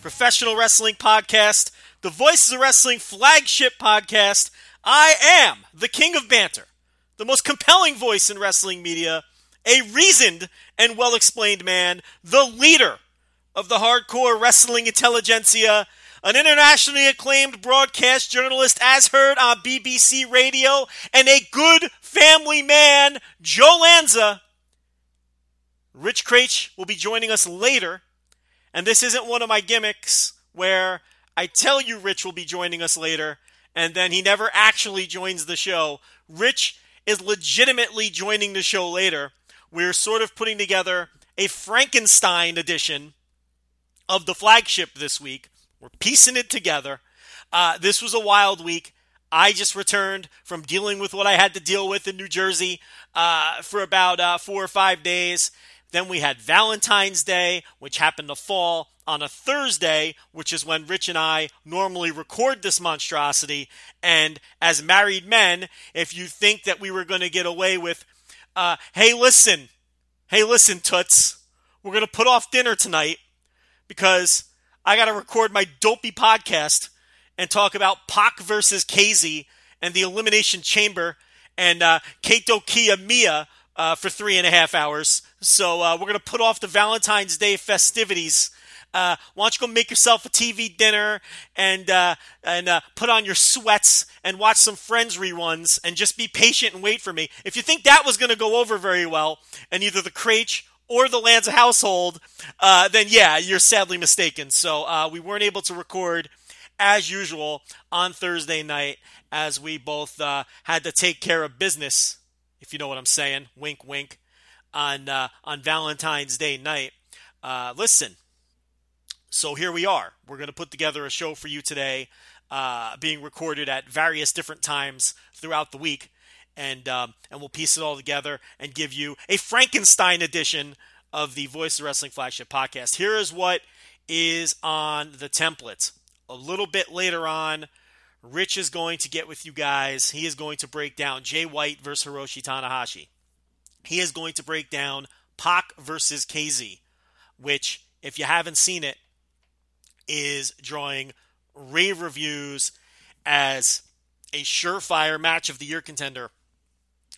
professional wrestling podcast, the Voices of Wrestling flagship podcast. I am the king of banter, the most compelling voice in wrestling media, a reasoned and well explained man, the leader of the hardcore wrestling intelligentsia, an internationally acclaimed broadcast journalist as heard on BBC Radio, and a good family man, Joe Lanza. Rich Kraetsch will be joining us later, and this isn't one of my gimmicks where I tell you Rich will be joining us later, and then he never actually joins the show. Rich is legitimately joining the show later. We're sort of putting together a Frankenstein edition of the flagship this week. We're piecing it together. Uh, this was a wild week. I just returned from dealing with what I had to deal with in New Jersey uh, for about uh, four or five days. Then we had Valentine's Day, which happened to fall on a Thursday, which is when Rich and I normally record this monstrosity. And as married men, if you think that we were going to get away with, uh, hey, listen, hey, listen, Toots, we're going to put off dinner tonight because I got to record my dopey podcast and talk about Pac versus KZ and the Elimination Chamber and uh, Kaito Kiyomiya uh, for three and a half hours. So uh, we're going to put off the Valentine's Day festivities. Uh, why don't you go make yourself a TV dinner and uh, and uh, put on your sweats and watch some Friends reruns and just be patient and wait for me. If you think that was going to go over very well, and either the Kraetsch or the Lanza household, uh, then yeah, you're sadly mistaken. So we weren't able to record as usual on Thursday night as we both had to take care of business, if you know what I'm saying. Wink, wink. On uh, on Valentine's Day night. Uh, listen. So here we are. We're going to put together a show for you today, uh, being recorded at various different times throughout the week, and um, and we'll piece it all together and give you a Frankenstein edition of the Voice of Wrestling flagship podcast. Here is what is on the template. A little bit later on, Rich is going to get with you guys. He is going to break down Jay White versus Hiroshi Tanahashi. He is going to break down Pac versus KZ, which, if you haven't seen it, is drawing rave reviews as a surefire match of the year contender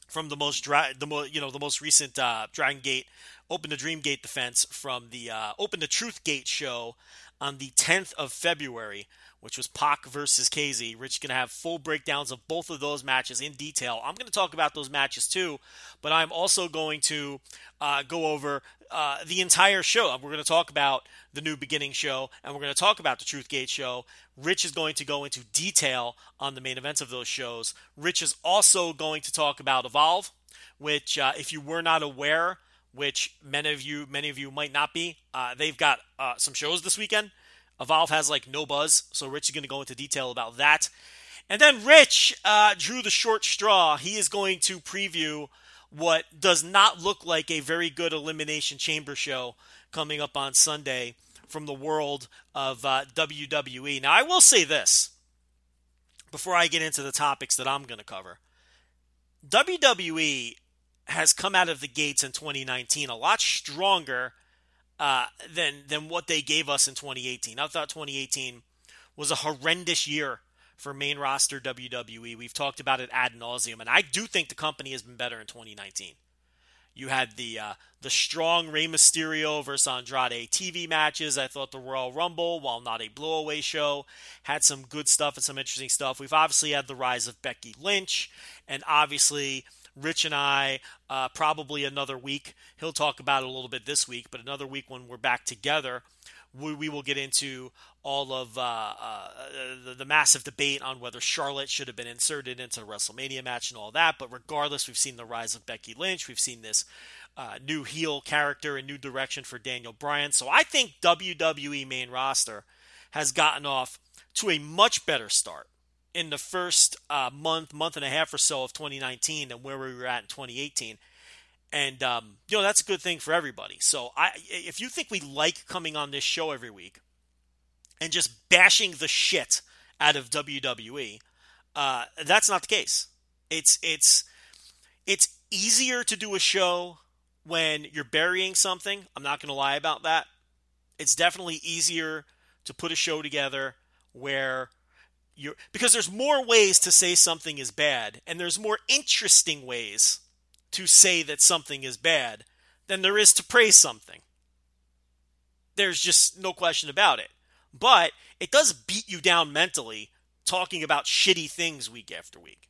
from the most dra- the mo- you know the most recent uh, Dragon Gate Open the Dream Gate defense from the uh, Open the Truth Gate show on the 10th of February, which was Pac versus KZ. Rich is going to have full breakdowns of both of those matches in detail. I'm going to talk about those matches too, but I'm also going to uh, go over uh, the entire show. We're going to talk about the New Beginning show, and we're going to talk about the Truth Gate show. Rich is going to go into detail on the main events of those shows. Rich is also going to talk about Evolve, which, uh, if you were not aware, which many of you many of you might not be, uh, they've got uh, some shows this weekend. Evolve has like no buzz, so Rich is going to go into detail about that. And then Rich uh, drew the short straw. He is going to preview what does not look like a very good Elimination Chamber show coming up on Sunday from the world of uh, WWE. Now, I will say this before I get into the topics that I'm going to cover WWE has come out of the gates in 2019 a lot stronger uh, than than what they gave us in 2018. I thought 2018 was a horrendous year for main roster WWE. We've talked about it ad nauseum, and I do think the company has been better in 2019. You had the uh, the strong Rey Mysterio versus Andrade TV matches. I thought the Royal Rumble, while not a blowaway show, had some good stuff and some interesting stuff. We've obviously had the rise of Becky Lynch, and obviously Rich and I, uh, probably another week. He'll talk about it a little bit this week, but another week when we're back together, we, we will get into all of uh, uh, the, the, massive debate on whether Charlotte should have been inserted into the WrestleMania match and all that. But regardless, we've seen the rise of Becky Lynch. We've seen this uh, new heel character and new direction for Daniel Bryan. So I think WWE main roster has gotten off to a much better start in the first uh, month, month and a half or so of 2019 than where we were at in 2018. And um, you know that's a good thing for everybody. So I, if you think we like coming on this show every week and just bashing the shit out of WWE, uh, that's not the case. It's it's it's easier to do a show when you're burying something. I'm not going to lie about that. It's definitely easier to put a show together where because there's more ways to say something is bad and there's more interesting ways to say that something is bad than there is to praise something. There's just no question about it. But it does beat you down mentally talking about shitty things week after week.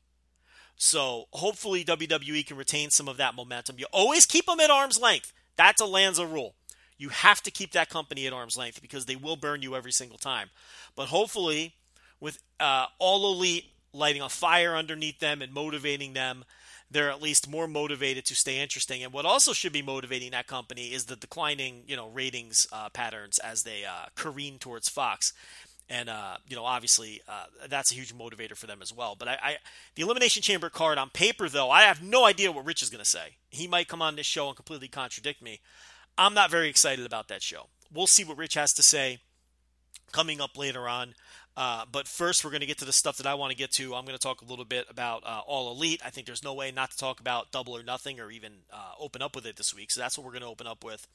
So hopefully WWE can retain some of that momentum. You always keep them at arm's length. That's a Lanza rule. You have to keep that company at arm's length because they will burn you every single time. But hopefully, with uh, all elite lighting a fire underneath them and motivating them, they're at least more motivated to stay interesting. And what also should be motivating that company is the declining, you know, ratings uh, patterns as they uh, careen towards Fox and uh, you know obviously uh, that's a huge motivator for them as well. But I, I, the elimination chamber card on paper though, I have no idea what Rich is going to say. He might come on this show and completely contradict me. I'm not very excited about that show. We'll see what Rich has to say coming up later on. Uh, but first, we're going to get to the stuff that I want to get to. I'm going to talk a little bit about uh, All Elite. I think there's no way not to talk about Double or Nothing or even uh, open up with it this week. So that's what we're going to open up with.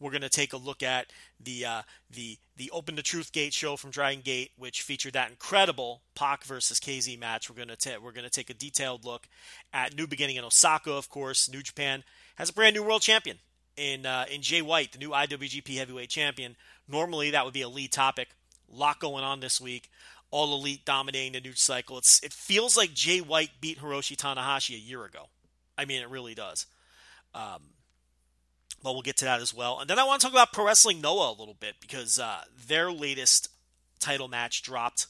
We're going to take a look at the uh, the the Open the Truth Gate show from Dragon Gate, which featured that incredible Pac versus KZ match. We're going to ta- we're going to take a detailed look at New Beginning in Osaka. Of course, New Japan has a brand new world champion in uh, in Jay White, the new IWGP Heavyweight Champion. Normally, that would be a lead topic lot going on this week. All Elite dominating the new cycle. It's it feels like Jay White beat Hiroshi Tanahashi a year ago. I mean, it really does. Um, but we'll get to that as well. And then I want to talk about Pro Wrestling Noah a little bit because uh, their latest title match dropped.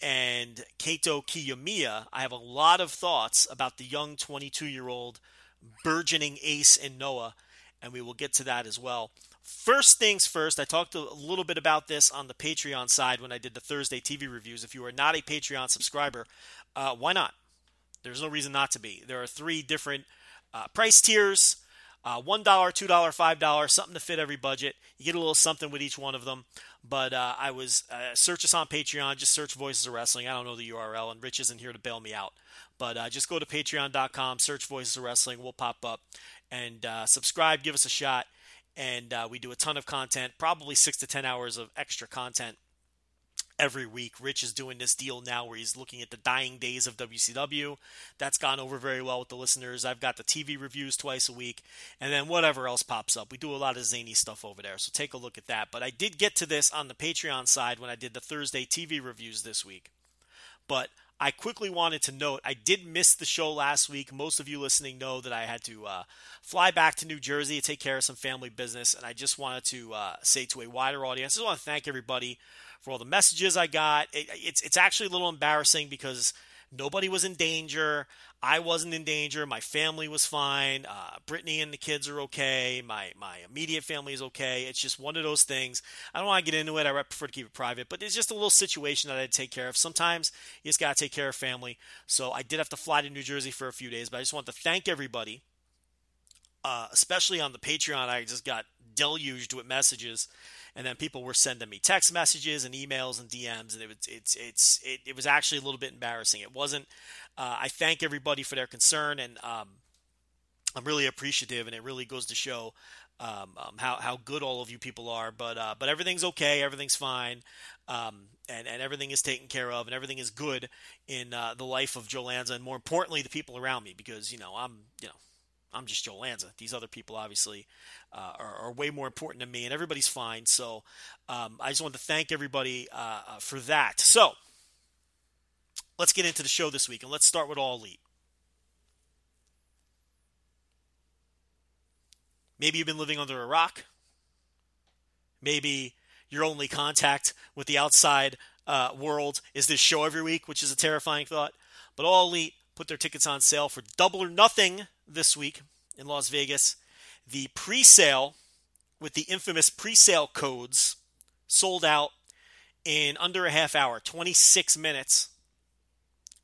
And Kaito Kiyomiya, I have a lot of thoughts about the young 22 year old burgeoning ace in Noah, and we will get to that as well. First things first, I talked a little bit about this on the Patreon side when I did the Thursday TV reviews. If you are not a Patreon subscriber, uh, why not? There's no reason not to be. There are three different uh, price tiers uh, $1, $2, $5, something to fit every budget. You get a little something with each one of them. But uh, I was, uh, search us on Patreon, just search Voices of Wrestling. I don't know the URL, and Rich isn't here to bail me out. But uh, just go to patreon.com, search Voices of Wrestling, we'll pop up. And uh, subscribe, give us a shot and uh, we do a ton of content, probably six to ten hours of extra content every week. Rich is doing this deal now where he's looking at the dying days of WCW. That's gone over very well with the listeners. I've got the TV reviews twice a week, and then whatever else pops up. We do a lot of zany stuff over there, so take a look at that. But I did get to this on the Patreon side when I did the Thursday TV reviews this week. But I quickly wanted to note I did miss the show last week. Most of you listening know that I had to uh, fly back to New Jersey to take care of some family business, and I just wanted to uh, say to a wider audience, I just want to thank everybody for all the messages I got. It, it's it's actually a little embarrassing because Nobody was in danger. I wasn't in danger. My family was fine. Uh, Brittany and the kids are okay. My my immediate family is okay. It's just one of those things. I don't want to get into it. I prefer to keep it private, but it's just a little situation that I had to take care of. Sometimes you just got to take care of family. So I did have to fly to New Jersey for a few days, but I just want to thank everybody, uh, especially on the Patreon. I just got deluged with messages and then people were sending me text messages and emails and DMs, and it was it's it's it, it was actually a little bit embarrassing. It wasn't. Uh, I thank everybody for their concern, and um, I'm really appreciative, and it really goes to show um, um, how how good all of you people are. But uh, but everything's okay, everything's fine, um, and and everything is taken care of, and everything is good in uh, the life of Joe Lanza, and more importantly, the people around me, because you know I'm you know I'm just Joe Lanza. These other people obviously uh, are, are, way more important to me, and everybody's fine. So um, I just want to thank everybody uh, uh, for that. So let's get into the show this week, and let's start with All Elite. Maybe you've been living under a rock. Maybe your only contact with the outside uh, world is this show every week, which is a terrifying thought. But All Elite put their tickets on sale for double or nothing this week in Las Vegas. The pre sale with the infamous pre sale codes sold out in under a half hour, 26 minutes.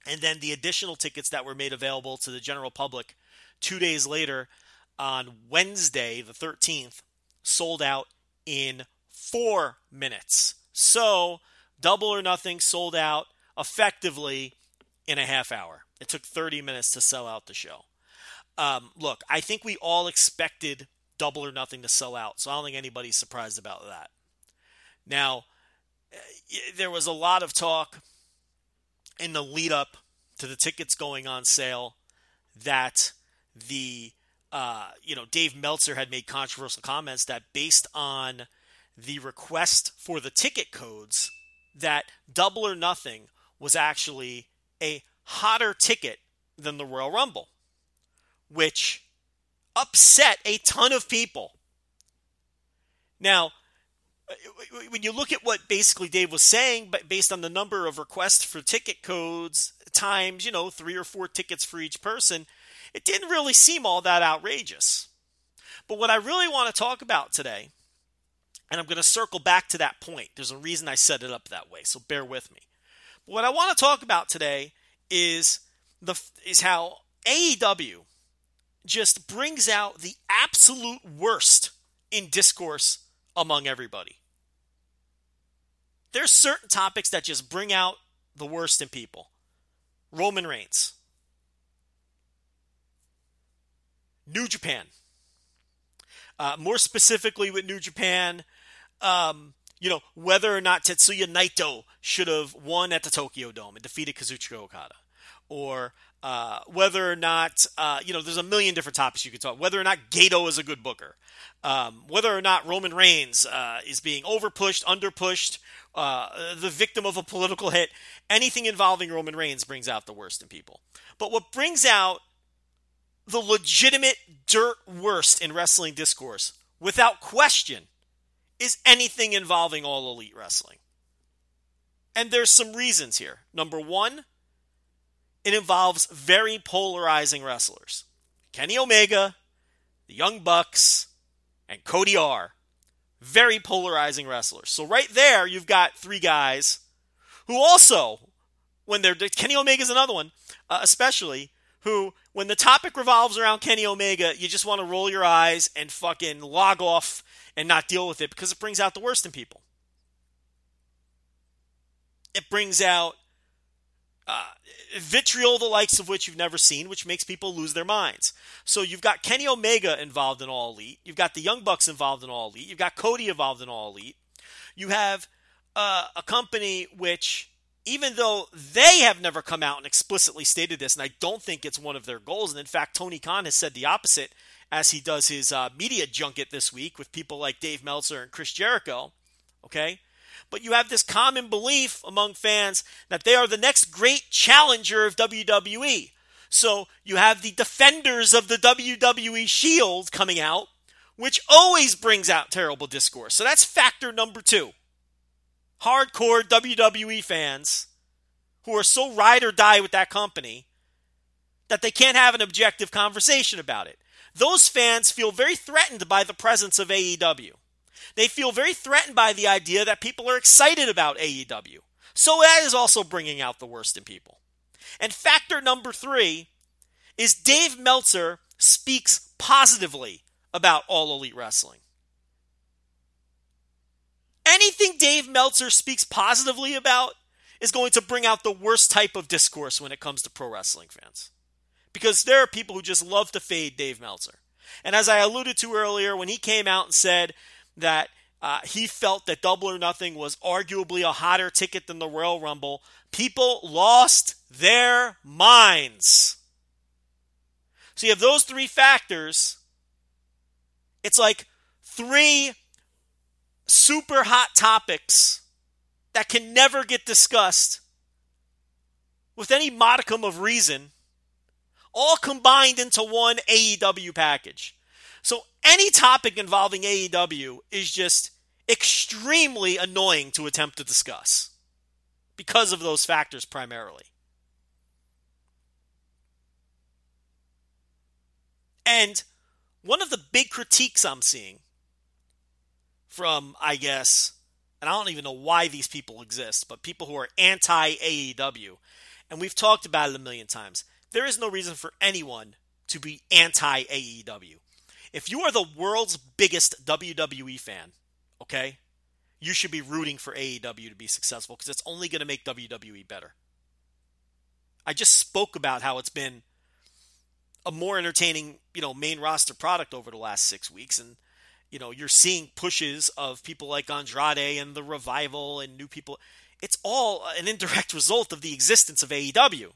And then the additional tickets that were made available to the general public two days later on Wednesday, the 13th, sold out in four minutes. So, double or nothing sold out effectively in a half hour. It took 30 minutes to sell out the show. Um, look, I think we all expected double or nothing to sell out, so I don't think anybody's surprised about that. Now, eh, there was a lot of talk in the lead up to the tickets going on sale that the uh, you know Dave Meltzer had made controversial comments that based on the request for the ticket codes that double or nothing was actually a hotter ticket than the Royal Rumble, which upset a ton of people. Now, when you look at what basically Dave was saying, but based on the number of requests for ticket codes times, you know, three or four tickets for each person, it didn't really seem all that outrageous. But what I really want to talk about today, and I'm going to circle back to that point. There's a reason I set it up that way, so bear with me. But what I want to talk about today is the is how AEW just brings out the absolute worst in discourse among everybody. There's certain topics that just bring out the worst in people. Roman Reigns. New Japan. Uh, more specifically with New Japan, um, you know, whether or not Tetsuya Naito should have won at the Tokyo Dome and defeated Kazuchika Okada, or uh, whether or not, uh, you know, there's a million different topics you could talk. Whether or not Gedo is a good booker, um, whether or not Roman Reigns uh, is being overpushed, underpushed, uh, the victim of a political hit. Anything involving Roman Reigns brings out the worst in people. But what brings out the legitimate dirt worst in wrestling discourse, without question, is anything involving all elite wrestling. And there's some reasons here. Number one, it involves very polarizing wrestlers Kenny Omega, the Young Bucks, and Cody R. Very polarizing wrestlers. So, right there, you've got three guys who also, when they're Kenny Omega's another one, uh, especially, who, when the topic revolves around Kenny Omega, you just want to roll your eyes and fucking log off and not deal with it because it brings out the worst in people. It brings out uh, vitriol, the likes of which you've never seen, which makes people lose their minds. So you've got Kenny Omega involved in All Elite. You've got the Young Bucks involved in All Elite. You've got Cody involved in All Elite. You have uh, a company which, even though they have never come out and explicitly stated this, and I don't think it's one of their goals, and in fact, Tony Khan has said the opposite as he does his uh, media junket this week with people like Dave Meltzer and Chris Jericho. Okay? But you have this common belief among fans that they are the next great challenger of WWE. So you have the defenders of the WWE Shield coming out, which always brings out terrible discourse. So that's factor number two. Hardcore WWE fans who are so ride or die with that company that they can't have an objective conversation about it. Those fans feel very threatened by the presence of AEW. They feel very threatened by the idea that people are excited about AEW. So that is also bringing out the worst in people. And factor number three is Dave Meltzer speaks positively about All Elite Wrestling. Anything Dave Meltzer speaks positively about is going to bring out the worst type of discourse when it comes to pro wrestling fans. Because there are people who just love to fade Dave Meltzer. And as I alluded to earlier, when he came out and said that uh, he felt that Double or Nothing was arguably a hotter ticket than the Royal Rumble. People lost their minds. So you have those three factors. It's like three super hot topics that can never get discussed with any modicum of reason, all combined into one AEW package. So any topic involving AEW is just extremely annoying to attempt to discuss because of those factors primarily. And one of the big critiques I'm seeing from, I guess, and I don't even know why these people exist, but people who are anti AEW, and we've talked about it a million times. There is no reason for anyone to be anti AEW. If you are the world's biggest WWE fan, okay, you should be rooting for AEW to be successful because it's only going to make WWE better. I just spoke about how it's been a more entertaining, you know, main roster product over the last six weeks, and you know, you're seeing pushes of people like Andrade and the revival and new people. It's all an indirect result of the existence of AEW.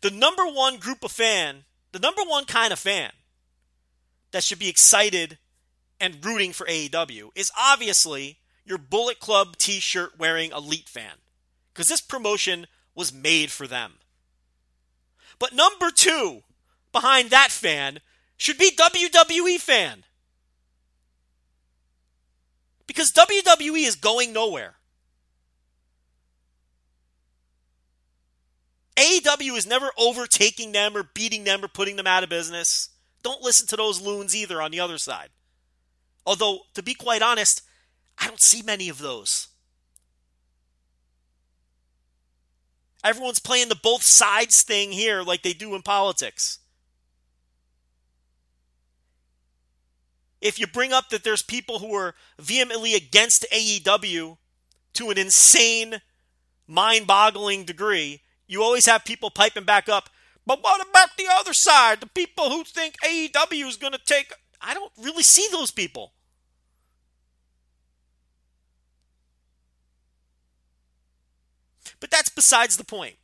The number one group of fan, the number one kind of fan that should be excited and rooting for AEW is obviously your Bullet Club t shirt wearing elite fan. Because this promotion was made for them. But number two behind that fan should be WWE fan. Because WWE is going nowhere. AEW is never overtaking them or beating them or putting them out of business. Don't listen to those loons either on the other side. Although, to be quite honest, I don't see many of those. Everyone's playing the both sides thing here like they do in politics. If you bring up that there's people who are vehemently against AEW to an insane, mind boggling degree, you always have people piping back up. But what about the other side? The people who think AEW is going to take. I don't really see those people. But that's besides the point.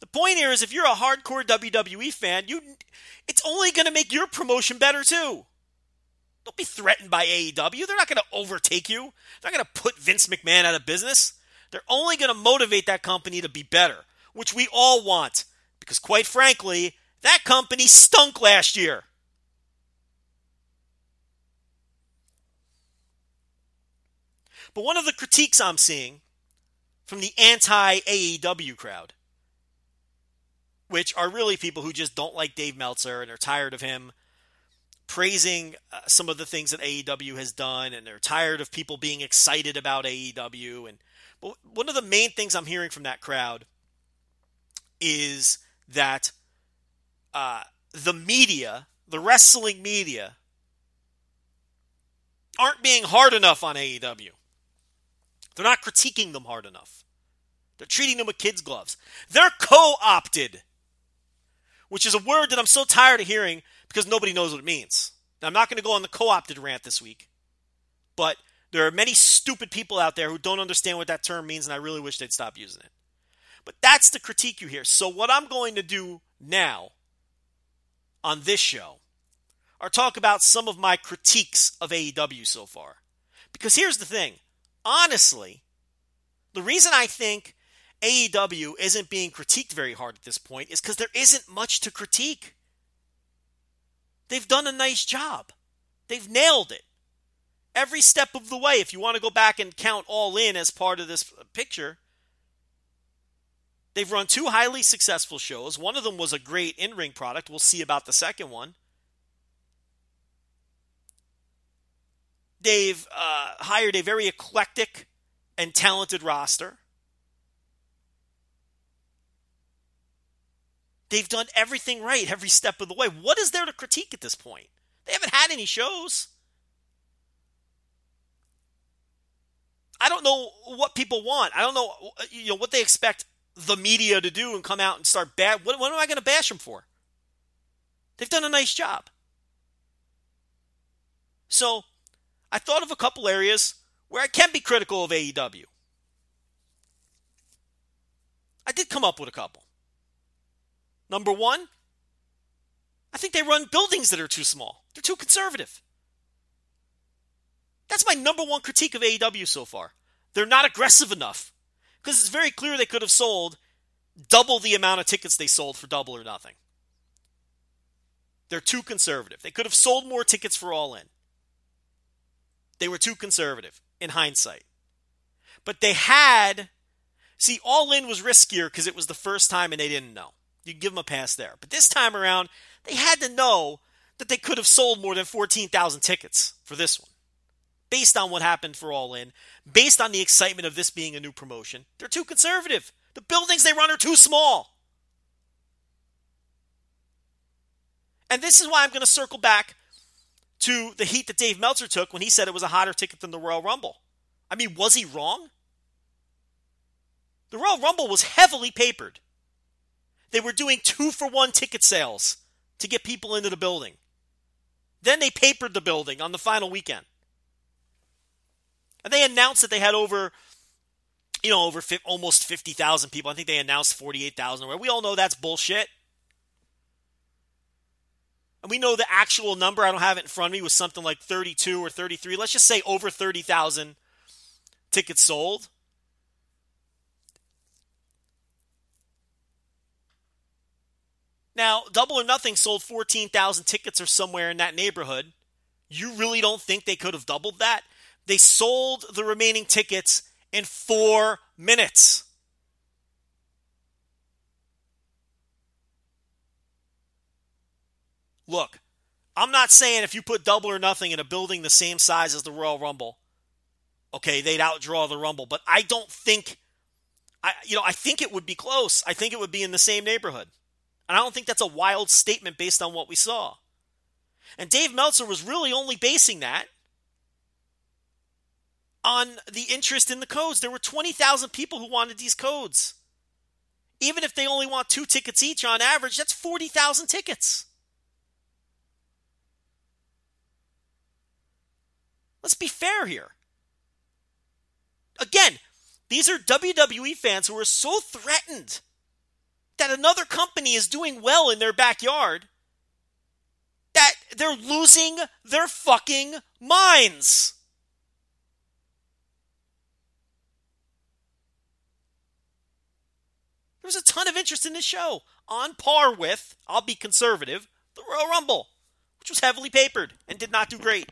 The point here is if you're a hardcore WWE fan, you it's only going to make your promotion better too. Don't be threatened by AEW. They're not going to overtake you. They're not going to put Vince McMahon out of business. They're only going to motivate that company to be better, which we all want. Because quite frankly, that company stunk last year. But one of the critiques I'm seeing from the anti AEW crowd, which are really people who just don't like Dave Meltzer and are tired of him praising uh, some of the things that AEW has done, and they're tired of people being excited about AEW. And but one of the main things I'm hearing from that crowd is that uh, the media, the wrestling media, aren't being hard enough on AEW. They're not critiquing them hard enough. They're treating them with kids' gloves. They're co opted, which is a word that I'm so tired of hearing because nobody knows what it means. Now, I'm not going to go on the co opted rant this week, but there are many stupid people out there who don't understand what that term means, and I really wish they'd stop using it. But that's the critique you hear. So, what I'm going to do now on this show are talk about some of my critiques of AEW so far. Because here's the thing honestly, the reason I think AEW isn't being critiqued very hard at this point is because there isn't much to critique. They've done a nice job. They've nailed it. Every step of the way, if you want to go back and count all in as part of this picture, they've run two highly successful shows. One of them was a great in ring product. We'll see about the second one. They've uh, hired a very eclectic and talented roster. They've done everything right every step of the way. What is there to critique at this point? They haven't had any shows. I don't know what people want. I don't know you know what they expect the media to do and come out and start bad. What, what am I going to bash them for? They've done a nice job. So, I thought of a couple areas where I can be critical of AEW. I did come up with a couple. Number one, I think they run buildings that are too small. They're too conservative. That's my number one critique of AEW so far. They're not aggressive enough. Because it's very clear they could have sold double the amount of tickets they sold for double or nothing. They're too conservative. They could have sold more tickets for All In. They were too conservative in hindsight. But they had. See, All In was riskier because it was the first time and they didn't know. You give them a pass there. But this time around, they had to know that they could have sold more than 14,000 tickets for this one. Based on what happened for All In, based on the excitement of this being a new promotion, they're too conservative. The buildings they run are too small. And this is why I'm going to circle back to the heat that Dave Meltzer took when he said it was a hotter ticket than the Royal Rumble. I mean, was he wrong? The Royal Rumble was heavily papered. They were doing two for one ticket sales to get people into the building. Then they papered the building on the final weekend. And they announced that they had over, you know, over fi- almost 50,000 people. I think they announced 48,000. We all know that's bullshit. And we know the actual number, I don't have it in front of me, was something like 32 or 33. Let's just say over 30,000 tickets sold. Now, Double or Nothing sold 14,000 tickets or somewhere in that neighborhood. You really don't think they could have doubled that? They sold the remaining tickets in four minutes. Look, I'm not saying if you put double or nothing in a building the same size as the Royal Rumble, okay, they'd outdraw the Rumble, but I don't think I you know, I think it would be close. I think it would be in the same neighborhood. And I don't think that's a wild statement based on what we saw. And Dave Meltzer was really only basing that on the interest in the codes. There were 20,000 people who wanted these codes. Even if they only want two tickets each on average, that's 40,000 tickets. Let's be fair here. Again, these are WWE fans who are so threatened that another company is doing well in their backyard that they're losing their fucking minds. There was a ton of interest in this show, on par with, I'll be conservative, the Royal Rumble, which was heavily papered and did not do great.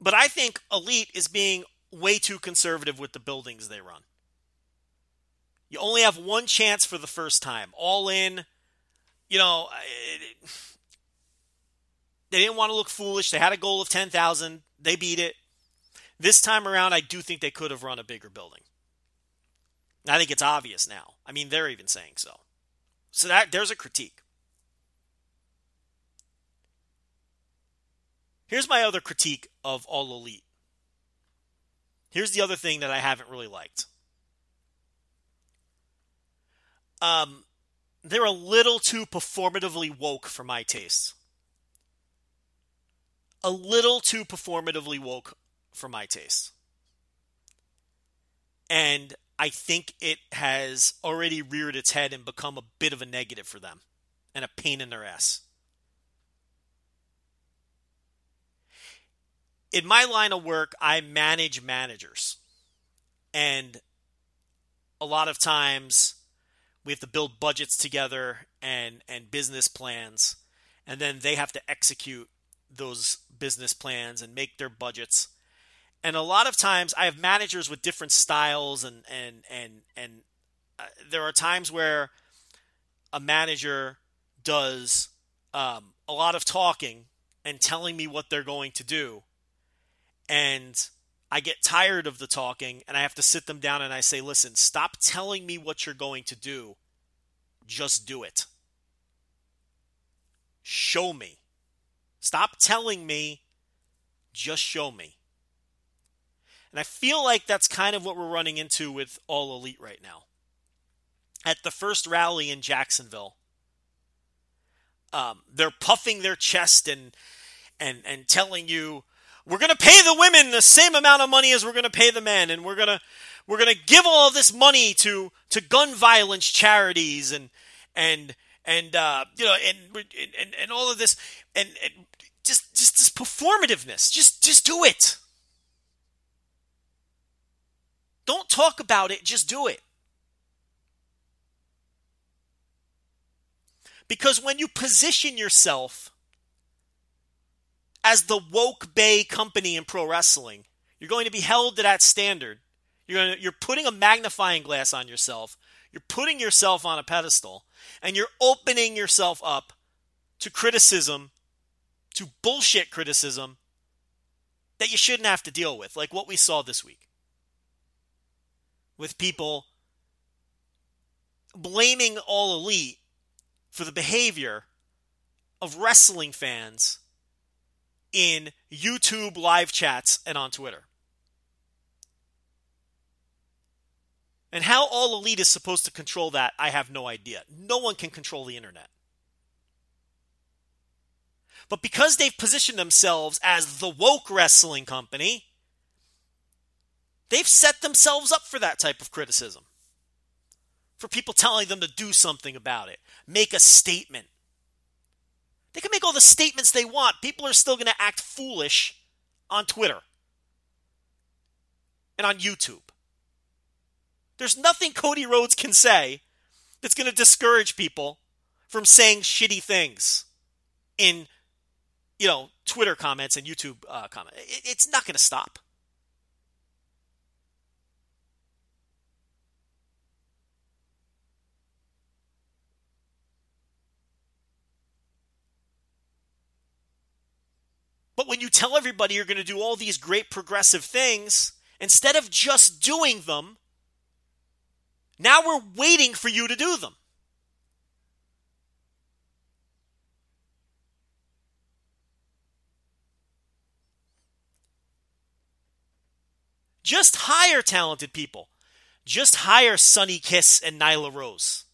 But I think Elite is being way too conservative with the buildings they run. You only have one chance for the first time. All in, you know, they didn't want to look foolish. They had a goal of 10,000. They beat it. This time around, I do think they could have run a bigger building. I think it's obvious now. I mean, they're even saying so. So that there's a critique. Here's my other critique of All Elite. Here's the other thing that I haven't really liked. Um, they're a little too performatively woke for my taste. A little too performatively woke for my taste. And I think it has already reared its head and become a bit of a negative for them and a pain in their ass. in my line of work, I manage managers. And a lot of times we have to build budgets together and, and business plans. And then they have to execute those business plans and make their budgets. And a lot of times I have managers with different styles and and and and uh, there are times where a manager does um, a lot of talking and telling me what they're going to do and I get tired of the talking and I have to sit them down and I say, listen, stop telling me what you're going to do. Just do it. Show me. Stop telling me. Just show me. And I feel like that's kind of what we're running into with All Elite right now. At the first rally in Jacksonville, um, they're puffing their chest and and and telling you we're going to pay the women the same amount of money as we're going to pay the men and we're going to we're going to give all this money to to gun violence charities and and and uh, you know and, and and all of this and, and just just this performativeness just just do it don't talk about it just do it because when you position yourself as the woke bay company in pro wrestling. You're going to be held to that standard. You're going to, you're putting a magnifying glass on yourself. You're putting yourself on a pedestal and you're opening yourself up to criticism, to bullshit criticism that you shouldn't have to deal with, like what we saw this week. With people blaming all elite for the behavior of wrestling fans in YouTube live chats and on Twitter. And how all elite is supposed to control that, I have no idea. No one can control the internet. But because they've positioned themselves as the woke wrestling company, they've set themselves up for that type of criticism. For people telling them to do something about it, make a statement. They can make all the statements they want. People are still going to act foolish on Twitter and on YouTube. There's nothing Cody Rhodes can say that's going to discourage people from saying shitty things in, you know, Twitter comments and YouTube uh, comments. It's not going to stop. But when you tell everybody you're going to do all these great progressive things, instead of just doing them, now we're waiting for you to do them. Just hire talented people. Just hire Sonny Kiss and Nyla Rose.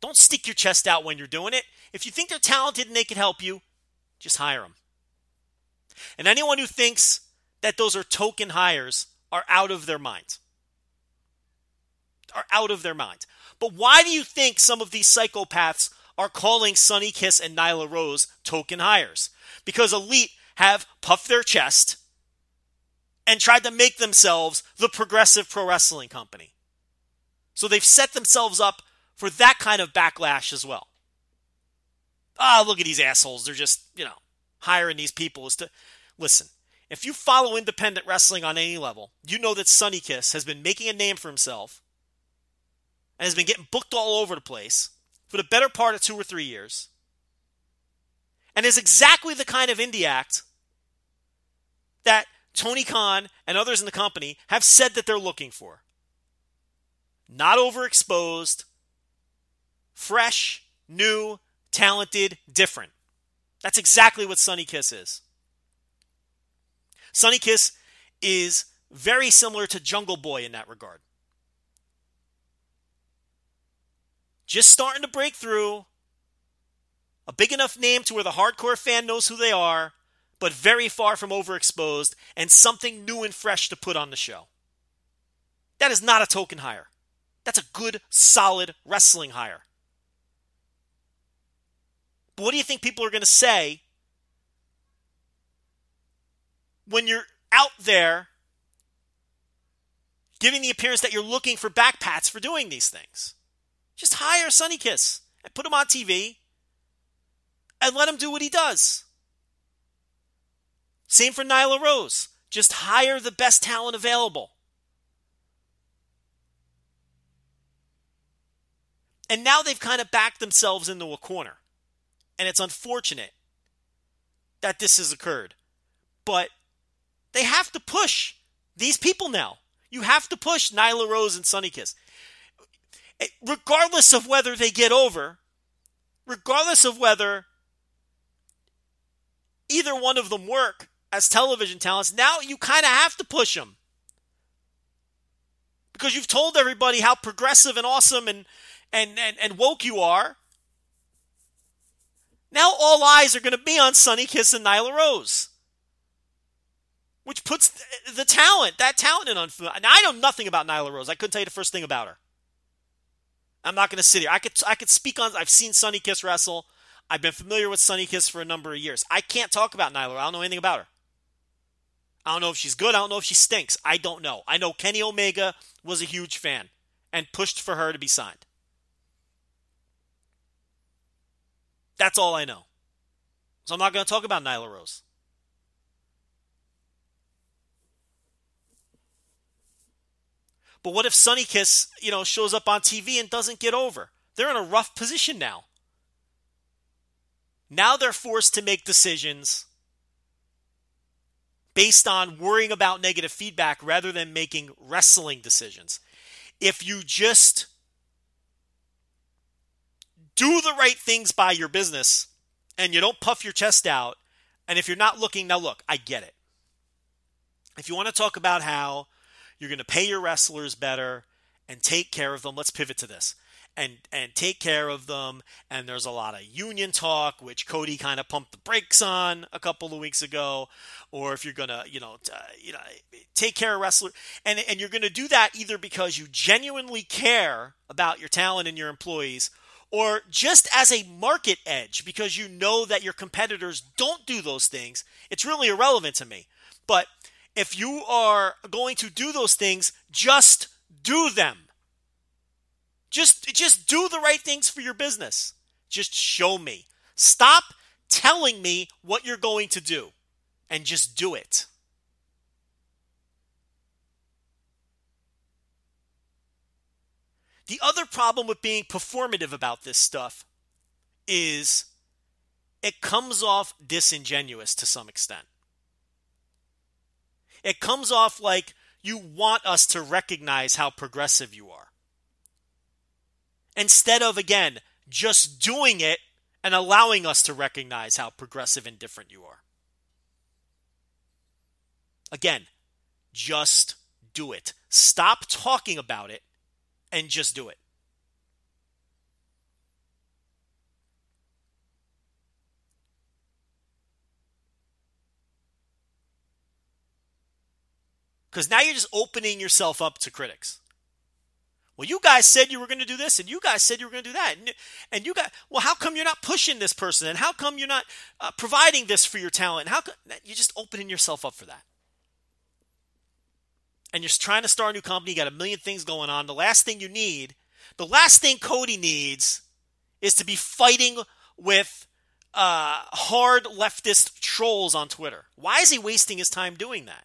Don't stick your chest out when you're doing it. If you think they're talented and they can help you, just hire them. And anyone who thinks that those are token hires are out of their minds. Are out of their minds. But why do you think some of these psychopaths are calling Sonny Kiss and Nyla Rose token hires? Because Elite have puffed their chest and tried to make themselves the progressive pro wrestling company. So they've set themselves up for that kind of backlash as well. Ah, oh, look at these assholes. They're just, you know, hiring these people is to listen. If you follow independent wrestling on any level, you know that Sonny Kiss has been making a name for himself and has been getting booked all over the place for the better part of two or three years and is exactly the kind of indie act that Tony Khan and others in the company have said that they're looking for. Not overexposed, fresh, new, talented, different. That's exactly what Sonny Kiss is. Sonny Kiss is very similar to Jungle Boy in that regard. Just starting to break through. A big enough name to where the hardcore fan knows who they are, but very far from overexposed and something new and fresh to put on the show. That is not a token hire. That's a good, solid wrestling hire. But what do you think people are going to say when you're out there giving the appearance that you're looking for backpats for doing these things? Just hire Sonny Kiss and put him on TV and let him do what he does. Same for Nyla Rose. Just hire the best talent available. And now they've kind of backed themselves into a corner. And it's unfortunate that this has occurred. But they have to push these people now. You have to push Nyla Rose and Sonny Kiss. Eh, regardless of whether they get over, regardless of whether either one of them work as television talents, now you kind of have to push them. Because you've told everybody how progressive and awesome and, and, and, and woke you are. Now all eyes are going to be on Sonny Kiss and Nyla Rose. which puts the, talent, that talent in on. Now I know nothing about Nyla Rose. I couldn't tell you the first thing about her. I'm not going to sit here. I could I could speak on. I've seen Sonny Kiss wrestle. I've been familiar with Sonny Kiss for a number of years. I can't talk about Nyla. I don't know anything about her. I don't know if she's good. I don't know if she stinks. I don't know. I know Kenny Omega was a huge fan and pushed for her to be signed. That's all I know. So I'm not going to talk about Nyla Rose. But what if Sonny Kiss, you know, shows up on TV and doesn't get over? They're in a rough position now. Now they're forced to make decisions based on worrying about negative feedback rather than making wrestling decisions. If you just do the right things by your business and you don't puff your chest out, and if you're not looking, now look, I get it. If you want to talk about how you're going to pay your wrestlers better and take care of them, let's pivot to this and and take care of them. And there's a lot of union talk, which Cody kind of pumped the brakes on a couple of weeks ago. Or if you're gonna, you know, uh, you know, take care of wrestler, and and you're gonna do that either because you genuinely care about your talent and your employees, or just as a market edge because you know that your competitors don't do those things. It's really irrelevant to me. But if you are going to do those things, just do them. Just just do the right things for your business. Just show me. Stop telling me what you're going to do and just do it. The other problem with being performative about this stuff is it comes off disingenuous to some extent. It comes off like you want us to recognize how progressive you are instead of, again, just doing it and allowing us to recognize how progressive and different you are. Again, just do it. Stop talking about it and just do it. Because now you're just opening yourself up to critics. Well, you guys said you were going to do this, and you guys said you were going to do that, and, and you got well. How come you're not pushing this person, and how come you're not uh, providing this for your talent? How come you're just opening yourself up for that? And you're trying to start a new company. You got a million things going on. The last thing you need, the last thing Cody needs, is to be fighting with uh, hard leftist trolls on Twitter. Why is he wasting his time doing that?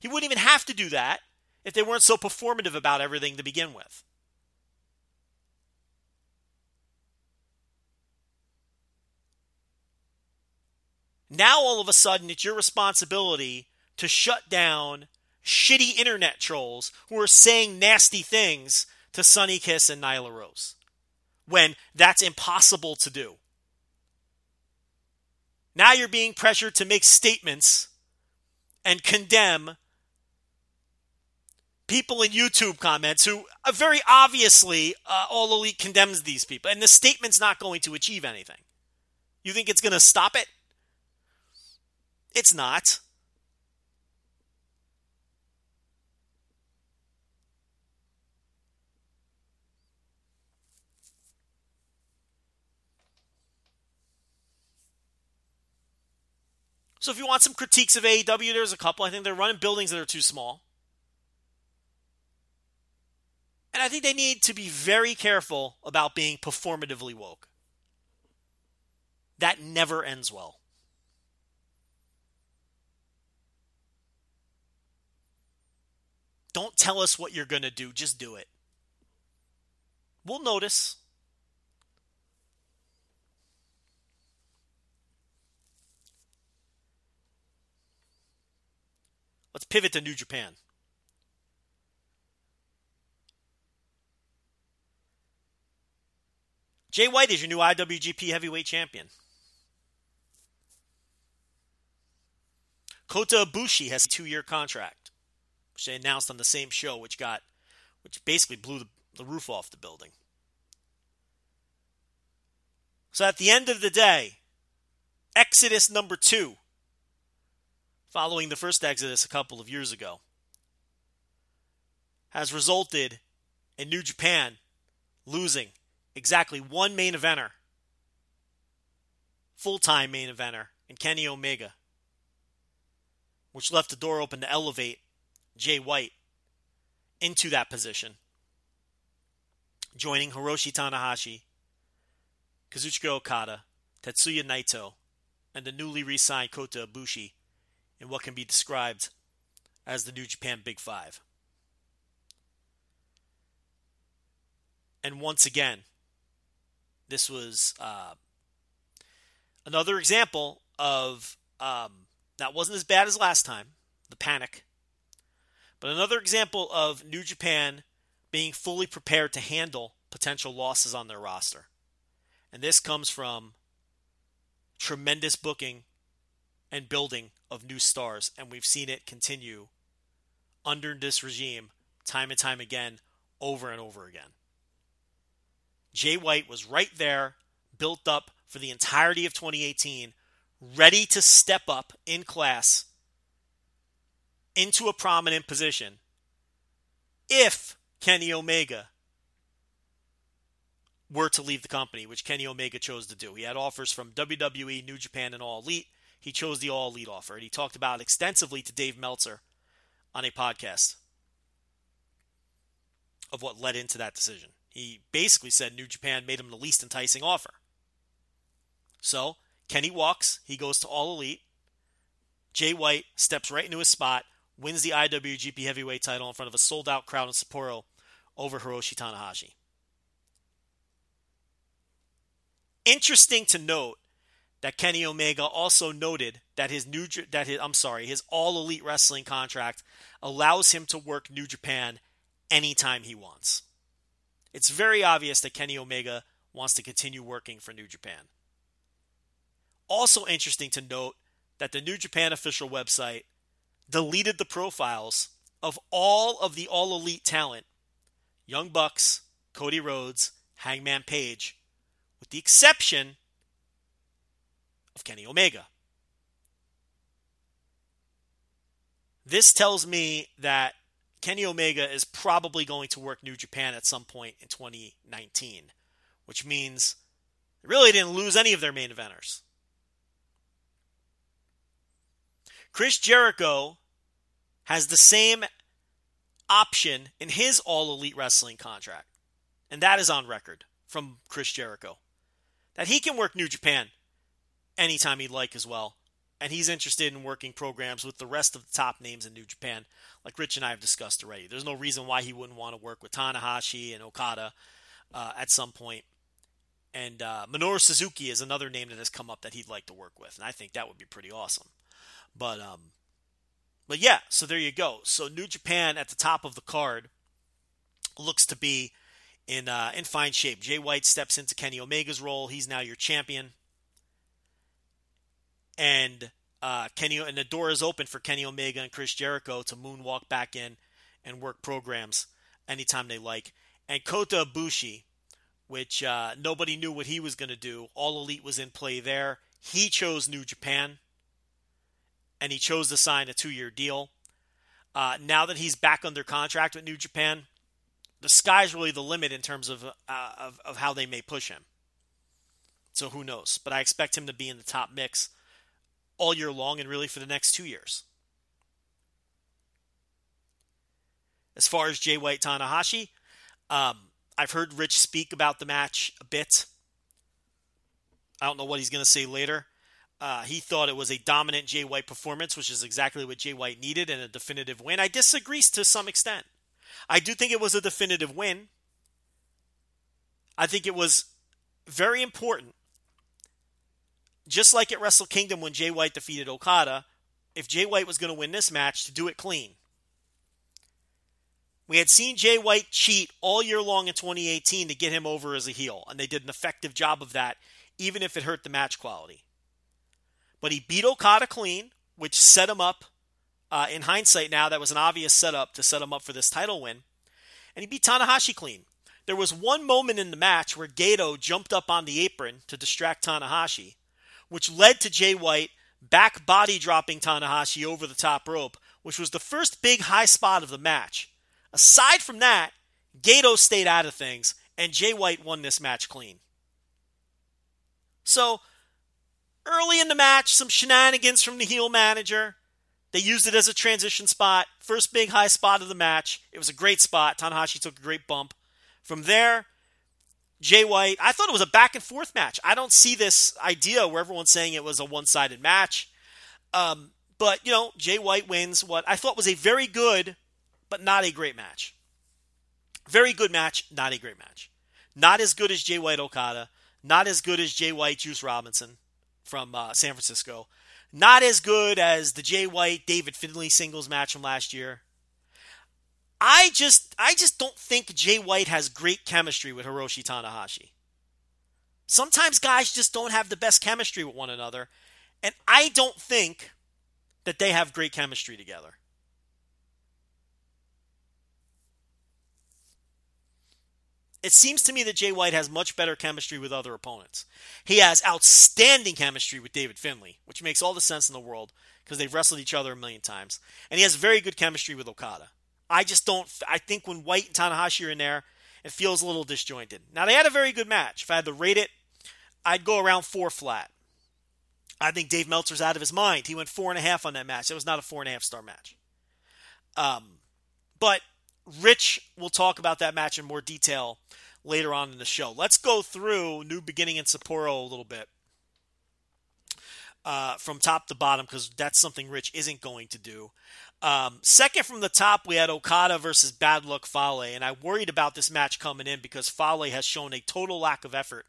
He wouldn't even have to do that if they weren't so performative about everything to begin with. Now, all of a sudden, it's your responsibility to shut down shitty internet trolls who are saying nasty things to Sonny Kiss and Nyla Rose when that's impossible to do. Now you're being pressured to make statements and condemn people in YouTube comments who uh, very obviously uh, All Elite condemns these people, and the statement's not going to achieve anything. You think it's going to stop it? It's not. So if you want some critiques of AEW, there's a couple. I think they're running buildings that are too small. And I think they need to be very careful about being performatively woke. That never ends well. Don't tell us what you're going to do, just do it. We'll notice. Let's pivot to New Japan. Jay White is your new IWGP Heavyweight Champion. Kota Ibushi has a two-year contract, which they announced on the same show, which got, which basically blew the, the roof off the building. So at the end of the day, Exodus number two following the first Exodus a couple of years ago has resulted in New Japan losing exactly one main eventer, full time main eventer, in Kenny Omega, which left the door open to elevate Jay White into that position, joining Hiroshi Tanahashi, Kazuchika Okada, Tetsuya Naito, and the newly re signed Kota Ibushi in what can be described as the New Japan Big Five. And once again, this was uh, another example of um, that wasn't as bad as last time, the panic, but another example of New Japan being fully prepared to handle potential losses on their roster. And this comes from tremendous booking and building of new stars, and we've seen it continue under this regime time and time again, over and over again. Jay White was right there, built up for the entirety of 2018, ready to step up in class into a prominent position if Kenny Omega were to leave the company, which Kenny Omega chose to do. He had offers from WWE, New Japan, and All Elite. He chose the All Elite offer, and he talked about extensively to Dave Meltzer on a podcast of what led into that decision. He basically said New Japan made him the least enticing offer. So Kenny walks, he goes to All Elite. Jay White steps right into his spot, wins the IWGP Heavyweight title in front of a sold out crowd in Sapporo over Hiroshi Tanahashi. Interesting to note that Kenny Omega also noted that his new that his I'm sorry, his All Elite Wrestling contract allows him to work New Japan anytime he wants. It's very obvious that Kenny Omega wants to continue working for New Japan. Also interesting to note that the New Japan official website deleted the profiles of all of the All Elite talent Young Bucks, Cody Rhodes, Hangman Page, with the exception of Kenny Omega. This tells me that Kenny Omega is probably going to work New Japan at some point in 2019, which means they really didn't lose any of their main eventers. Chris Jericho has the same option in his All Elite Wrestling contract, and that is on record from Chris Jericho that he can work New Japan anytime he'd like as well and he's interested in working programs with the rest of the top names in New Japan, like Rich and I have discussed already. There's no reason why he wouldn't want to work with Tanahashi and Okada uh, at some point. And uh, Minoru Suzuki is another name that has come up that he'd like to work with, and I think that would be pretty awesome. But um, but yeah, so there you go. So New Japan at the top of the card looks to be in uh, in fine shape. Jay White steps into Kenny Omega's role. He's now your champion and uh, Kenny and the door is open for Kenny Omega and Chris Jericho to moonwalk back in and work programs anytime they like. And Kota Ibushi, which uh, nobody knew what he was going to do, All Elite was in play there. He chose New Japan, and he chose to sign a two-year deal. Uh, now that he's back under contract with New Japan, the sky's really the limit in terms of, uh, of of how they may push him. So who knows? But I expect him to be in the top mix all year long and really for the next two years. As far as Jay White Tanahashi, um, I've heard Rich speak about the match a bit. I don't know what he's going to say later. Uh, he thought it was a dominant Jay White performance, which is exactly what Jay White needed and a definitive win. I disagree to some extent. I do think it was a definitive win. I think it was very important just like at Wrestle Kingdom when Jay White defeated Okada, if Jay White was going to win this match, to do it clean. We had seen Jay White cheat all year long in 2018 to get him over as a heel, and they did an effective job of that, even if it hurt the match quality. But he beat Okada clean, which set him up. Uh, in hindsight, now that was an obvious setup to set him up for this title win, and he beat Tanahashi clean. There was one moment in the match where Gedo jumped up on the apron to distract Tanahashi, which led to Jay White back body dropping Tanahashi over the top rope, which was the first big high spot of the match. Aside from that, Gedo stayed out of things, and Jay White won this match clean. So, early in the match, some shenanigans from the heel manager. They used it as a transition spot. First big high spot of the match. It was a great spot. Tanahashi took a great bump. From there, Jay White, I thought it was a back and forth match. I don't see this idea where everyone's saying it was a one sided match. Um, but, you know, Jay White wins what I thought was a very good, but not a great match. Very good match, not a great match. Not as good as Jay White Okada. Not as good as Jay White Juice Robinson from uh, San Francisco. Not as good as the Jay White David Finlay singles match from last year. I just I just don't think Jay White has great chemistry with Hiroshi Tanahashi. Sometimes guys just don't have the best chemistry with one another, and I don't think that they have great chemistry together. It seems to me that Jay White has much better chemistry with other opponents. He has outstanding chemistry with David Finlay, which makes all the sense in the world because they've wrestled each other a million times. And he has very good chemistry with Okada. I just don't. I think when White and Tanahashi are in there, it feels a little disjointed. Now they had a very good match. If I had to rate it, I'd go around four flat. I think Dave Meltzer's out of his mind. He went four and a half on that match. It was not a four and a half star match. Um, but Rich will talk about that match in more detail later on in the show. Let's go through New Beginning in Sapporo a little bit uh, from top to bottom because that's something Rich isn't going to do. Um, second from the top, we had Okada versus Bad Luck Fale, and I worried about this match coming in because Fale has shown a total lack of effort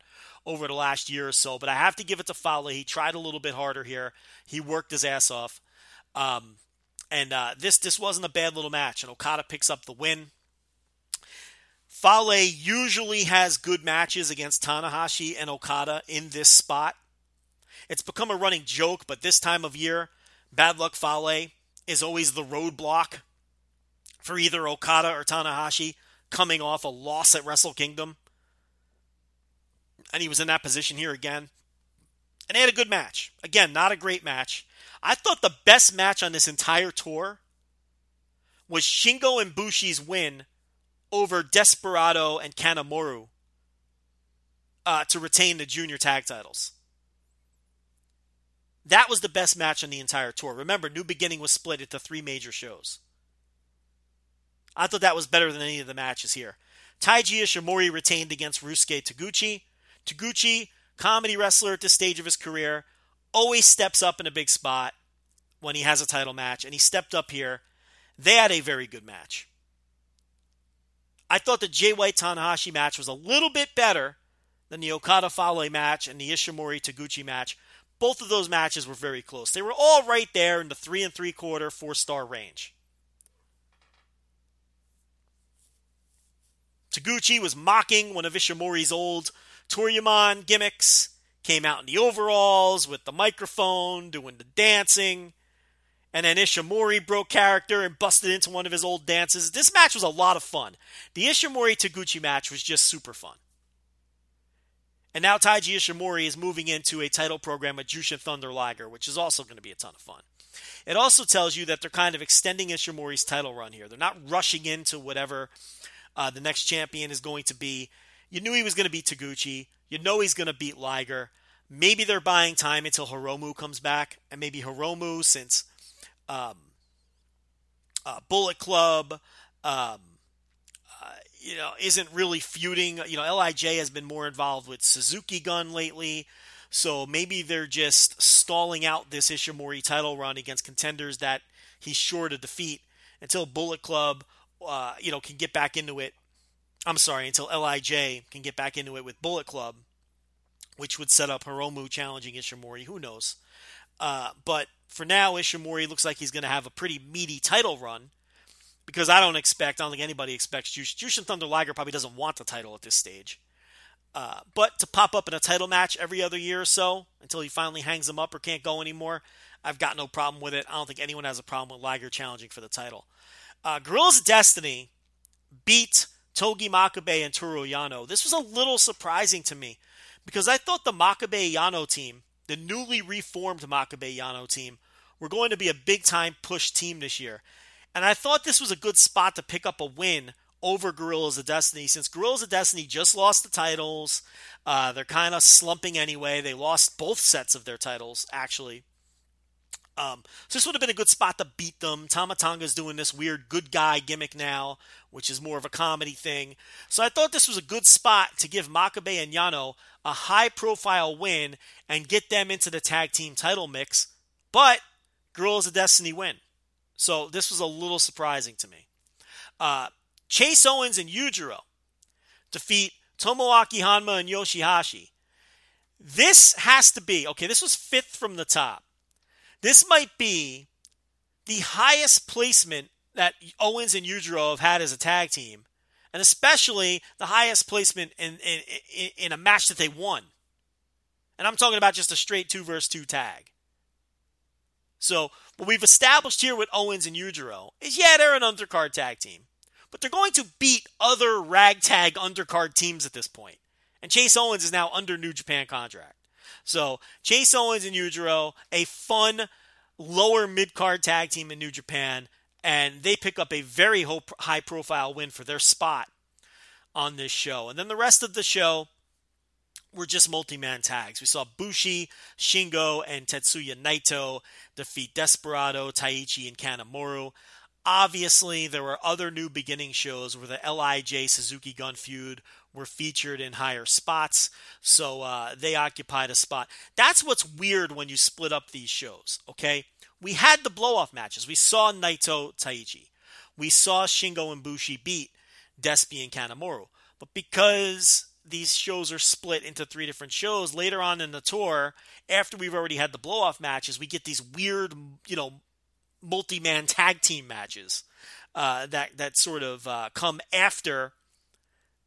over the last year or so. But I have to give it to Fale. He tried a little bit harder here. He worked his ass off, um, and uh, this this wasn't a bad little match. And Okada picks up the win. Fale usually has good matches against Tanahashi and Okada in this spot. It's become a running joke, but this time of year, Bad Luck Fale is always the roadblock for either Okada or Tanahashi coming off a loss at Wrestle Kingdom. And he was in that position here again. And they had a good match. Again, not a great match. I thought the best match on this entire tour was Shingo and Bushi's win over Desperado and Kanemaru uh, to retain the junior tag titles. That was the best match on the entire tour. Remember, New Beginning was split into three major shows. I thought that was better than any of the matches here. Taiji Ishimori retained against Ryusuke Taguchi. Taguchi, comedy wrestler at this stage of his career, always steps up in a big spot when he has a title match, and he stepped up here. They had a very good match. I thought the Jay White Tanahashi match was a little bit better than the Okada Fale match and the Ishimori Taguchi match, both of those matches were very close. They were all right there in the three and three quarter, four star range. Taguchi was mocking one of Ishimori's old Toryumon gimmicks, came out in the overalls with the microphone, doing the dancing. And then Ishimori broke character and busted into one of his old dances. This match was a lot of fun. The Ishimori Taguchi match was just super fun. And now Taiji Ishimori is moving into a title program with Jushin Thunder Liger, which is also going to be a ton of fun. It also tells you that they're kind of extending Ishimori's title run here. They're not rushing into whatever uh, the next champion is going to be. You knew he was going to beat Taguchi. You know he's going to beat Liger. Maybe they're buying time until Hiromu comes back, and maybe Hiromu, since um, uh, Bullet Club, um, you know, isn't really feuding. You know, Lij has been more involved with Suzuki Gun lately, so maybe they're just stalling out this Ishimori title run against contenders that he's sure to defeat until Bullet Club, uh, you know, can get back into it. I'm sorry, until Lij can get back into it with Bullet Club, which would set up Hiromu challenging Ishimori. Who knows? Uh, but for now, Ishimori looks like he's going to have a pretty meaty title run because I don't expect, I don't think anybody expects Jushin Thunder Liger probably doesn't want the title at this stage. Uh, but to pop up in a title match every other year or so until he finally hangs him up or can't go anymore, I've got no problem with it. I don't think anyone has a problem with Liger challenging for the title. Uh, Guerrillas of Destiny beat Togi Makabe and Toru Yano. This was a little surprising to me because I thought the Makabe Yano team the newly reformed Makabe Yano team, were going to be a big time push team this year. And I thought this was a good spot to pick up a win over Guerrillas of Destiny since Guerrillas of Destiny just lost the titles. Uh, they're kind of slumping anyway. They lost both sets of their titles, actually. Um, so this would have been a good spot to beat them. Tama Tonga's doing this weird good guy gimmick now, which is more of a comedy thing. So I thought this was a good spot to give Makabe and Yano a high profile win and get them into the tag team title mix. But Guerrillas of Destiny win. So this was a little surprising to me. Uh, Chase Owens and Yujiro defeat Tomoaki Honma and Yoshihashi. This has to be, okay, this was fifth from the top. This might be the highest placement that Owens and Yujiro have had as a tag team, and especially the highest placement in, in, in a match that they won. And I'm talking about just a straight two versus two tag. So, what we've established here with Owens and Yujiro is yeah, they're an undercard tag team, but they're going to beat other ragtag undercard teams at this point. And Chase Owens is now under New Japan contract. So Chase Owens and Yujiro, a fun lower mid card tag team in New Japan, and they pick up a very high profile win for their spot on this show. And then the rest of the show were just multi man tags. We saw Bushi, Shingo, and Tetsuya Naito defeat Desperado, Taichi, and Kanemaru. Obviously, there were other new beginning shows where the LIJ Suzuki Gun feud were featured in higher spots, so uh, they occupied a spot. That's what's weird when you split up these shows, okay? We had the blow off matches. We saw Naito Taichi. We saw Shingo and Bushi beat Despi and Kanemaru. But because these shows are split into three different shows, later on in the tour, after we've already had the blow off matches, we get these weird, you know, multi man tag team matches uh, that, that sort of uh, come after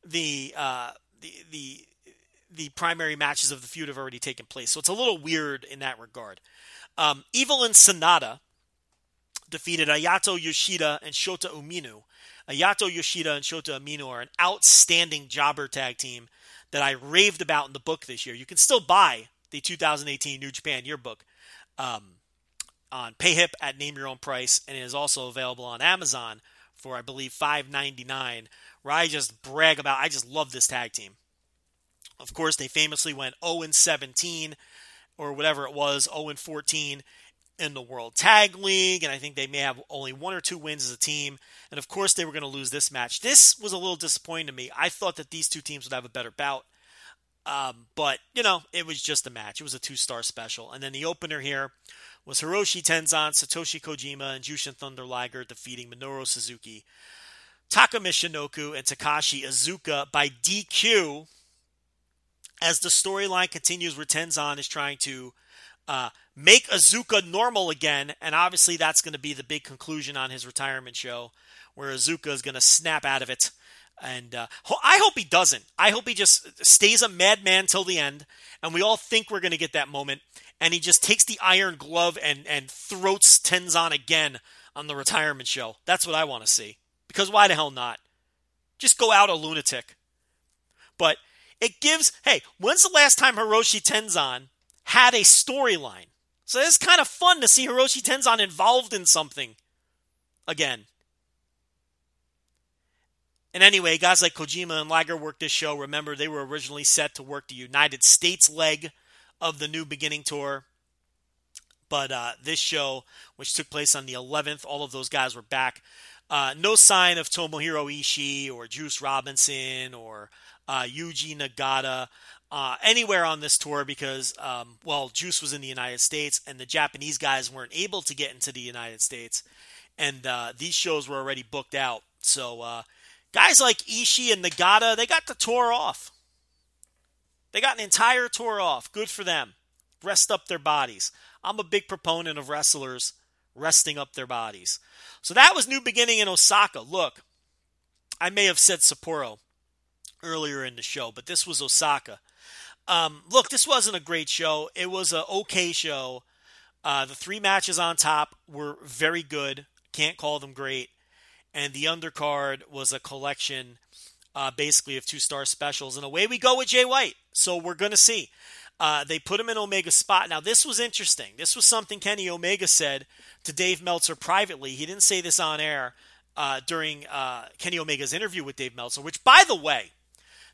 the uh, the the the primary matches of the feud have already taken place. So it's a little weird in that regard. Um, Evil and Sanada defeated Ayato Yoshida and Shota Umino. Ayato Yoshida and Shota Umino are an outstanding jobber tag team that I raved about in the book this year. You can still buy the 2018 New Japan Yearbook um, on PayHip at Name Your Own Price, and it is also available on Amazon for I believe 5.99 where I just brag about. I just love this tag team. Of course, they famously went 0 17 or whatever it was, 0 14 in the World Tag League, and I think they may have only one or two wins as a team. And of course, they were going to lose this match. This was a little disappointing to me. I thought that these two teams would have a better bout. Um, but, you know, it was just a match. It was a two star special. And then the opener here was Hiroshi Tenzan, Satoshi Kojima, and Jushin Thunder Liger defeating Minoru Suzuki Taka Michinoku and Takashi Iizuka by DQ as the storyline continues where Tenzan is trying to uh, make Iizuka normal again, and obviously that's going to be the big conclusion on his retirement show, where Iizuka is going to snap out of it. And uh, I hope he doesn't. I hope he just stays a madman till the end, and we all think we're going to get that moment, and he just takes the iron glove and and throats Tenzan again on the retirement show. That's what I want to see. Because why the hell not? Just go out a lunatic. But it gives, hey, when's the last time Hiroshi Tenzan had a storyline? So it's kind of fun to see Hiroshi Tenzan involved in something again. And anyway, guys like Kojima and Liger worked this show. Remember, they were originally set to work the United States leg of the New Beginning Tour. But uh, this show, which took place on the 11th, all of those guys were back. Uh, no sign of Tomohiro Ishii or Juice Robinson or uh, Yuji Nagata uh, anywhere on this tour because, um, well, Juice was in the United States and the Japanese guys weren't able to get into the United States. And uh, these shows were already booked out. So uh, guys like Ishii and Nagata, they got the tour off. They got an entire tour off. Good for them. Rest up their bodies. I'm a big proponent of wrestlers resting up their bodies. So that was New Beginning in Osaka. Look, I may have said Sapporo earlier in the show, but this was Osaka. Um, look, this wasn't a great show. It was an okay show. Uh, the three matches on top were very good. Can't call them great. And the undercard was a collection, uh, basically, of two star specials. And away we go with Jay White. So we're going to see. Uh, they put him in Omega's spot. Now, this was interesting. This was something Kenny Omega said to Dave Meltzer privately. He didn't say this on air uh, during uh, Kenny Omega's interview with Dave Meltzer, which, by the way,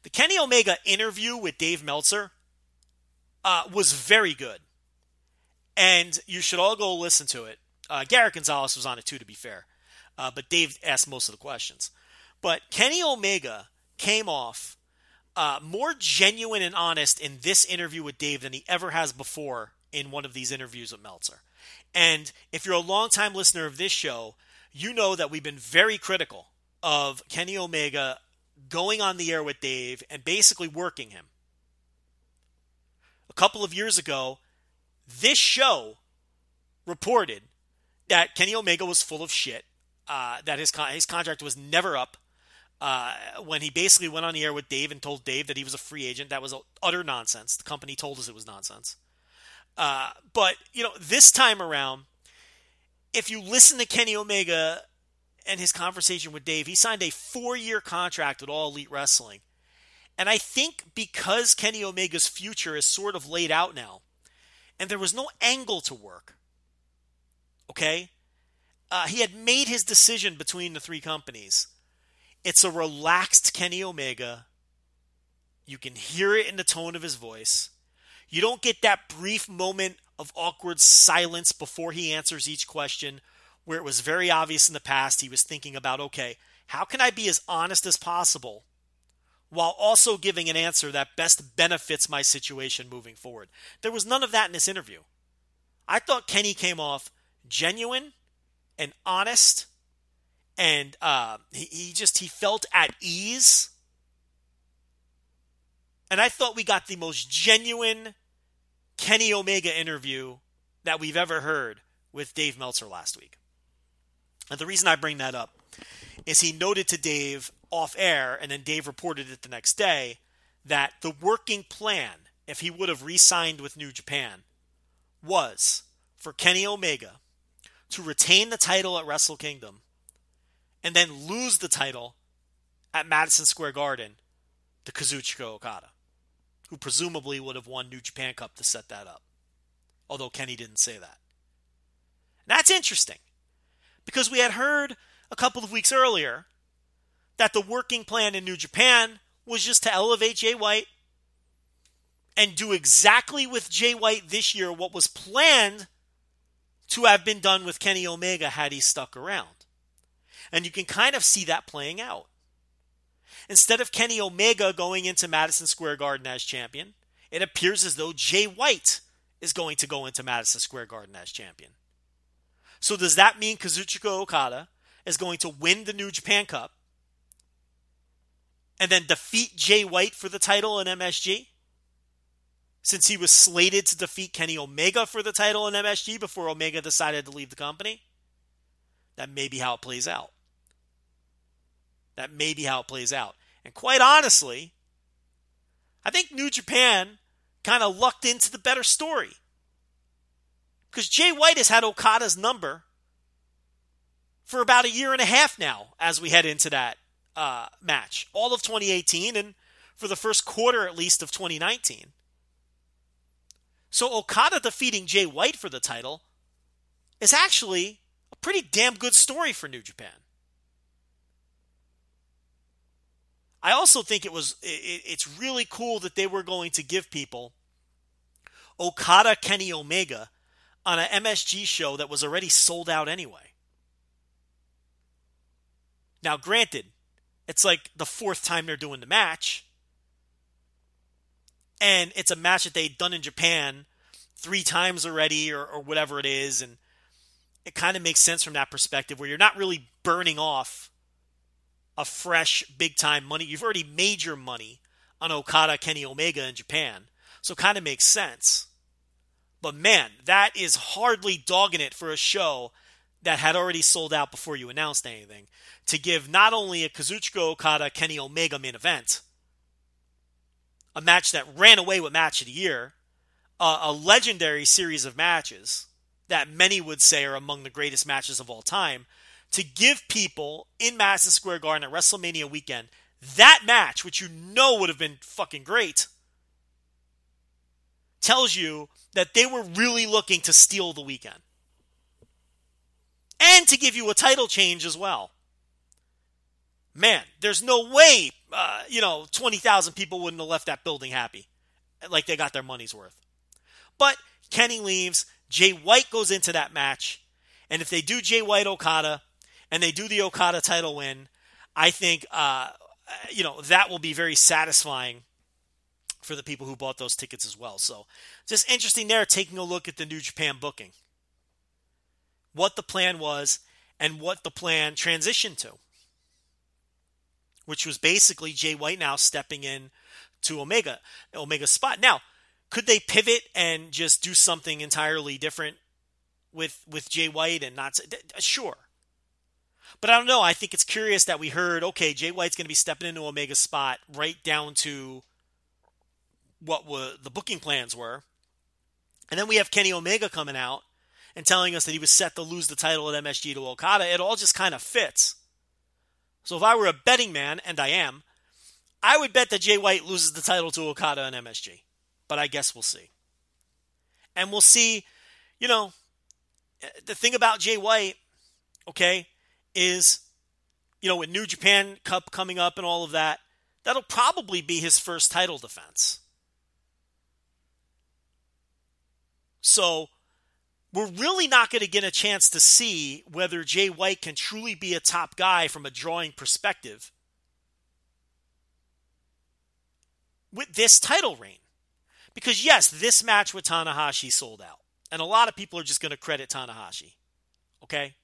the Kenny Omega interview with Dave Meltzer uh, was very good. And you should all go listen to it. Uh, Garrett Gonzalez was on it too, to be fair. Uh, but Dave asked most of the questions. But Kenny Omega came off uh, more genuine and honest in this interview with Dave than he ever has before in one of these interviews with Meltzer. And if you're a longtime listener of this show, you know that we've been very critical of Kenny Omega going on the air with Dave and basically working him. A couple of years ago, this show reported that Kenny Omega was full of shit, uh, that his, con- his contract was never up, uh, when he basically went on the air with Dave and told Dave that he was a free agent. That was utter nonsense. The company told us it was nonsense. Uh, but, you know, this time around, if you listen to Kenny Omega and his conversation with Dave, he signed a four year contract with All Elite Wrestling. And I think because Kenny Omega's future is sort of laid out now, and there was no angle to work, okay? Uh, he had made his decision between the three companies it's a relaxed Kenny Omega. You can hear it in the tone of his voice. You don't get that brief moment of awkward silence before he answers each question where it was very obvious in the past he was thinking about, okay, how can I be as honest as possible while also giving an answer that best benefits my situation moving forward? There was none of that in this interview. I thought Kenny came off genuine and honest and uh, he, he just he felt at ease. And I thought we got the most genuine Kenny Omega interview that we've ever heard with Dave Meltzer last week. And the reason I bring that up is he noted to Dave off air, and then Dave reported it the next day, that the working plan, if he would have re signed with New Japan, was for Kenny Omega to retain the title at Wrestle Kingdom and then lose the title at Madison Square Garden to Kazuchika Okada, who presumably would have won New Japan Cup to set that up. Although Kenny didn't say that. That's interesting because we had heard a couple of weeks earlier that the working plan in New Japan was just to elevate Jay White and do exactly with Jay White this year what was planned to have been done with Kenny Omega had he stuck around. And you can kind of see that playing out. Instead of Kenny Omega going into Madison Square Garden as champion, it appears as though Jay White is going to go into Madison Square Garden as champion. So does that mean Kazuchika Okada is going to win the New Japan Cup and then defeat Jay White for the title in MSG? Since he was slated to defeat Kenny Omega for the title in MSG before Omega decided to leave the company? That may be how it plays out. That may be how it plays out. And quite honestly, I think New Japan kind of lucked into the better story. Because Jay White has had Okada's number for about a year and a half now as we head into that uh, match. All of 2018 and for the first quarter at least of 2019. So Okada defeating Jay White for the title is actually a pretty damn good story for New Japan. I also think it was it, it's really cool that they were going to give people Okada Kenny Omega on an MSG show that was already sold out anyway. Now, granted, it's like the fourth time they're doing the match. And it's a match that they'd done in Japan three times already, or, or whatever it is. And it kind of makes sense from that perspective where you're not really burning off a fresh big time money. You've already made your money on Okada, Kenny Omega in Japan. So it kind of makes sense. But man, that is hardly dogging it for a show that had already sold out before you announced anything. To give not only a Kazuchika Okada Kenny Omega main event, a match that ran away with match of the year, a, a legendary series of matches that many would say are among the greatest matches of all time, to give people in Madison Square Garden at WrestleMania weekend that match, which you know would have been fucking great, tells you that they were really looking to steal the weekend and to give you a title change as well. Man, there's no way, uh, you know, 20,000 people wouldn't have left that building happy, like they got their money's worth. But Kenny leaves. Jay White goes into that match. And if they do Jay White Okada and they do the Okada title win, I think, uh, you know, that will be very satisfying for the people who bought those tickets as well. So just interesting there, taking a look at the New Japan booking, what the plan was, and what the plan transitioned to, which was basically Jay White now stepping in to Omega, Omega spot. Now, could they pivot and just do something entirely different with with Jay White and not sure? But I don't know. I think it's curious that we heard okay, Jay White's going to be stepping into Omega spot right down to what were the booking plans were. And then we have Kenny Omega coming out and telling us that he was set to lose the title at MSG to Okada. It all just kind of fits. So if I were a betting man, and I am, I would bet that Jay White loses the title to Okada and MSG. But I guess we'll see. And we'll see, you know, the thing about Jay White, okay, is, you know, with New Japan Cup coming up and all of that, that'll probably be his first title defense. So we're really not going to get a chance to see whether Jay White can truly be a top guy from a drawing perspective with this title reign. Because, yes, this match with Tanahashi sold out. And a lot of people are just going to credit Tanahashi. Okay?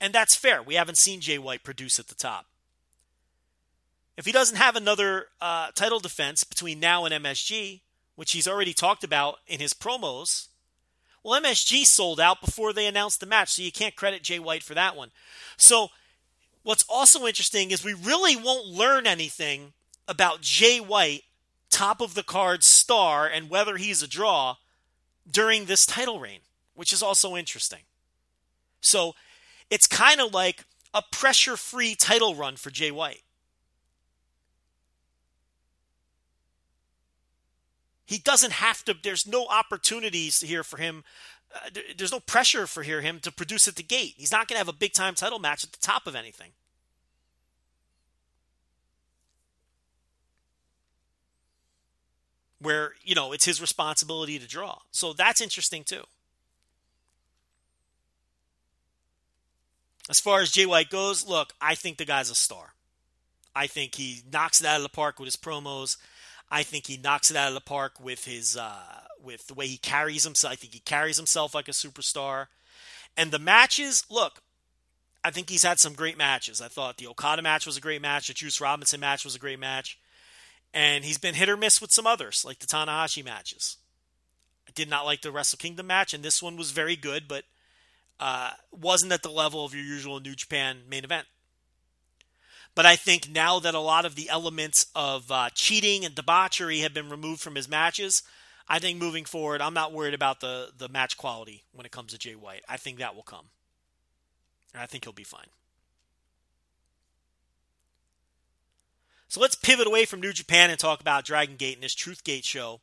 And that's fair. We haven't seen Jay White produce at the top. If he doesn't have another uh, title defense between now and MSG, which he's already talked about in his promos, well, MSG sold out before they announced the match, so you can't credit Jay White for that one. So, what's also interesting is we really won't learn anything about Jay White, top of the card star, and whether he's a draw during this title reign, which is also interesting. So, it's kind of like a pressure free title run for Jay White. He doesn't have to, there's no opportunities here for him. Uh, there's no pressure for here him to produce at the gate. He's not going to have a big time title match at the top of anything. Where, you know, it's his responsibility to draw. So that's interesting too. As far as Jay White goes, look, I think the guy's a star. I think he knocks it out of the park with his promos. I think he knocks it out of the park with his uh, with the way he carries himself. I think he carries himself like a superstar. And the matches, look, I think he's had some great matches. I thought the Okada match was a great match. The Juice Robinson match was a great match. And he's been hit or miss with some others, like the Tanahashi matches. I did not like the Wrestle Kingdom match, and this one was very good, but uh, wasn't at the level of your usual New Japan main event. But I think now that a lot of the elements of uh, cheating and debauchery have been removed from his matches, I think moving forward, I'm not worried about the, the match quality when it comes to Jay White. I think that will come. And I think he'll be fine. So let's pivot away from New Japan and talk about Dragon Gate and this Truth Gate show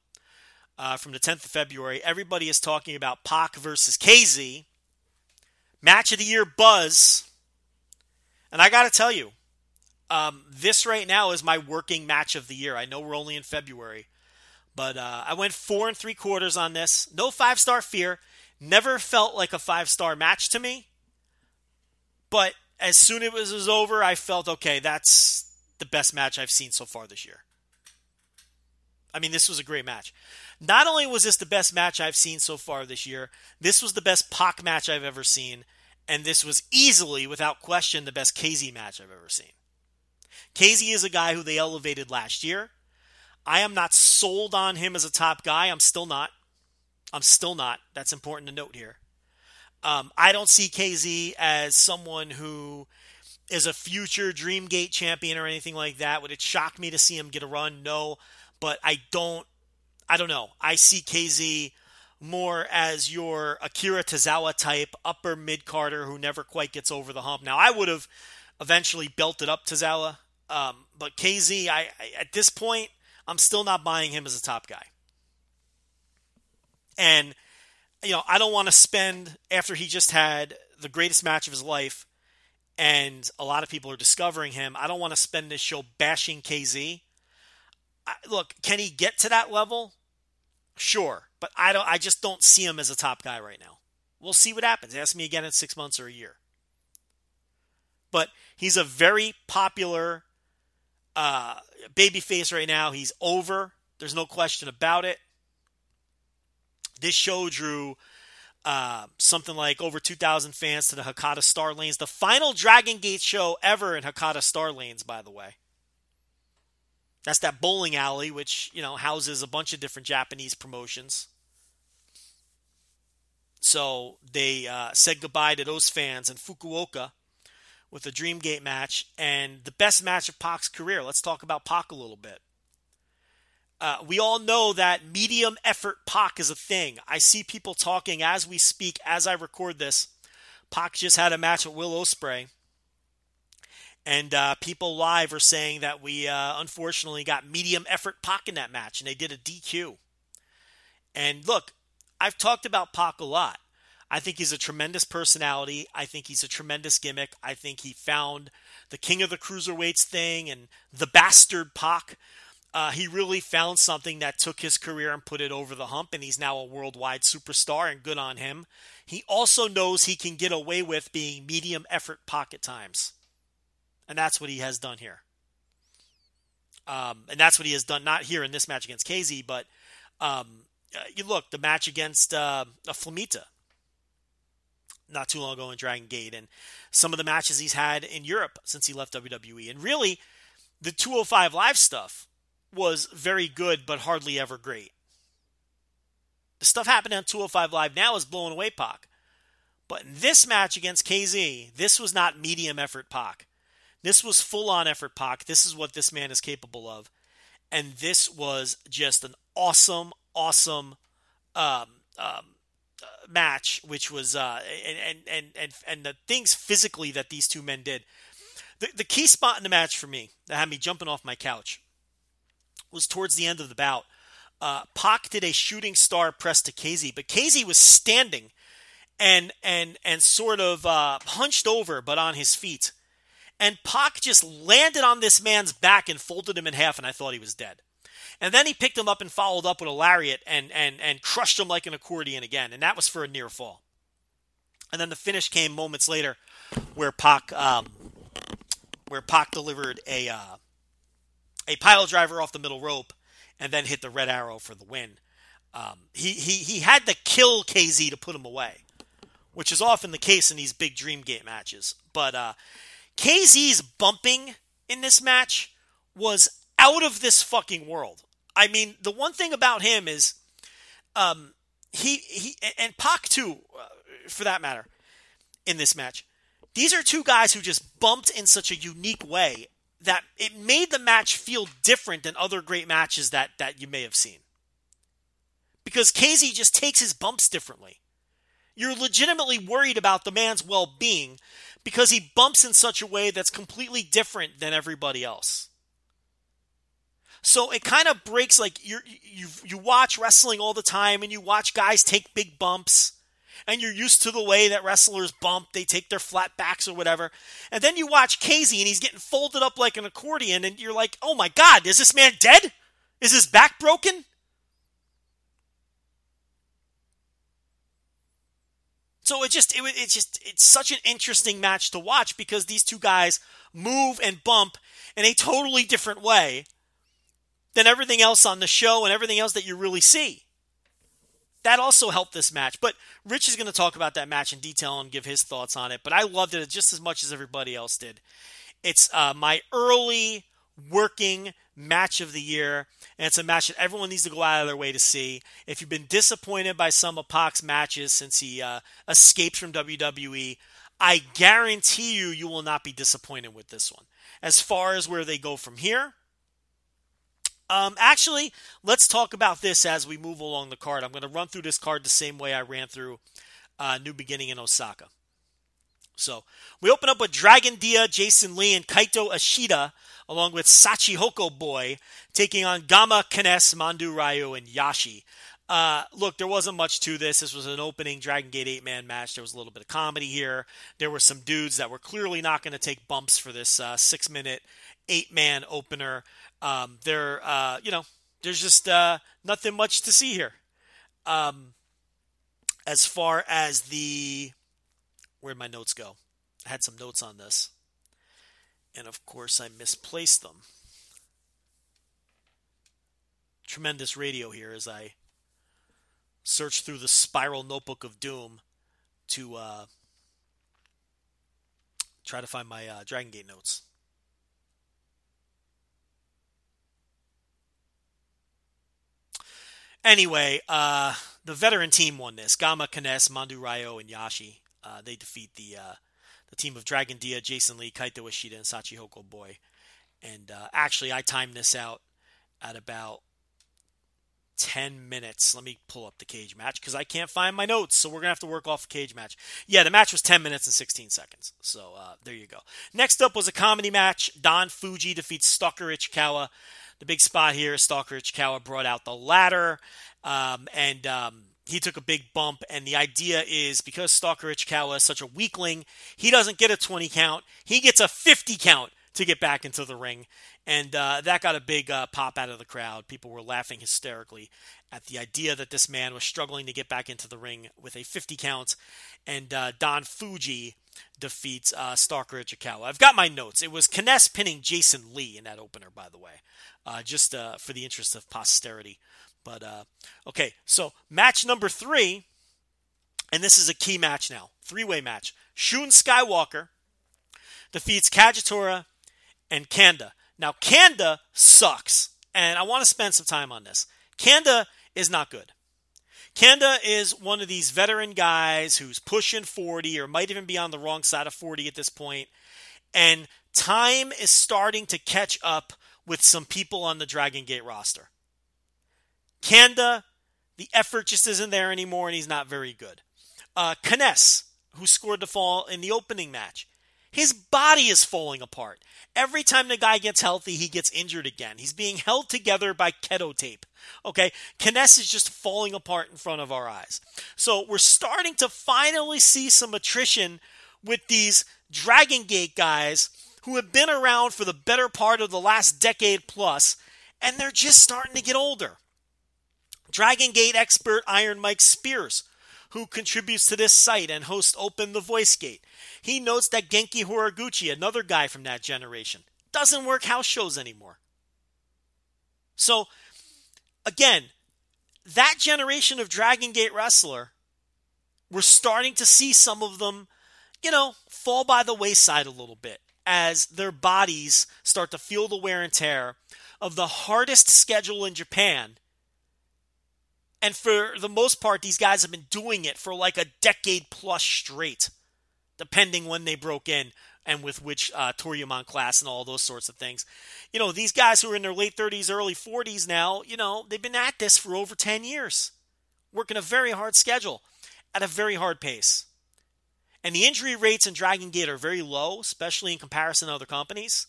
uh, from the 10th of February. Everybody is talking about Pac versus KZ. Match of the year buzz. And I got to tell you, um, this right now is my working match of the year. I know we're only in February, but uh, I went four and three quarters on this. No five star fear. Never felt like a five star match to me. But as soon as it was over, I felt okay. That's the best match I've seen so far this year. I mean, this was a great match. Not only was this the best match I've seen so far this year, this was the best Pac match I've ever seen, and this was easily, without question, the best KZ match I've ever seen. KZ is a guy who they elevated last year. I am not sold on him as a top guy. I'm still not. I'm still not. That's important to note here. Um, I don't see KZ as someone who is a future Dreamgate champion or anything like that. Would it shock me to see him get a run? No, but I don't. I don't know. I see KZ more as your Akira Tozawa type, upper mid Carter who never quite gets over the hump. Now, I would have eventually belted up Tozawa um, but KZ, I, I, at this point, I'm still not buying him as a top guy. And, you know, I don't want to spend, after he just had the greatest match of his life, and a lot of people are discovering him, I don't want to spend this show bashing KZ. I, look, can he get to that level? Sure, but I don't. I just don't see him as a top guy right now. We'll see what happens. Ask me again in six months or a year. But he's a very popular uh, babyface right now. He's over. There's no question about it. This show drew uh, something like over 2,000 fans to the Hakata Star Lanes, the final Dragon Gate show ever in Hakata Star Lanes, by the way. That's that bowling alley, which you know houses a bunch of different Japanese promotions. So they uh, said goodbye to those fans in Fukuoka with a Dreamgate match and the best match of Pac's career. Let's talk about Pac a little bit. Uh, we all know that medium effort Pac is a thing. I see people talking as we speak, as I record this. Pac just had a match with Will Ospreay. And uh, people live are saying that we uh, unfortunately got medium effort Pac in that match, and they did a DQ. And look, I've talked about Pac a lot. I think he's a tremendous personality. I think he's a tremendous gimmick. I think he found the king of the cruiserweights thing and the bastard Pac. Uh, he really found something that took his career and put it over the hump, and he's now a worldwide superstar, and good on him. He also knows he can get away with being medium effort pocket times, and that's what he has done here. Um, and that's what he has done, not here in this match against KZ, but um, uh, you look the match against uh, Flamita not too long ago in Dragon Gate, and some of the matches he's had in Europe since he left WWE. And really, the 205 Live stuff was very good, but hardly ever great. The stuff happening on 205 Live now is blowing away Pac. But in this match against KZ, this was not medium effort Pac. This was full on effort Pac. This is what this man is capable of. And this was just an awesome, awesome um, um, match, which was uh, and, and and and the things physically that these two men did. The the key spot in the match for me that had me jumping off my couch was towards the end of the bout. Uh, Pac did a shooting star press to KZ, but KZ was standing and and and sort of uh, hunched over, but on his feet. And Pac just landed on this man's back and folded him in half, and I thought he was dead. And then he picked him up and followed up with a lariat and, and, and crushed him like an accordion again. And that was for a near fall. And then the finish came moments later where Pac, um, where Pac delivered a, uh, a pile driver off the middle rope and then hit the red arrow for the win. Um, he, he, he had to kill KZ to put him away, which is often the case in these big Dreamgate matches. But uh, KZ's bumping in this match was out of this fucking world. I mean, the one thing about him is, um, he he and Pac too, uh, for that matter, in this match. These are two guys who just bumped in such a unique way that it made the match feel different than other great matches that that you may have seen. Because KZ just takes his bumps differently. You're legitimately worried about the man's well-being because he bumps in such a way that's completely different than everybody else. So it kind of breaks like you you you watch wrestling all the time and you watch guys take big bumps and you're used to the way that wrestlers bump, they take their flat backs or whatever. And then you watch KZ and he's getting folded up like an accordion and you're like, "Oh my god, is this man dead? Is his back broken?" So it just it it's just it's such an interesting match to watch because these two guys move and bump in a totally different way than everything else on the show and everything else that you really see. That also helped this match. But Rich is going to talk about that match in detail and give his thoughts on it. But I loved it just as much as everybody else did. It's uh, my early working match of the year, and it's a match that everyone needs to go out of their way to see. If you've been disappointed by some of Pac's matches since he uh, escaped from WWE, I guarantee you, you will not be disappointed with this one. As far as where they go from here, um, actually, let's talk about this as we move along the card. I'm going to run through this card the same way I ran through uh, New Beginning in Osaka. So we open up with Dragon Dia, Jason Lee, and Kaito Ishida, along with Shachihoko Boy, taking on Gamma, K-ness, Mondai Ryu, and Yasshi. Uh, look, there wasn't much to this. This was an opening Dragon Gate eight man match. There was a little bit of comedy here. There were some dudes that were clearly not going to take bumps for this uh, six minute eight man opener. Um, there, uh, you know, there's just uh, nothing much to see here. Um, as far as the where'd my notes go? I had some notes on this, and of course I misplaced them. Tremendous radio here as I search through the spiral notebook of doom to uh, try to find my uh, Dragon Gate notes. Anyway, uh, the veteran team won this. Gamma, K-ness, Mondai Ryu, and Yasshi. Uh, they defeat the uh, the team of Dragon Dia, Jason Lee, Kaito Ishida, and Shachihoko Boy. And uh, actually, I timed this out at about 10 minutes. Let me pull up the cage match because I can't find my notes, so we're going to have to work off the cage match. Yeah, the match was 10 minutes and 16 seconds. So uh, there you go. Next up was a comedy match. Don Fuji defeats Stalker Ichikawa. The big spot here, Stalker Ichikawa brought out the ladder, um, and um, he took a big bump. And the idea is because Stalker Ichikawa is such a weakling, he doesn't get a 20 count, he gets a 50 count to get back into the ring. And uh, that got a big uh, pop out of the crowd. People were laughing hysterically at the idea that this man was struggling to get back into the ring with a 50 count. And uh, Don Fuji defeats uh, Stalker Ichikawa. I've got my notes. It was K-ness pinning Jason Lee in that opener, by the way, uh, just uh, for the interest of posterity. But okay, so match number three, and this is a key match now, three-way match. Shun Skywalker defeats Kagetora and Kanda. Now, Kanda sucks, and I want to spend some time on this. Kanda is not good. Kanda is one of these veteran guys who's pushing 40 or might even be on the wrong side of 40 at this point, and time is starting to catch up with some people on the Dragon Gate roster. Kanda, the effort just isn't there anymore, and he's not very good. Uh, K-ness, who scored the fall in the opening match, his body is falling apart. Every time the guy gets healthy, he gets injured again. He's being held together by keto tape. Okay, K-ness is just falling apart in front of our eyes. So we're starting to finally see some attrition with these Dragon Gate guys who have been around for the better part of the last decade plus, and they're just starting to get older. Dragon Gate expert Iron Mike Spears, who contributes to this site and hosts Open the Voice Gate, he notes that Genki Horiguchi, another guy from that generation, doesn't work house shows anymore. So, again, that generation of Dragon Gate wrestler, we're starting to see some of them, you know, fall by the wayside a little bit as their bodies start to feel the wear and tear of the hardest schedule in Japan. And for the most part, these guys have been doing it for like a decade plus straight depending when they broke in and with which uh, Toryumon class and all those sorts of things. You know, these guys who are in their late 30s, early 40s now, you know, they've been at this for over 10 years, working a very hard schedule at a very hard pace. And the injury rates in Dragon Gate are very low, especially in comparison to other companies.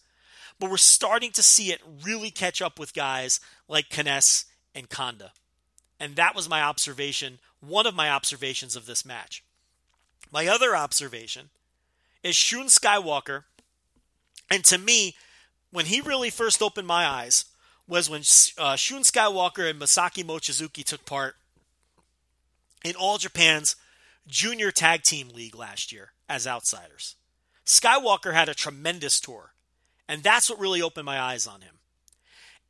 But we're starting to see it really catch up with guys like K-ness and Kanda. And that was my observation, one of my observations of this match. My other observation is Shun Skywalker, and to me, when he really first opened my eyes was when uh, Shun Skywalker and Masaki Mochizuki took part in All Japan's Junior Tag Team League last year as outsiders. Skywalker had a tremendous tour, and that's what really opened my eyes on him.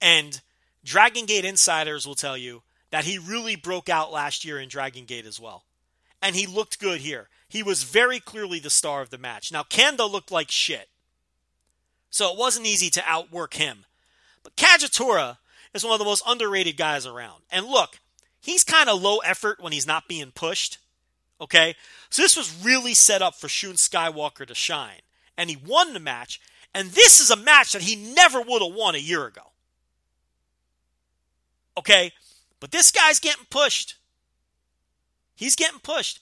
And Dragon Gate insiders will tell you that he really broke out last year in Dragon Gate as well. And he looked good here. He was very clearly the star of the match. Now, Kanda looked like shit. So it wasn't easy to outwork him. But Kagetora is one of the most underrated guys around. And look, he's kind of low effort when he's not being pushed. Okay? So this was really set up for Shun Skywalker to shine. And he won the match. And this is a match that he never would have won a year ago. Okay? But this guy's getting pushed. He's getting pushed.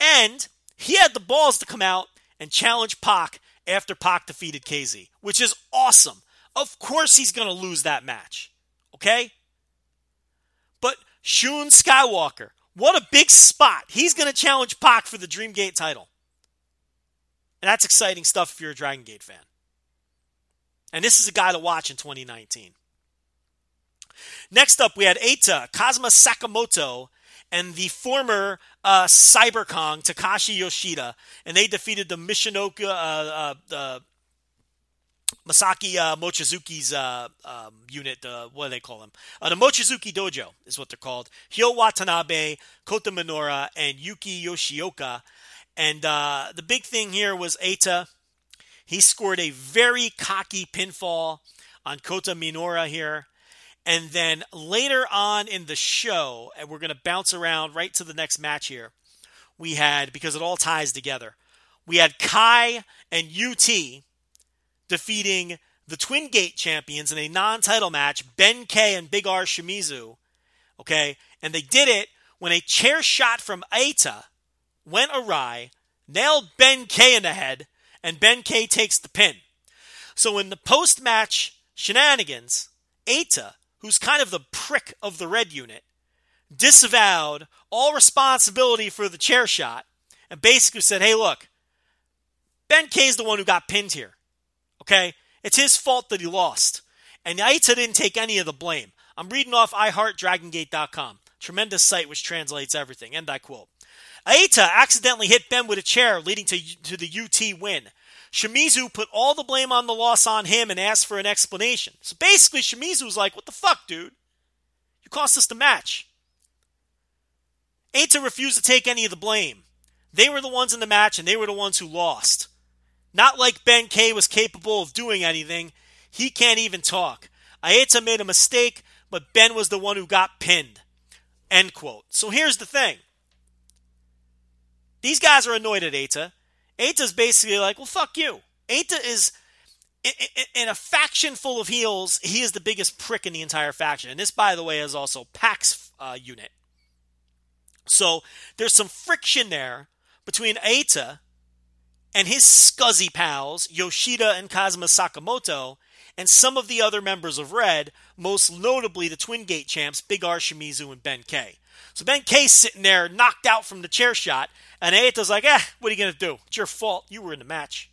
And he had the balls to come out and challenge Pac after Pac defeated KZ, which is awesome. Of course he's going to lose that match. Okay? But Shun Skywalker. What a big spot. He's going to challenge Pac for the Dreamgate title. And that's exciting stuff if you're a Dragon Gate fan. And this is a guy to watch in 2019. Next up, we had Eita, Kazuma Sakamoto, and the former uh, Cyber Kong, Takashi Yoshida. And they defeated the Michinoku, uh, uh, Masaki uh, Mochizuki's uh, um, unit, uh, what do they call them? The Mochizuki Dojo is what they're called. Hyo Watanabe, Kota Minoura, and Yuki Yoshioka. And the big thing here was Eita. He scored a very cocky pinfall on Kota Minoura here. And then later on in the show, and we're going to bounce around right to the next match here, we had, because it all ties together, we had Kai and UT defeating the Twin Gate champions in a non title match, Ben K and Big R Shimizu. Okay? And they did it when a chair shot from Eita went awry, nailed Ben K in the head, and Ben K takes the pin. So in the post match shenanigans, Eita, who's kind of the prick of the red unit, disavowed all responsibility for the chair shot and basically said, hey, look, Ben K's the one who got pinned here. Okay? It's his fault that he lost. And Eita didn't take any of the blame. I'm reading off iHeartDragonGate.com. Tremendous site which translates everything. End I quote. Eita accidentally hit Ben with a chair, leading to, to the UT win. Shimizu put all the blame on the loss on him and asked for an explanation. So basically, Shimizu was like, What the fuck, dude? You cost us the match. Eita refused to take any of the blame. They were the ones in the match, and they were the ones who lost. Not like Ben K was capable of doing anything. He can't even talk. Eita made a mistake, but Ben was the one who got pinned. End quote. So here's the thing. These guys are annoyed at Eita. Eita's basically like, well, fuck you. Eita is in a faction full of heels. He is the biggest prick in the entire faction. And this, by the way, is also Pac's uh, unit. So there's some friction there between Eita and his scuzzy pals, Yoshida and Kazuma Sakamoto, and some of the other members of Red, most notably the Twin Gate champs, Big R Shimizu and Ben K. So Ben K's sitting there, knocked out from the chair shot, and Eita's like, eh, what are you going to do? It's your fault. You were in the match.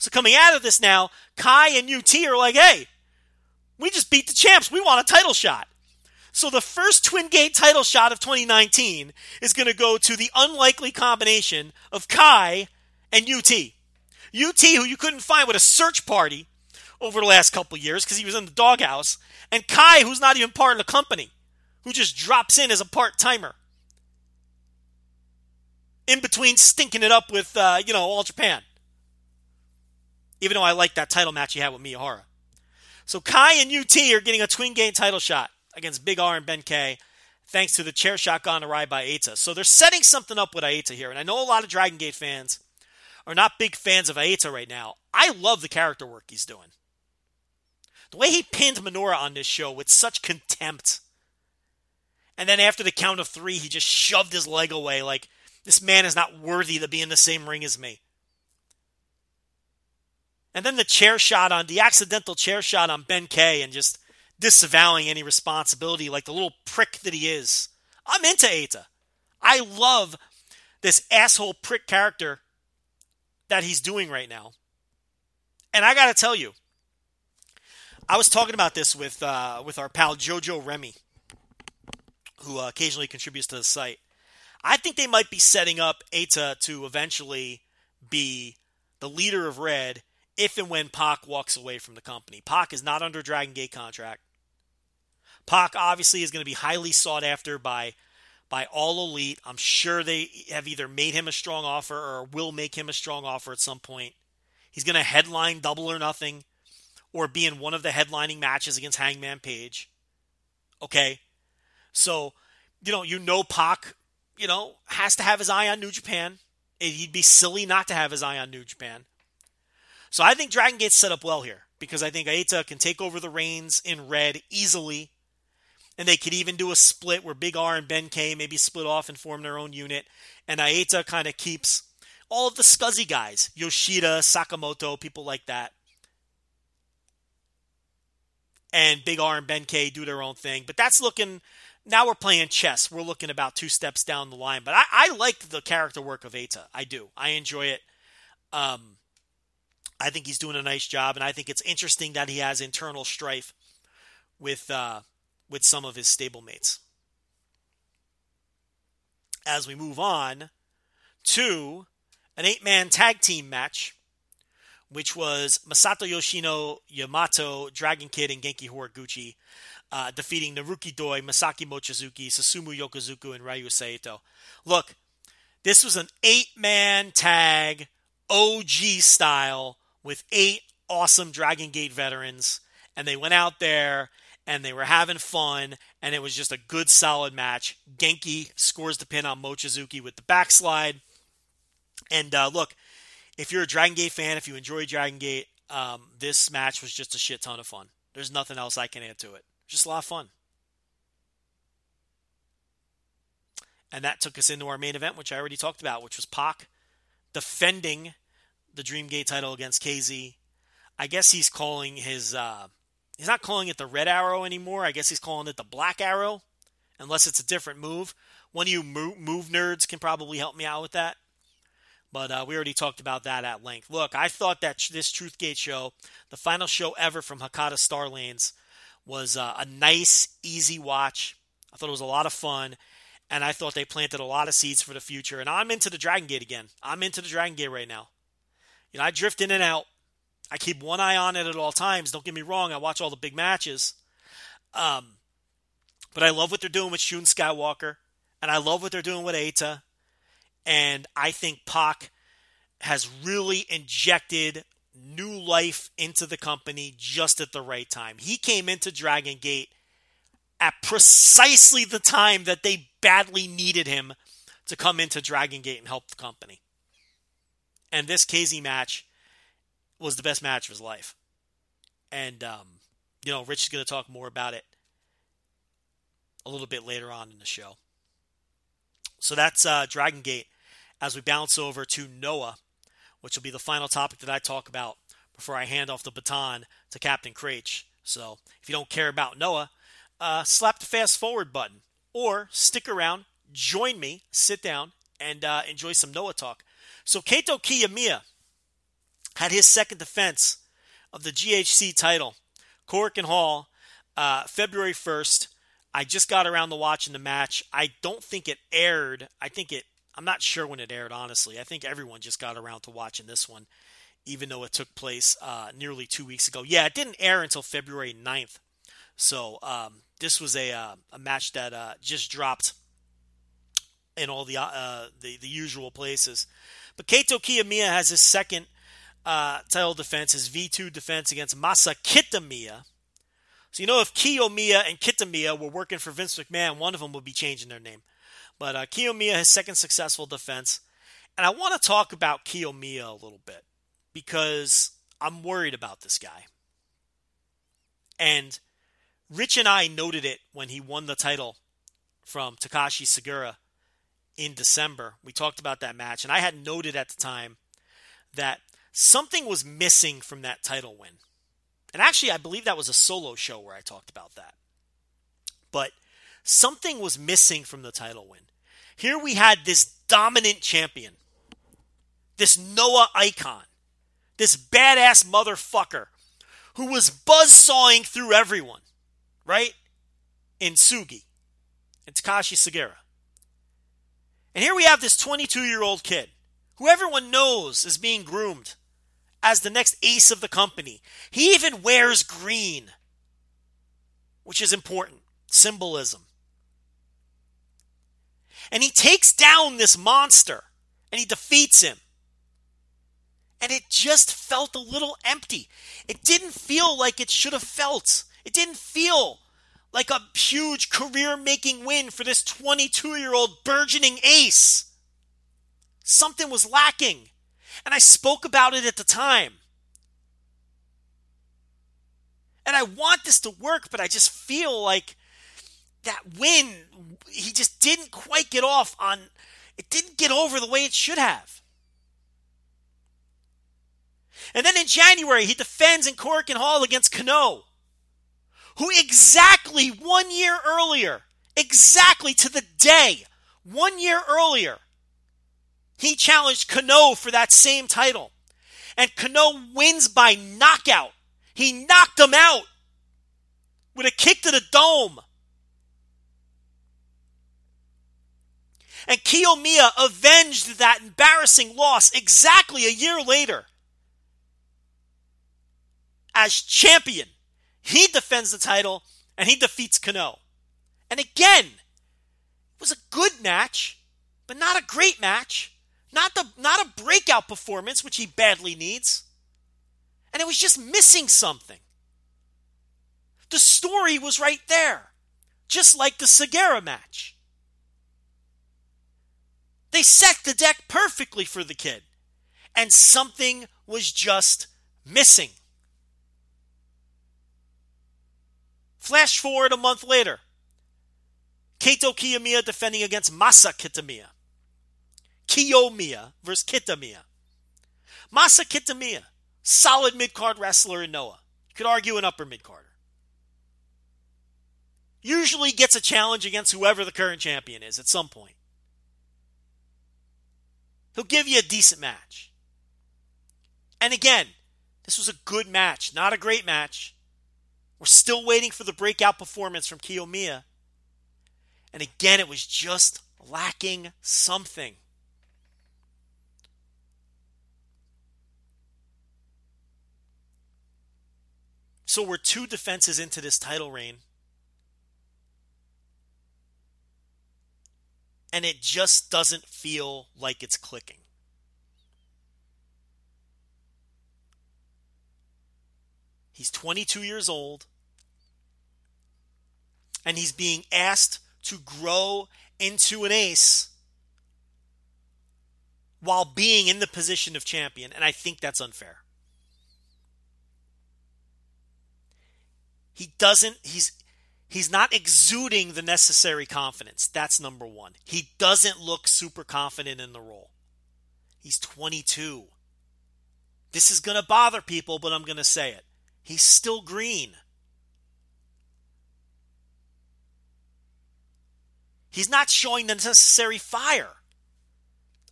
So coming out of this now, Kai and UT are like, hey, we just beat the champs. We want a title shot. So the first Twin Gate title shot of 2019 is going to go to the unlikely combination of Kai and UT. UT, who you couldn't find with a search party over the last couple years because he was in the doghouse, and Kai, who's not even part of the company, who just drops in as a part timer. In between stinking it up with, uh, you know, All Japan. Even though I like that title match he had with Miyahara. So Kai and UT are getting a Twin Gate title shot against Big R and Ben K, thanks to the chair shot gone by Eita. So they're setting something up with Eita here, and I know a lot of Dragon Gate fans are not big fans of Eita right now. I love the character work he's doing. The way he pinned Minoura on this show with such contempt. And then after the count of three, he just shoved his leg away like this man is not worthy to be in the same ring as me. And then the chair shot on the accidental chair shot on Ben K and just disavowing any responsibility like the little prick that he is. I'm into Eita. I love this asshole prick character that he's doing right now. And I got to tell you, I was talking about this with uh, with our pal Jojo Remy, who uh, occasionally contributes to the site. I think they might be setting up Eita to eventually be the leader of Red if and when Pac walks away from the company. Pac is not under Dragon Gate contract. Pac obviously is going to be highly sought after by by all elite. I'm sure they have either made him a strong offer or will make him a strong offer at some point. He's going to headline double or nothing or be in one of the headlining matches against Hangman Page. Okay? So, you know, you know Pac, you know, has to have his eye on New Japan. He'd be silly not to have his eye on New Japan. So I think Dragon Gate's set up well here because I think Eita can take over the reins in red easily and they could even do a split where Big R and Ben K maybe split off and form their own unit, and Eita kind of keeps all of the scuzzy guys, Yoshida, Sakamoto, people like that. And Big R and Ben K do their own thing. But that's looking now we're playing chess. We're looking about two steps down the line. But I, I like the character work of Eita. I do. I enjoy it. Um, I think he's doing a nice job, and I think it's interesting that he has internal strife with uh, with some of his stablemates. As we move on to an eight man tag team match, which was Masato Yoshino, Yamato, Dragon Kid, and Genki Horiguchi uh, defeating Naruki Doi, Masaki Mochizuki, Susumu Yokosuka, and Ryo Saito. Look, this was an eight man tag, OG style, with eight awesome Dragon Gate veterans. And they went out there and they were having fun, and it was just a good, solid match. Genki scores the pin on Mochizuki with the backslide. And uh, look, if you're a Dragon Gate fan, if you enjoy Dragon Gate, um, this match was just a shit ton of fun. There's nothing else I can add to it. Just a lot of fun. And that took us into our main event, which I already talked about, which was Pac defending the Dreamgate title against KZ. I guess he's calling his, uh, he's not calling it the red arrow anymore. I guess he's calling it the black arrow, unless it's a different move. One of you move, nerds can probably help me out with that. But uh, we already talked about that at length. Look, I thought that this Truthgate show, the final show ever from Hakata Star Lanes, was uh, a nice, easy watch. I thought it was a lot of fun, and I thought they planted a lot of seeds for the future. And I'm into the Dragon Gate again. I'm into the Dragon Gate right now. You know, I drift in and out. I keep one eye on it at all times. Don't get me wrong. I watch all the big matches. Um, but I love what they're doing with Shun Skywalker, and I love what they're doing with Eita. And I think Pac has really injected new life into the company just at the right time. He came into Dragon Gate at precisely the time that they badly needed him to come into Dragon Gate and help the company. And this KZ match was the best match of his life. And, um, you know, Rich is going to talk more about it a little bit later on in the show. So that's uh, Dragon Gate as we bounce over to Noah which will be the final topic that I talk about before I hand off the baton to Captain Kraetsch. So if you don't care about Noah, uh, slap the fast forward button or stick around, join me, sit down, and uh, enjoy some Noah talk. So Kaito Kiyomiya had his second defense of the GHC title, Korakuen Hall, uh, February 1st. I just got around to watching the match. I don't think it aired. I think it I'm not sure when it aired, honestly. I think everyone just got around to watching this one, even though it took place uh, nearly two weeks ago. Yeah, it didn't air until February 9th. So um, this was a, uh, a match that uh, just dropped in all the, uh, the, the usual places. But Kaito Kiyomiya has his second uh, title defense, his V2 defense against Masa Kitamiya. So you know if Kiyomiya and Kitamiya were working for Vince McMahon, one of them would be changing their name. But uh, Kiyomiya, his second successful defense. And I want to talk about Kiyomiya a little bit because I'm worried about this guy. And Rich and I noted it when he won the title from Takashi Sugiura in December. We talked about that match, and I had noted at the time that something was missing from that title win. And actually, I believe that was a solo show where I talked about that. But something was missing from the title win. Here we had this dominant champion, this Noah icon, this badass motherfucker who was buzzsawing through everyone, right? In Sugi and Takashi Sugiura. And here we have this 22 year old kid who everyone knows is being groomed as the next ace of the company. He even wears green, which is important symbolism. And he takes down this monster and he defeats him. And it just felt a little empty. It didn't feel like it should have felt. It didn't feel like a huge career making win for this 22 year old burgeoning ace. Something was lacking. And I spoke about it at the time. And I want this to work, but I just feel like that win, he just didn't quite get off on. It didn't get over the way it should have. And then in January, he defends in Korakuen Hall against Kenoh, who exactly one year earlier exactly to the day, one year earlier, he challenged Kenoh for that same title. And Kenoh wins by knockout. He knocked him out with a kick to the dome. And Kiyomiya avenged that embarrassing loss exactly a year later. As champion, he defends the title and he defeats Kenoh. And again, it was a good match, but not a great match. Not the not a breakout performance, which he badly needs. And it was just missing something. The story was right there, just like the Sugiura match. They set the deck perfectly for the kid, and something was just missing. Flash forward a month later. Kaito Kiyomiya defending against Masa Kitamiya. Kiyomiya versus Kitamiya. Masa Kitamiya, solid mid card wrestler in Noah. You could argue an upper mid carder. Usually gets a challenge against whoever the current champion is at some point. He'll give you a decent match. And again, this was a good match, not a great match. We're still waiting for the breakout performance from Kiyomiya. And again, it was just lacking something. So we're two defenses into this title reign. And it just doesn't feel like it's clicking. He's 22 years old. And he's being asked to grow into an ace while being in the position of champion. And I think that's unfair. He doesn't, he's, he's not exuding the necessary confidence. That's number one. He doesn't look super confident in the role. He's 22. This is going to bother people, but I'm going to say it. He's still green. He's not showing the necessary fire.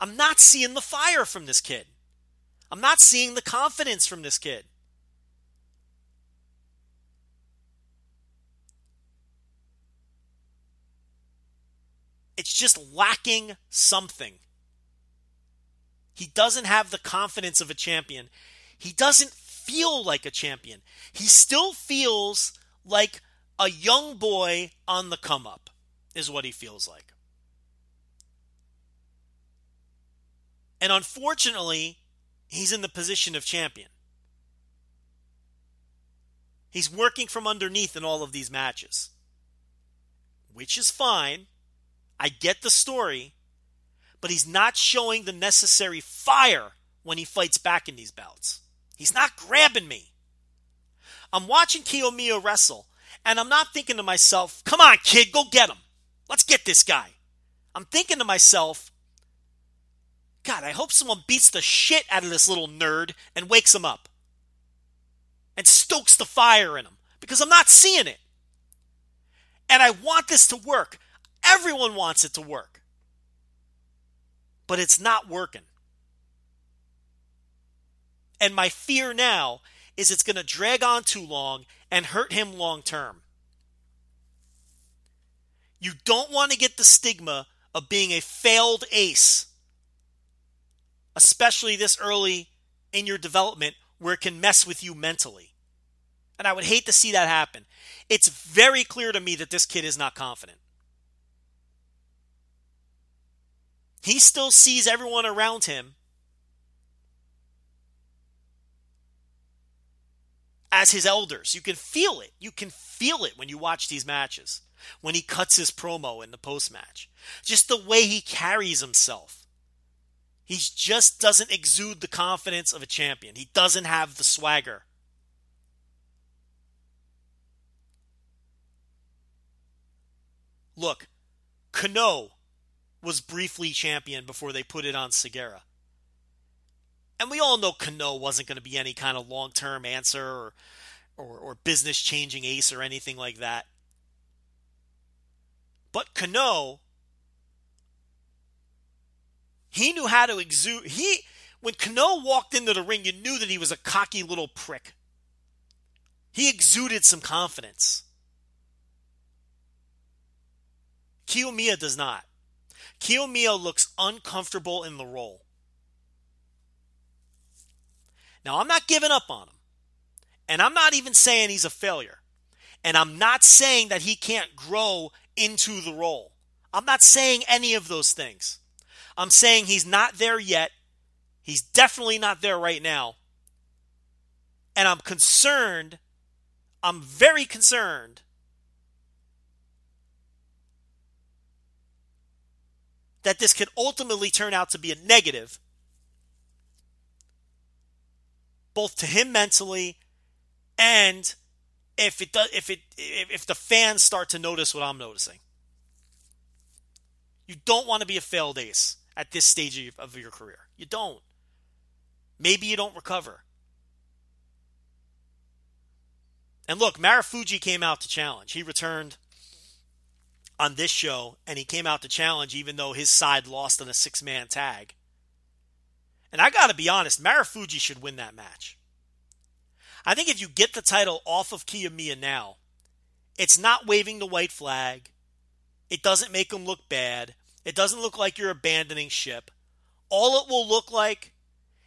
I'm not seeing the fire from this kid. I'm not seeing the confidence from this kid. It's just lacking something. He doesn't have the confidence of a champion. He doesn't feel like a champion. He still feels like a young boy on the come up, is what he feels like. And unfortunately, he's in the position of champion. He's working from underneath in all of these matches, which is fine. I get the story, but he's not showing the necessary fire when he fights back in these bouts. He's not grabbing me. I'm watching Kiyomiya wrestle, and I'm not thinking to myself, come on, kid, go get him. Let's get this guy. I'm thinking to myself, God, I hope someone beats the shit out of this little nerd and wakes him up and stokes the fire in him because I'm not seeing it. And I want this to work. Everyone wants it to work. But it's not working. And my fear now is it's going to drag on too long and hurt him long term. You don't want to get the stigma of being a failed ace, especially this early in your development where it can mess with you mentally. And I would hate to see that happen. It's very clear to me that this kid is not confident. He still sees everyone around him as his elders. You can feel it. You can feel it when you watch these matches. When he cuts his promo in the post match. Just the way he carries himself. He just doesn't exude the confidence of a champion. He doesn't have the swagger. Look, Kenoh was briefly champion before they put it on Sugiura. And we all know Kenoh wasn't going to be any kind of long term answer or, or, or business changing ace or anything like that. But Kenoh, he knew how to exude. He when Kenoh walked into the ring, you knew that he was a cocky little prick. He exuded some confidence. Kiyomiya does not. Kiyomiya looks uncomfortable in the role. Now, I'm not giving up on him. And I'm not even saying he's a failure. And I'm not saying that he can't grow into the role. I'm not saying any of those things. I'm saying he's not there yet. He's definitely not there right now. And I'm concerned. I'm very concerned that this could ultimately turn out to be a negative, both to him mentally and if it does if it if the fans start to notice what I'm noticing. You don't want to be a failed ace at this stage of your career. You don't. Maybe you don't recover. And look, Marufuji came out to challenge. He returned on this show and he came out to challenge even though his side lost in a six man tag. And I got to be honest, Marufuji should win that match. I think if you get the title off of Kiyomiya now, it's not waving the white flag. It doesn't make him look bad. It doesn't look like you're abandoning ship. All it will look like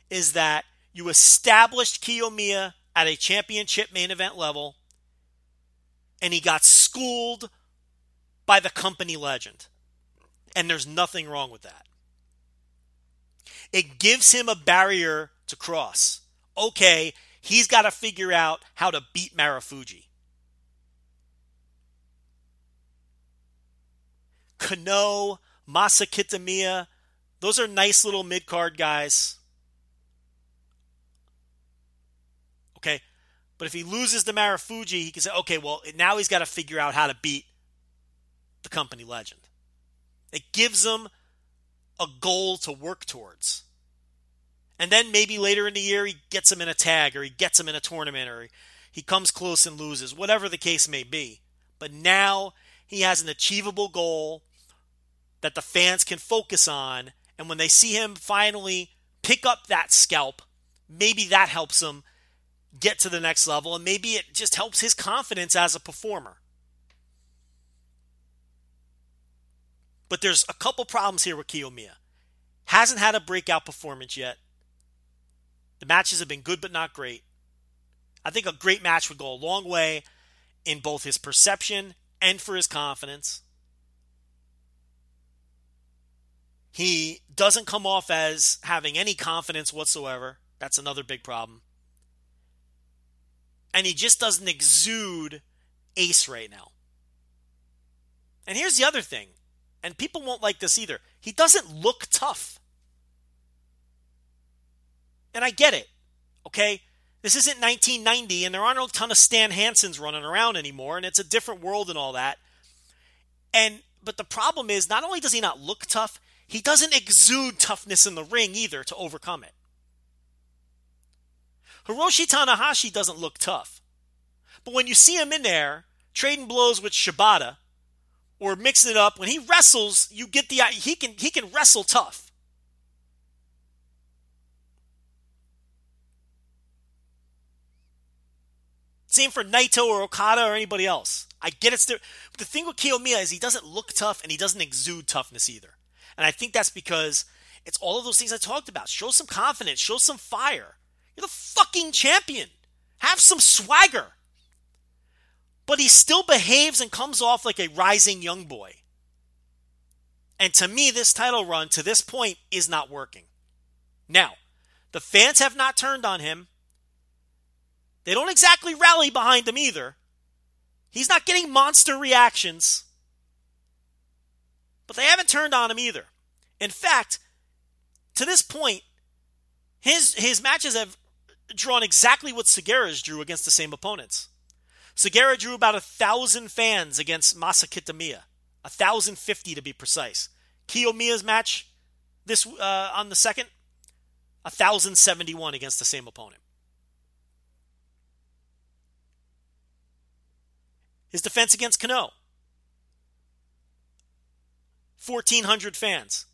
is that you established Kiyomiya at a championship main event level and he got schooled by the company legend. And there's nothing wrong with that. It gives him a barrier to cross. Okay, he's got to figure out how to beat Marufuji. Kenoh, Masa Kitamiya, those are nice little mid card guys. Okay. But if he loses to Marufuji, he can say, okay, well, now he's got to figure out how to beat the company legend. It gives him a goal to work towards. And then maybe later in the year, he gets him in a tag or he gets him in a tournament or he comes close and loses, whatever the case may be. But now he has an achievable goal that the fans can focus on. And when they see him finally pick up that scalp, maybe that helps him get to the next level. And maybe it just helps his confidence as a performer. But there's a couple problems here with Kiyomiya. Hasn't had a breakout performance yet. The matches have been good but not great. I think a great match would go a long way in both his perception and for his confidence. He doesn't come off as having any confidence whatsoever. That's another big problem. And he just doesn't exude ace right now. And here's the other thing, and people won't like this either. He doesn't look tough. And I get it. Okay? This isn't 1990 and there aren't a ton of Stan Hansons running around anymore and it's a different world and all that. And but the problem is not only does he not look tough, he doesn't exude toughness in the ring either to overcome it. Hiroshi Tanahashi doesn't look tough. But when you see him in there trading blows with Shibata or mixing it up, when he wrestles, you get the he can he can wrestle tough. Same for Naito or Okada or anybody else. I get it's. But the thing with Kiyomiya is he doesn't look tough and he doesn't exude toughness either. And I think that's because it's all of those things I talked about. Show some confidence, show some fire. You're the fucking champion. Have some swagger. But he still behaves and comes off like a rising young boy. And to me, this title run to this point is not working. Now, the fans have not turned on him. They don't exactly rally behind him either. He's not getting monster reactions. But they haven't turned on him either. In fact, to this point, his his matches have drawn exactly what Sugiura's drew against the same opponents. Sugiura drew about a thousand fans against Masa Kitamiya, a thousand fifty to be precise. Kiyomiya's match this uh, on the second, a thousand seventy one against the same opponent. His defense against Kenoh. 1,400 fans.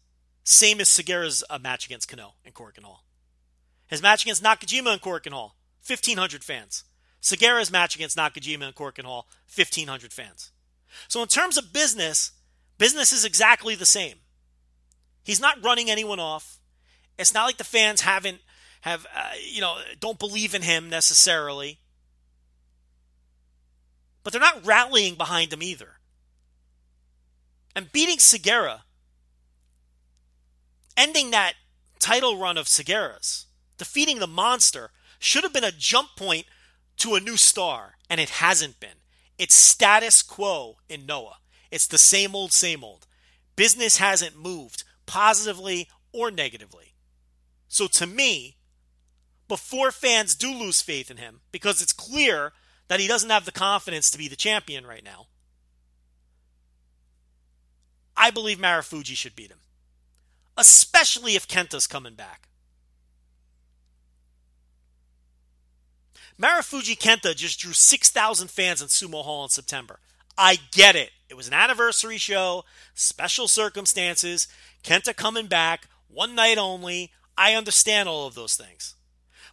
Same as Sugiura's uh, match against Kenoh in Korakuen Hall. His match against Nakajima in Korakuen Hall, 1,500 fans. Sugiura's match against Nakajima in Korakuen Hall, 1,500 fans. So in terms of business, business is exactly the same. He's not running anyone off. It's not like the fans haven't have uh, you know don't believe in him necessarily. But they're not rallying behind him either. And beating Sugiura, ending that title run of Sugiura's, defeating the monster should have been a jump point to a new star, and it hasn't been. It's status quo in Noah. It's the same old, same old. Business hasn't moved positively or negatively. So to me, before fans do lose faith in him, because it's clear that he doesn't have the confidence to be the champion right now, I believe Marufuji should beat him. Especially if Kenta's coming back. Marufuji Kenta just drew 6,000 fans in Sumo Hall in September. I get it. It was an anniversary show, special circumstances, Kenta coming back, one night only. I understand all of those things.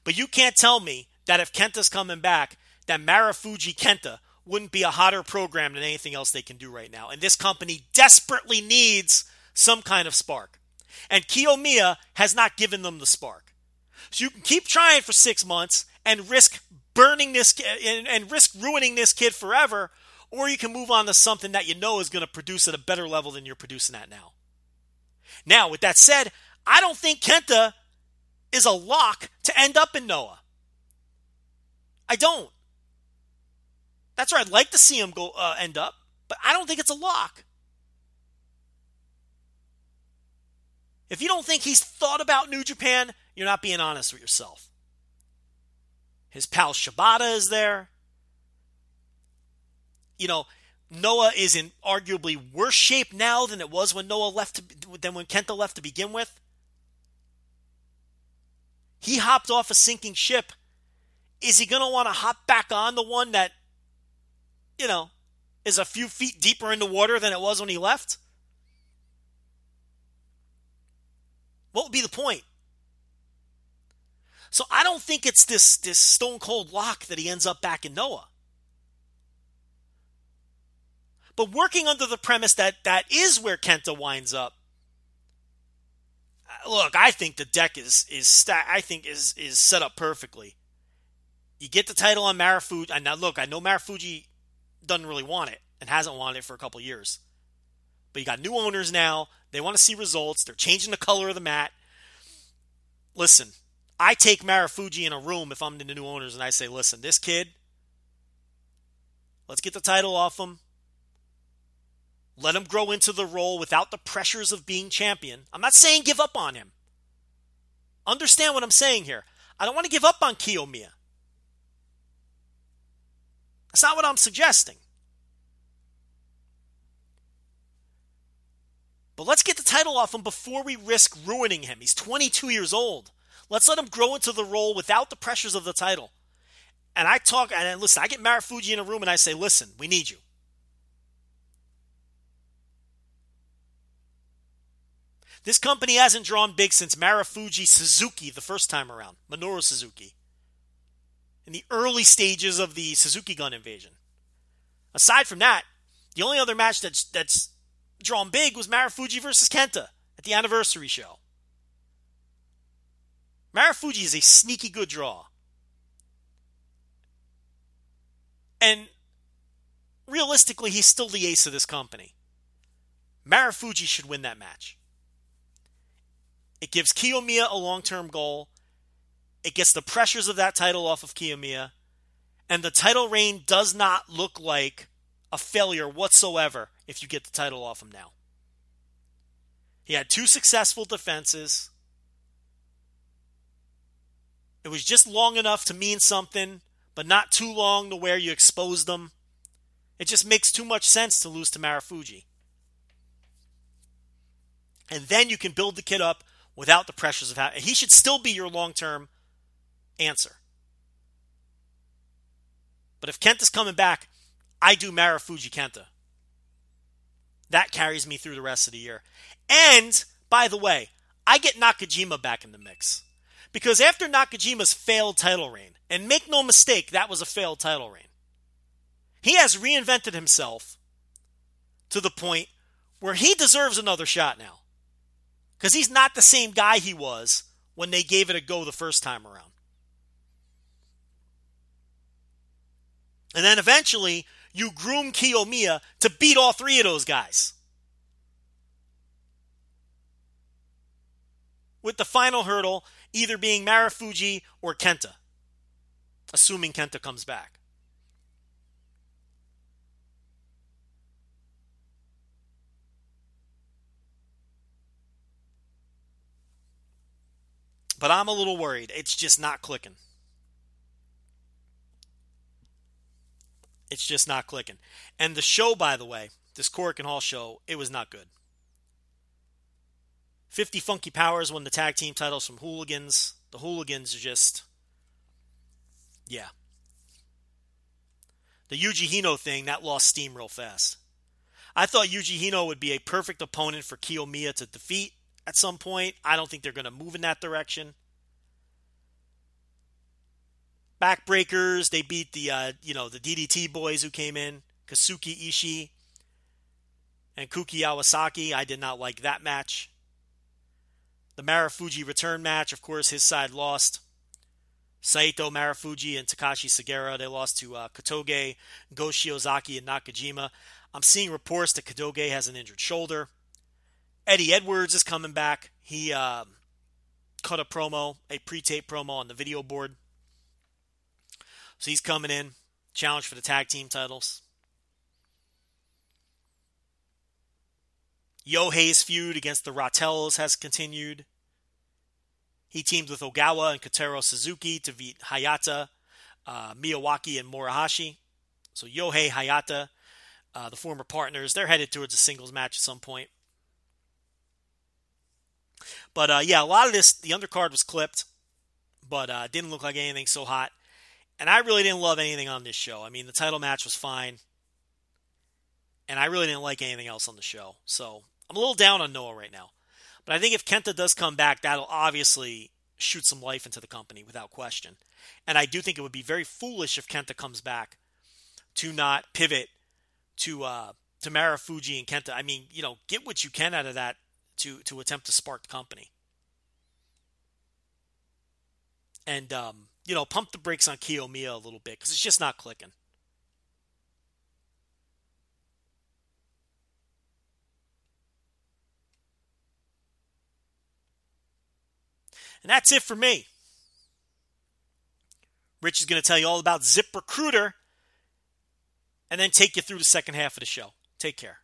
But you can't tell me that if Kenta's coming back, that Marufuji Kenta wouldn't be a hotter program than anything else they can do right now. And this company desperately needs some kind of spark. And Kiyomiya has not given them the spark. So you can keep trying for six months and risk burning this and, and risk ruining this kid forever, or you can move on to something that you know is going to produce at a better level than you're producing at now. Now, with that said, I don't think Kenta is a lock to end up in Noah. I don't. That's where I'd like to see him go uh, end up, but I don't think it's a lock. If you don't think he's thought about New Japan, you're not being honest with yourself. His pal Shibata is there. You know, Noah is in arguably worse shape now than it was when Noah left to, than when Kenta left to begin with. He hopped off a sinking ship. Is he going to want to hop back on the one that you know, is a few feet deeper in the water than it was when he left? What would be the point? So I don't think it's this this stone cold lock that he ends up back in Noah. But working under the premise that that is where Kenta winds up. Uh, look, I think the deck is is sta- I think is is set up perfectly. You get the title on Marufuji. And now look, I know Marufuji doesn't really want it and hasn't wanted it for a couple years. But you got new owners now. They want to see results. They're changing the color of the mat. Listen, I take Marufuji in a room if I'm the new owners and I say, listen, this kid, let's get the title off him. Let him grow into the role without the pressures of being champion. I'm not saying give up on him. Understand what I'm saying here. I don't want to give up on Kiyomiya. That's not what I'm suggesting. But let's get the title off him before we risk ruining him. He's 22 years old. Let's let him grow into the role without the pressures of the title. And I talk, and listen, I get Marufuji in a room and I say, listen, we need you. This company hasn't drawn big since Marufuji Suzuki the first time around, Minoru Suzuki in the early stages of the Suzuki Gun invasion. Aside from that, the only other match that's that's drawn big was Marufuji versus Kenta at the anniversary show. Marufuji is a sneaky good draw. And realistically, he's still the ace of this company. Marufuji should win that match. It gives Kiyomiya a long term goal. It gets the pressures of that title off of Kiyomiya. And the title reign does not look like a failure whatsoever if you get the title off him now. He had two successful defenses. It was just long enough to mean something, but not too long to where you expose them. It just makes too much sense to lose to Marufuji. And then you can build the kid up without the pressures of how he should still be your long term answer. But if Kenta's coming back, I do Marufuji Kenta. That carries me through the rest of the year. And, by the way, I get Nakajima back in the mix. Because after Nakajima's failed title reign, and make no mistake, that was a failed title reign, he has reinvented himself to the point where he deserves another shot now. Because he's not the same guy he was when they gave it a go the first time around. And then eventually, you groom Kiyomiya to beat all three of those guys. With the final hurdle either being Marufuji or Kenta, assuming Kenta comes back. But I'm a little worried. It's just not clicking. It's just not clicking. And the show, by the way, this Korakuen Hall show, it was not good. 50 Funky Powers won the tag team titles from Hooligans. The Hooligans are just. Yeah. The Yuji Hino thing, that lost steam real fast. I thought Yuji Hino would be a perfect opponent for Kiyomiya to defeat at some point. I don't think they're going to move in that direction. Backbreakers, they beat the uh, you know the DDT boys who came in, Kazuki Ishii and Kouki Iwasaki. I did not like that match. The Marufuji return match, of course, his side lost. Saito Marufuji and Takashi Sugiura, they lost to uh, Go Shiozaki, and Nakajima. I'm seeing reports that Kotoge has an injured shoulder. Eddie Edwards is coming back. He uh, cut a promo, a pre-tape promo on the video board. So he's coming in, challenge for the tag team titles. Yohei's feud against the Ratells has continued. He teamed with Ogawa and Kotaro Suzuki to beat Hayata, uh, Miyawaki, and Morohashi. So Yohei, Hayata, uh, the former partners, they're headed towards a singles match at some point. But uh, yeah, a lot of this, the undercard was clipped, but uh, didn't look like anything so hot. And I really didn't love anything on this show. I mean, the title match was fine, and I really didn't like anything else on the show. So I'm a little down on Noah right now. But I think if Kenta does come back, that'll obviously shoot some life into the company without question. And I do think it would be very foolish if Kenta comes back to not pivot to uh, to Marufuji and Kenta. I mean, you know, get what you can out of that to to attempt to spark the company. And um, you know, pump the brakes on Kiyomiya a little bit because it's just not clicking. And that's it for me. Rich is going to tell you all about ZipRecruiter and then take you through the second half of the show. Take care.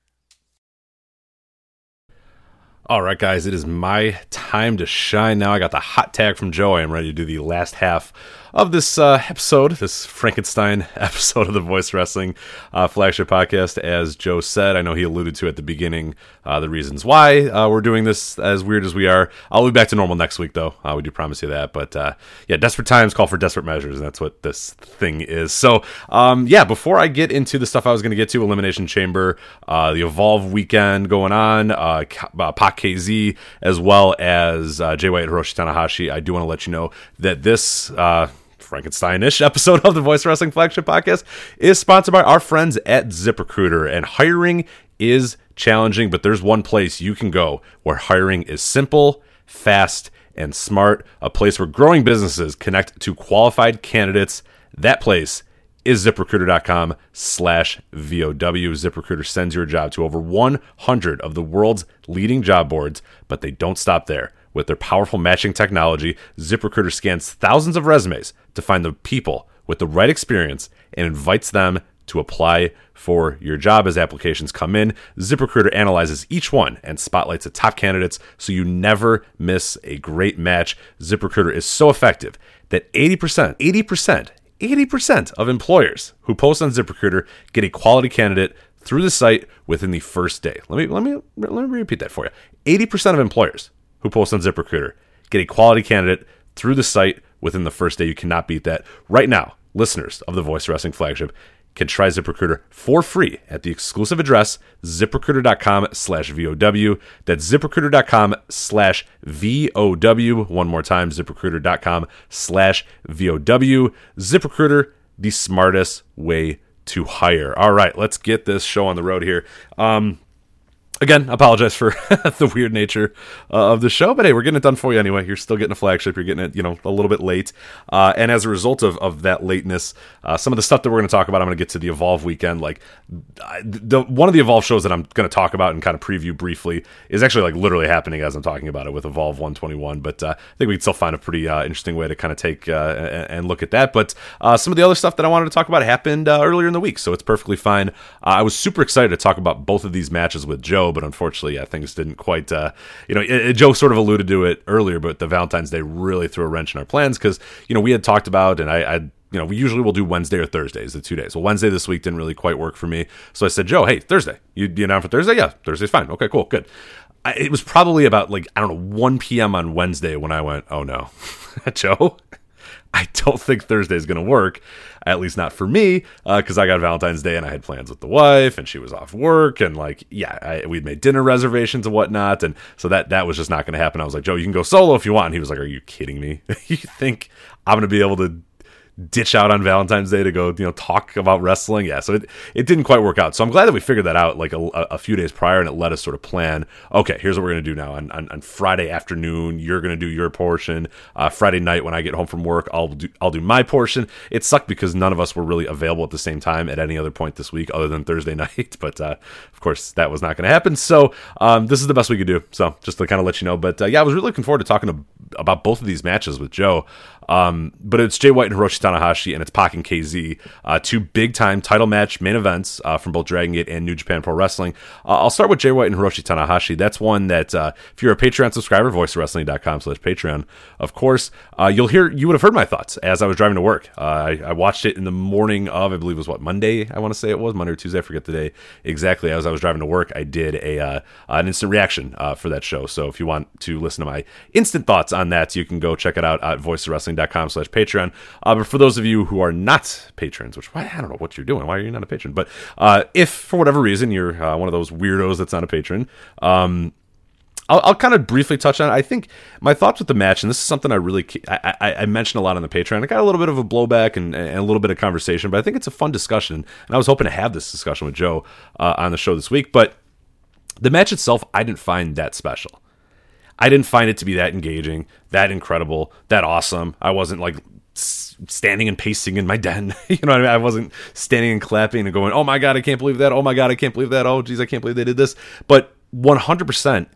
All right, guys, it is my time to shine now. I got the hot tag from Joe. I am ready to do the last half of this uh, episode, this Frankenstein episode of the Voice Wrestling uh, flagship podcast. As Joe said, I know he alluded to at the beginning uh, the reasons why uh, we're doing this as weird as we are. I'll be back to normal next week, though. Uh, we do promise you that. But uh, yeah, desperate times call for desperate measures, and that's what this thing is. So um, yeah, before I get into the stuff I was going to get to, Elimination Chamber, the Evolve weekend going on, uh, Pac KZ, as well as uh, Jay White Hiroshi Tanahashi, I do want to let you know that this uh, Frankenstein-ish episode of the Voice Wrestling Flagship Podcast is sponsored by our friends at ZipRecruiter. And hiring is challenging, but there's one place you can go where hiring is simple, fast, and smart. A place where growing businesses connect to qualified candidates. That place is ziprecruiter.com slash VOW. ZipRecruiter sends your job to over 100 of the world's leading job boards, but they don't stop there. With their powerful matching technology, ZipRecruiter scans thousands of resumes to find the people with the right experience and invites them to apply for your job as applications come in. ZipRecruiter analyzes each one and spotlights the top candidates so you never miss a great match. ZipRecruiter is so effective that 80%, 80%, 80% of employers who post on ZipRecruiter get a quality candidate through the site within the first day. Let me let me let me repeat that for you. 80% of employers who posts on ZipRecruiter get a quality candidate through the site within the first day. You cannot beat that. Right now, listeners of the Voice Wrestling flagship can try ZipRecruiter for free at the exclusive address, ziprecruiter.com slash VOW. That's ziprecruiter.com slash VOW. One more time, ziprecruiter.com slash VOW. ZipRecruiter, the smartest way to hire. All right, let's get this show on the road here. Um, Again, apologize for the weird nature uh, of the show, but hey, we're getting it done for you anyway. You're still getting a flagship. You're getting it, you know, a little bit late. Uh, and as a result of, of that lateness, uh, some of the stuff that we're going to talk about, I'm going to get to the Evolve weekend. Like, the one of the Evolve shows that I'm going to talk about and kind of preview briefly is actually like literally happening as I'm talking about it with Evolve 121. But uh, I think we can still find a pretty uh, interesting way to kind of take uh, and look at that. But some of the other stuff that I wanted to talk about happened earlier in the week, so it's perfectly fine. I was super excited to talk about both of these matches with Joe but unfortunately, yeah, things didn't quite. Uh, you know, it, it, Joe sort of alluded to it earlier, but the Valentine's Day really threw a wrench in our plans because you know we had talked about, and I, I you know, we usually will do Wednesday or Thursdays, the two days. Well, Wednesday this week didn't really quite work for me. So I said, Joe, hey, Thursday. You, you down for Thursday? Yeah, Thursday's fine. Okay, cool, good. I, it was probably about like, I don't know, 1 p.m. on Wednesday when I went, oh no, Joe, I don't think Thursday is going to work, at least not for me, because uh, I got Valentine's Day and I had plans with the wife, and she was off work, and like, yeah, I, we'd made dinner reservations and whatnot, and so that that was just not going to happen. I was like, Joe, you can go solo if you want. And he was like, Are you kidding me? you think I'm going to be able to ditch out on Valentine's Day to go, you know, talk about wrestling. Yeah, so it, it didn't quite work out. So I'm glad that we figured that out like a, a few days prior and it let us sort of plan, okay, here's what we're going to do now. On, on, on, Friday afternoon, you're going to do your portion. Uh, Friday night, when I get home from work, I'll do, I'll do my portion. It sucked because none of us were really available at the same time at any other point this week other than Thursday night. But uh, of course, that was not going to happen. So um, this is the best we could do. So just to kind of let you know. But uh, yeah, I was really looking forward to talking to, about both of these matches with Joe. Um, but it's Jay White and Hiroshi Tanahashi, and it's Pac and KZ, uh, two big time title match main events uh, from both Dragon Gate and New Japan Pro Wrestling. Uh, I'll start with Jay White and Hiroshi Tanahashi. That's one that uh, if you're a Patreon subscriber, voicewrestling.com slash Patreon, of course, uh, you'll hear you would have heard my thoughts as I was driving to work. Uh, I, I, watched it in the morning of, I believe it was what Monday. I want to say it was Monday or Tuesday. I forget the day exactly. As I was driving to work, I did a an instant reaction for that show. So if you want to listen to my instant thoughts on that, you can go check it out at voicewrestling.com slash Patreon. Uh, but for those of you who are not patrons, which I don't know what you're doing, why are you not a patron? But uh, if for whatever reason you're uh, one of those weirdos that's not a patron, um, I'll, I'll, kind of briefly touch on it. I think my thoughts with the match, and this is something I really I, I, I mentioned a lot on the Patreon. I got a little bit of a blowback and, and, a little bit of conversation, but I think it's a fun discussion. And I was hoping to have this discussion with Joe uh, on the show this week. But the match itself, I didn't find that special. I didn't find it to be that engaging, that incredible, that awesome. I wasn't like standing and pacing in my den. you know what I mean? I wasn't standing and clapping and going, "Oh my god, I can't believe that! Oh my god, I can't believe that! Oh geez, I can't believe they did this." But 100%,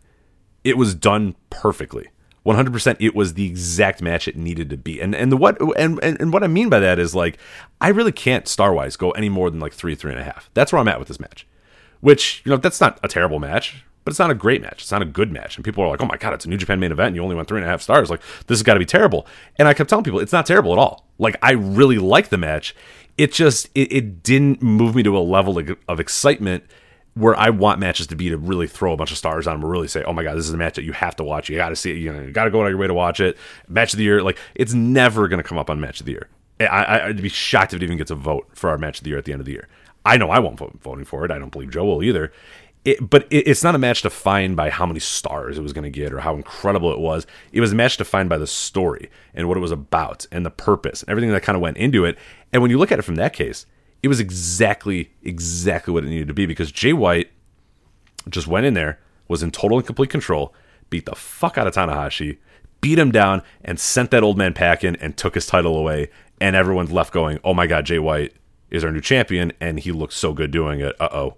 it was done perfectly. 100% it was the exact match it needed to be. And and the what and, and, and what I mean by that is like I really can't star wise go any more than like three, three and a half. That's where I'm at with this match. Which, you know, that's not a terrible match but it's not a great match. It's not a good match. And people are like, oh my God, it's a New Japan main event and you only went three and a half stars. Like, this has got to be terrible. And I kept telling people, it's not terrible at all. Like, I really like the match. It just, it, it didn't move me to a level of, excitement where I want matches to be to really throw a bunch of stars on them or really say, oh my God, this is a match that you have to watch. You got to see it. You, know, you got to go out of your way to watch it. Match of the year. Like, it's never going to come up on match of the year. I, would be shocked if it even gets a vote for our match of the year at the end of the year. I know I won't vote voting for it. I don't believe Joe will either it, but it, it's not a match defined by how many stars it was going to get or how incredible it was. It was a match defined by the story and what it was about and the purpose and everything that kind of went into it. And when you look at it from that case, it was exactly, exactly what it needed to be because Jay White just went in there, was in total and complete control, beat the fuck out of Tanahashi, beat him down, and sent that old man packing and took his title away. And everyone's left going, oh my God, Jay White is our new champion, and he looks so good doing it. Uh oh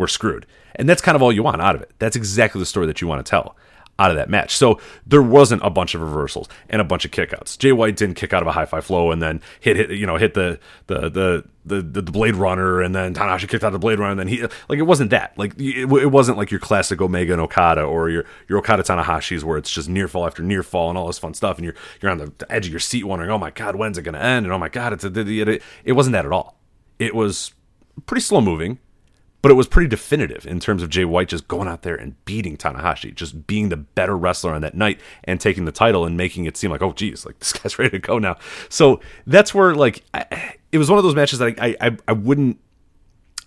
we're screwed. And that's kind of all you want out of it. That's exactly the story that you want to tell out of that match. So there wasn't a bunch of reversals and a bunch of kickouts. Jay White didn't kick out of a High Fly Flow and then hit hit you know hit the the the the, the, Blade Runner and then Tanahashi kicked out the Blade Runner and then he like it wasn't that like it, it wasn't like your classic Omega and Okada or your your Okada Tanahashi's where it's just near fall after near fall and all this fun stuff and you're you're on the edge of your seat wondering oh my god when's it gonna end and oh my god it's a, it, it wasn't that at all. It was pretty slow moving but it was pretty definitive in terms of Jay White just going out there and beating Tanahashi, just being the better wrestler on that night and taking the title and making it seem like, oh, geez, like this guy's ready to go now. So that's where, like, it was one of those matches that I, I, I wouldn't.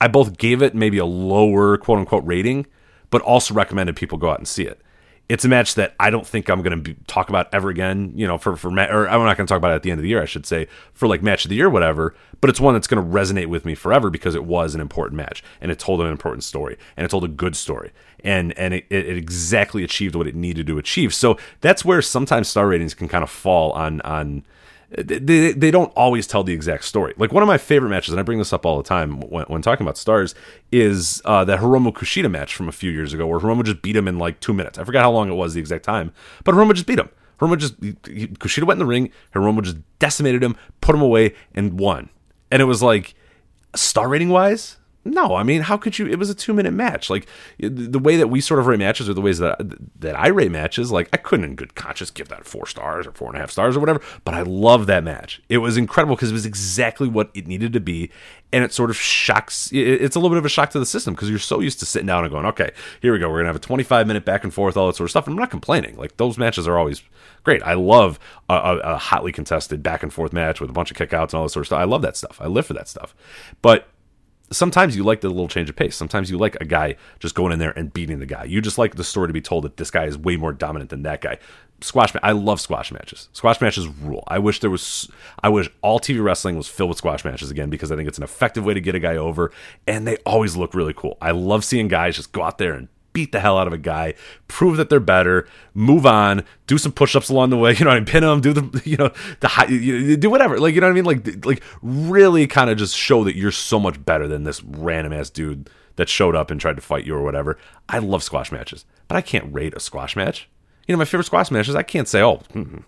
I both gave it maybe a lower quote unquote rating, but also recommended people go out and see it. It's a match that I don't think I'm going to talk about ever again. You know, for for ma- or I'm not going to talk about it at the end of the year. I should say for like match of the year, whatever. But it's one that's going to resonate with me forever because it was an important match and it told an important story and it told a good story and and it, it exactly achieved what it needed to achieve. So that's where sometimes star ratings can kind of fall on on they, they don't always tell the exact story. Like one of my favorite matches, and I bring this up all the time when, when talking about stars, is uh, that Hiromu Kushida match from a few years ago, where Hiromu just beat him in like two minutes. I forgot how long it was, the exact time, but Hiromu just beat him. Hiromu just he, he, Kushida went in the ring, Hiromu just decimated him, put him away, and won. And it was like star rating wise, no, I mean, how could you? It was a two minute match. Like the way that we sort of rate matches, or the ways that that I rate matches, like I couldn't, in good conscience, give that four stars or four and a half stars or whatever. But I love that match. It was incredible because it was exactly what it needed to be, and it sort of shocks. It's a little bit of a shock to the system because you're so used to sitting down and going, okay, here we go. We're gonna have a 25 minute back and forth, all that sort of stuff. And I'm not complaining. Like those matches are always great. I love a, a, a hotly contested back and forth match with a bunch of kickouts and all that sort of stuff. I love that stuff. I live for that stuff. But sometimes you like the little change of pace. Sometimes you like a guy just going in there and beating the guy. You just like the story to be told that this guy is way more dominant than that guy. Squash. I love squash matches. Squash matches rule. I wish there was. I wish all TV wrestling was filled with squash matches again because I think it's an effective way to get a guy over, and they always look really cool. I love seeing guys just go out there and beat the hell out of a guy, prove that they're better, move on, do some push-ups along the way, you know, I mean, pin them, do the, you know, the high, you, do whatever, like, you know what I mean? Like, like really kind of just show that you're so much better than this random ass dude that showed up and tried to fight you or whatever. I love squash matches, but I can't rate a squash match. You know, my favorite squash matches, I can't say, oh, hmm,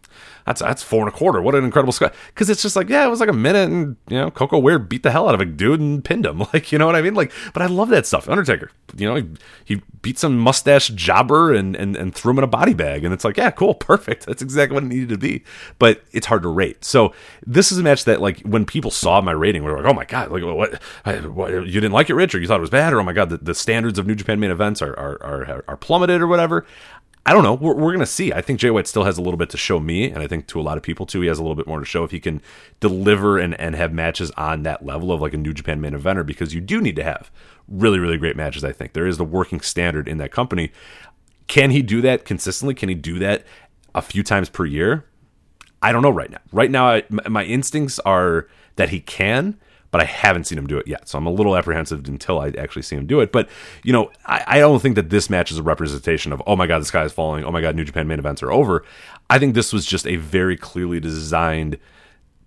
that's that's four and a quarter. What an incredible squash. Because it's just like, yeah, it was like a minute and, you know, Coco Ware beat the hell out of a dude and pinned him. Like, you know what I mean? Like, but I love that stuff. Undertaker, you know, he, he beat some mustache jobber and, and, and threw him in a body bag. And it's like, yeah, cool, perfect. That's exactly what it needed to be. But it's hard to rate. So this is a match that, like, when people saw my rating, we were like, oh my God, like, what, what you didn't like it, Rich, or you thought it was bad, or oh my God, the, the standards of New Japan main events are, are, are, are plummeted or whatever. I don't know. We're, we're going to see. I think Jay White still has a little bit to show me, and I think to a lot of people too, he has a little bit more to show if he can deliver and, and have matches on that level of like a New Japan main eventer because you do need to have really, really great matches. I think there is the working standard in that company. Can he do that consistently? Can he do that a few times per year? I don't know right now. Right now, I, my instincts are that he can, but I haven't seen him do it yet. So I'm a little apprehensive until I actually see him do it. But, you know, I, I, don't think that this match is a representation of, oh my God, the sky is falling. Oh my God, New Japan main events are over. I think this was just a very clearly designed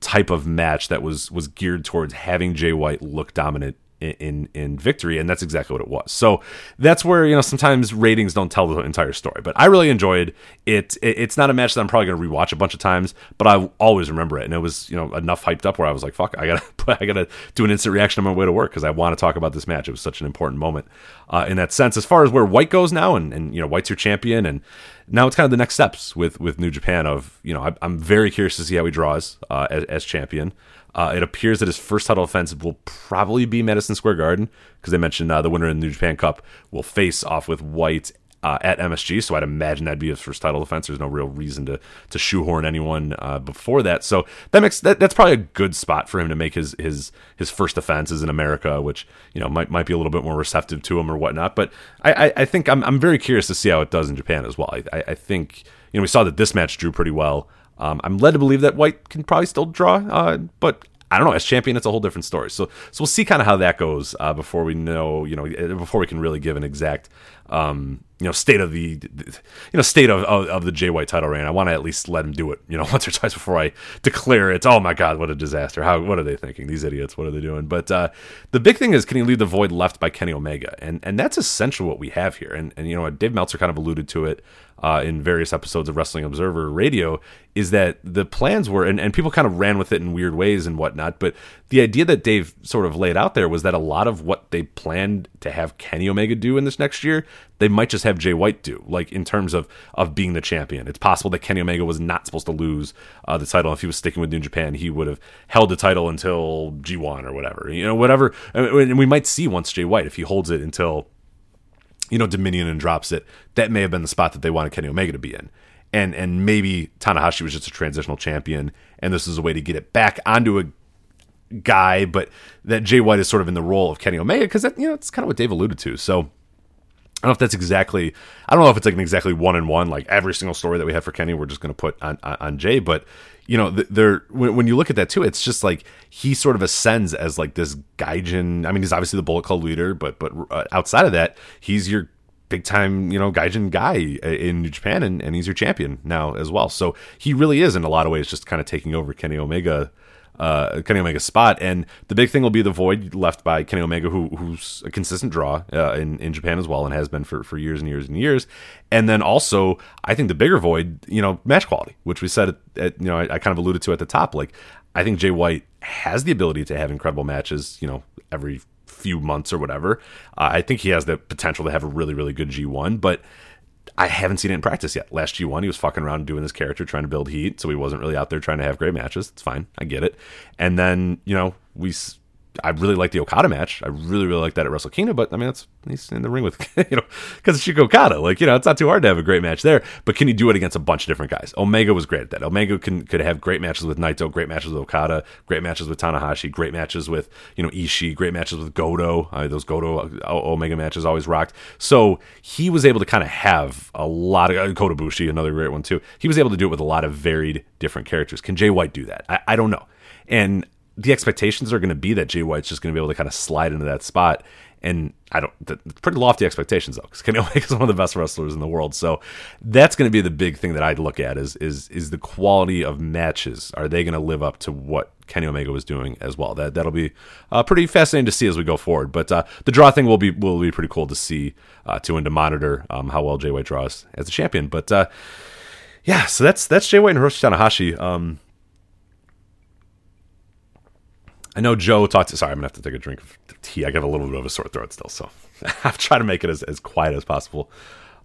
type of match that was was geared towards having Jay White look dominant in in victory and that's exactly what it was. So that's where you know sometimes ratings don't tell the entire story but i really enjoyed it, it it's not a match that i'm probably going to rewatch a bunch of times but i always remember it and it was you know enough hyped up where i was like fuck i gotta i gotta do an instant reaction on my way to work because i want to talk about this match. It was such an important moment. Uh, in that sense as far as where white goes now and, and you know white's your champion and now it's kind of the next steps with with new japan of you know I, am very curious to see how he draws uh, as, as champion uh, it appears that his first title defense will probably be Madison Square Garden because they mentioned uh, the winner in the New Japan Cup will face off with White uh, at MSG. So I'd imagine that'd be his first title defense. There's no real reason to to shoehorn anyone uh, before that. So that makes that, that's probably a good spot for him to make his his his first defenses in America, which you know might might be a little bit more receptive to him or whatnot. But I, I, I think I'm I'm very curious to see how it does in Japan as well. I, I think you know we saw that this match drew pretty well. Um, I'm led to believe that White can probably still draw, uh, but I don't know. As champion, it's a whole different story. So, so we'll see kind of how that goes uh, before we know, you know, before we can really give an exact um, you know state of the you know state of, of, of the Jay White title reign. I want to at least let him do it, you know, once or twice before I declare it. Oh my God, what a disaster! How what are they thinking? These idiots, what are they doing? But uh, the big thing is, can he leave the void left by Kenny Omega? And and that's essentially what we have here. And and you know, Dave Meltzer kind of alluded to it uh, in various episodes of Wrestling Observer Radio. Is that the plans were, and, and people kind of ran with it in weird ways and whatnot. But the idea that Dave sort of laid out there was that a lot of what they planned to have Kenny Omega do in this next year they might just have Jay White do, like in terms of of being the champion. It's possible that Kenny Omega was not supposed to lose uh, the title. If he was sticking with New Japan, he would have held the title until G1 or whatever. You know, whatever. And we might see once Jay White if he holds it until you know Dominion and drops it. That may have been the spot that they wanted Kenny Omega to be in. And and maybe Tanahashi was just a transitional champion, and this is a way to get it back onto a guy, but that Jay White is sort of in the role of Kenny Omega because you know it's kind of what Dave alluded to. So I don't know if that's exactly. I don't know if it's like an exactly one in one. Like every single story that we have for Kenny, we're just going to put on, on, on Jay. But you know, there when, when you look at that too, it's just like he sort of ascends as like this Gaijin. I mean, he's obviously the Bullet Club leader, but but uh, outside of that, he's your big time, you know, Gaijin guy in New Japan, and, and he's your champion now as well. So he really is in a lot of ways just kind of taking over Kenny Omega uh, Kenny Omega's spot. And the big thing will be the void left by Kenny Omega, who, who's a consistent draw uh, in, in Japan as well and has been for, for years and years and years. And then also, I think the bigger void, you know, match quality, which we said, at, at, you know, I, I kind of alluded to at the top. Like, I think Jay White has the ability to have incredible matches, you know, every few months or whatever. Uh, I think he has the potential to have a really, really good G1, but I haven't seen it in practice yet. Last G1, he was fucking around doing this character, trying to build heat, so he wasn't really out there trying to have great matches. It's fine, I get it. And then you know we I really like the Okada match. I really, really like that at Wrestle Kingdom. But I mean, that's he's in the ring with you know because it's Shingo Okada. Like you know, it's not too hard to have a great match there. But can he do it against a bunch of different guys? Omega was great at that. Omega can could have great matches with Naito, great matches with Okada, great matches with Tanahashi, great matches with you know Ishii, great matches with Goto. Uh, those Goto uh, Omega matches always rocked. So he was able to kind of have a lot of uh, Kota Ibushi, another great one too. He was able to do it with a lot of varied different characters. Can Jay White do that? I, I don't know. And the expectations are going to be that Jay White's just going to be able to kind of slide into that spot. And I don't, it's pretty lofty expectations though, because Kenny Omega is one of the best wrestlers in the world. So that's going to be the big thing that I'd look at is is is the quality of matches. Are they going to live up to what Kenny Omega was doing as well? That that'll be uh, pretty fascinating to see as we go forward. But uh, the draw thing will be will be pretty cool to see uh, to and to monitor um, how well Jay White draws as a champion. But uh, yeah, so that's that's Jay White and Hiroshi Tanahashi. Um, I know Joe talked to. Sorry, I'm gonna have to take a drink of tea. I got a little bit of a sore throat still, so I've tried to make it as, as quiet as possible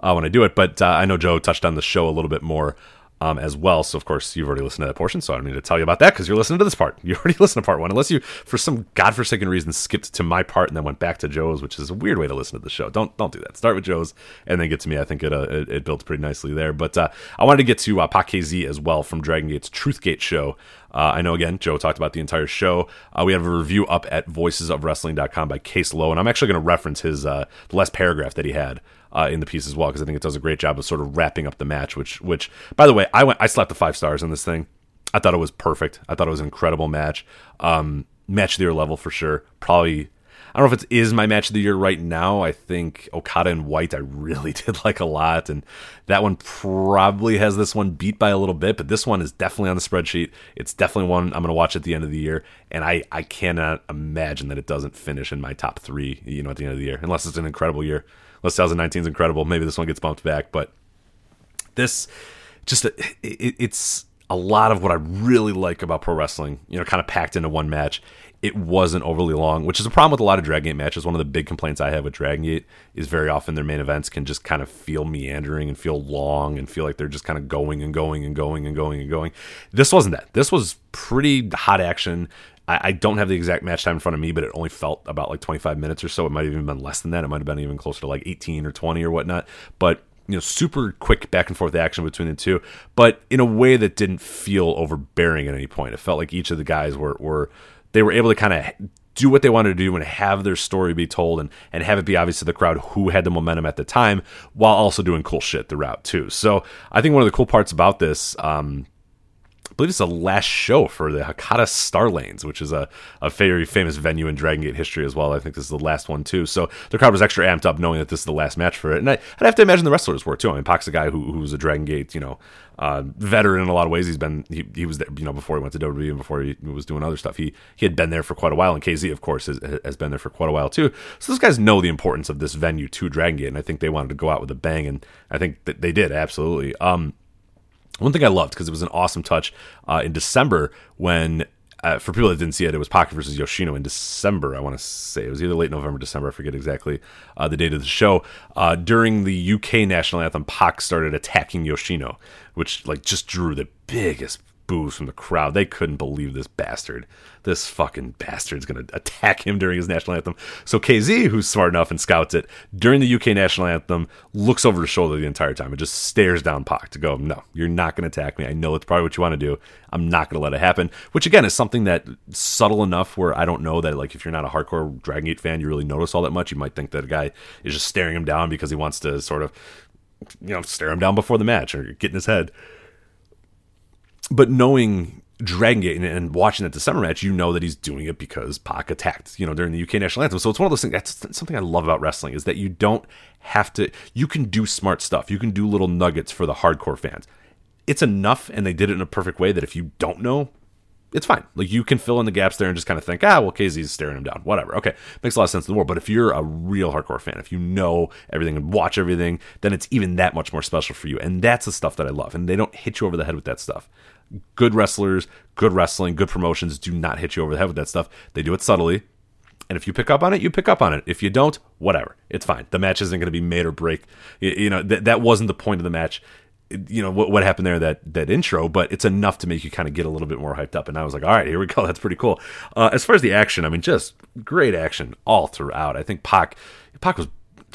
uh, when I do it. But uh, I know Joe touched on the show a little bit more um, as well. So, of course, you've already listened to that portion. So, I don't need to tell you about that because you're listening to this part. You already listened to part one, unless you, for some godforsaken reason, skipped to my part and then went back to Joe's, which is a weird way to listen to the show. Don't don't do that. Start with Joe's and then get to me. I think it uh, it, it builds pretty nicely there. But uh, I wanted to get to uh, Pac KZ as well from Dragon Gate's Truthgate show. Uh, I know, again, Joe talked about the entire show. Uh, we have a review up at voicesofwrestling.com by Case Lowe, and I'm actually going to reference his uh, last paragraph that he had uh, in the piece as well because I think it does a great job of sort of wrapping up the match. Which, which, by the way, I went, I slapped the five stars in this thing. I thought it was perfect. I thought it was an incredible match. Um, match of the year level for sure. Probably, I don't know if it is my match of the year right now. I think Okada and White I really did like a lot, and that one probably has this one beat by a little bit. But this one is definitely on the spreadsheet. It's definitely one I'm going to watch at the end of the year, and I I cannot imagine that it doesn't finish in my top three. You know, at the end of the year, unless it's an incredible year. Unless 2019 is incredible, maybe this one gets bumped back. But this just a, it, it's a lot of what I really like about pro wrestling. You know, kind of packed into one match. It wasn't overly long, which is a problem with a lot of Dragon Gate matches. One of the big complaints I have with Dragon Gate is very often their main events can just kind of feel meandering and feel long and feel like they're just kind of going and going and going and going and going. This wasn't that. This was pretty hot action. I, I don't have the exact match time in front of me, but it only felt about like 25 minutes or so. It might have even been less than that. It might have been even closer to like 18 or 20 or whatnot. But you know, super quick back and forth action between the two, but in a way that didn't feel overbearing at any point. It felt like each of the guys were were they were able to kind of do what they wanted to do and have their story be told and, and have it be obvious to the crowd who had the momentum at the time while also doing cool shit throughout too. So I think one of the cool parts about this, um, I believe it's the last show for the Hakata Star Lanes, which is a, a very famous venue in Dragon Gate history as well. I think this is the last one too. So the crowd was extra amped up knowing that this is the last match for it. And I, would have to imagine the wrestlers were too. I mean, Pac's a guy who, who's a Dragon Gate, you know, uh, veteran in a lot of ways. He's been he, he was there, you know, before he went to WWE and before he was doing other stuff. He he had been there for quite a while, and KZ, of course, has, has been there for quite a while too. So those guys know the importance of this venue to Dragon Gate, and I think they wanted to go out with a bang, and I think that they did absolutely. Um, one thing I loved because it was an awesome touch uh, in December when. Uh, for people that didn't see it, it was Pac versus Yoshino in December. I want to say it was either late November, December. I forget exactly uh, the date of the show. Uh, during the UK national anthem, Pac started attacking Yoshino, which like just drew the biggest boos from the crowd. They couldn't believe this bastard. This fucking bastard's going to attack him during his national anthem. So KZ, who's smart enough and scouts it, during the UK national anthem, looks over his shoulder the entire time and just stares down Pac to go, no, you're not going to attack me. I know it's probably what you want to do. I'm not going to let it happen. Which, again, is something that subtle enough where I don't know that, like, if you're not a hardcore Dragon Gate fan, you really notice all that much. You might think that a guy is just staring him down because he wants to sort of, you know, stare him down before the match or get in his head but knowing Dragon Gate and, watching that December match, you know that he's doing it because Pac attacked, you know, during the UK national anthem. So it's one of those things. That's something I love about wrestling is that you don't have to. You can do smart stuff. You can do little nuggets for the hardcore fans. It's enough, and they did it in a perfect way that if you don't know, it's fine. Like you can fill in the gaps there and just kind of think, ah, well, KZ's staring him down. Whatever. Okay, makes a lot of sense in the world. But if you're a real hardcore fan, if you know everything and watch everything, then it's even that much more special for you. And that's the stuff that I love. And they don't hit you over the head with that stuff good wrestlers, good wrestling, good promotions do not hit you over the head with that stuff. They do it subtly. And if you pick up on it, you pick up on it. If you don't, whatever. It's fine. The match isn't going to be made or break. You, know, th- that wasn't the point of the match. You know, what, what happened there, that, that intro, but it's enough to make you kind of get a little bit more hyped up. And I was like, all right, here we go. That's pretty cool. Uh, as far as the action, I mean, just great action all throughout. I think Pac, Pac was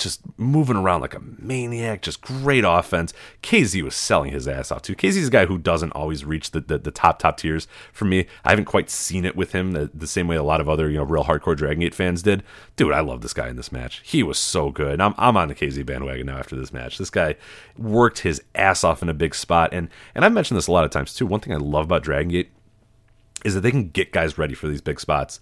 just moving around like a maniac, just great offense. KZ was selling his ass off too. KZ's a guy who doesn't always reach the, the, the, top top tiers for me. I haven't quite seen it with him the, the, same way a lot of other you know real hardcore Dragon Gate fans did. Dude, I love this guy in this match. He was so good. I'm I'm on the KZ bandwagon now after this match. This guy worked his ass off in a big spot, and and I've mentioned this a lot of times too. One thing I love about Dragon Gate is that they can get guys ready for these big spots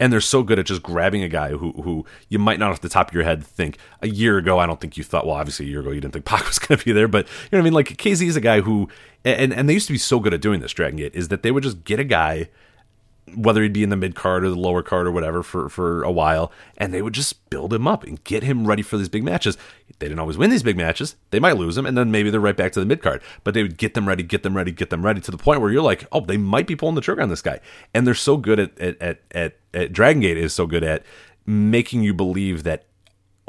and they're so good at just grabbing a guy who who you might not off the top of your head think a year ago. I don't think you thought. Well, obviously a year ago you didn't think Pac was going to be there, but you know what I mean. Like KZ is a guy who, and and they used to be so good at doing this. Dragon Gate is that they would just get a guy whether he'd be in the mid card or the lower card or whatever for, for a while, and they would just build him up and get him ready for these big matches. They didn't always win these big matches. They might lose them, and then maybe they're right back to the mid card. But they would get them ready, get them ready, get them ready to the point where you're like, oh, they might be pulling the trigger on this guy. And they're so good at at at, at, at Dragon Gate is so good at making you believe that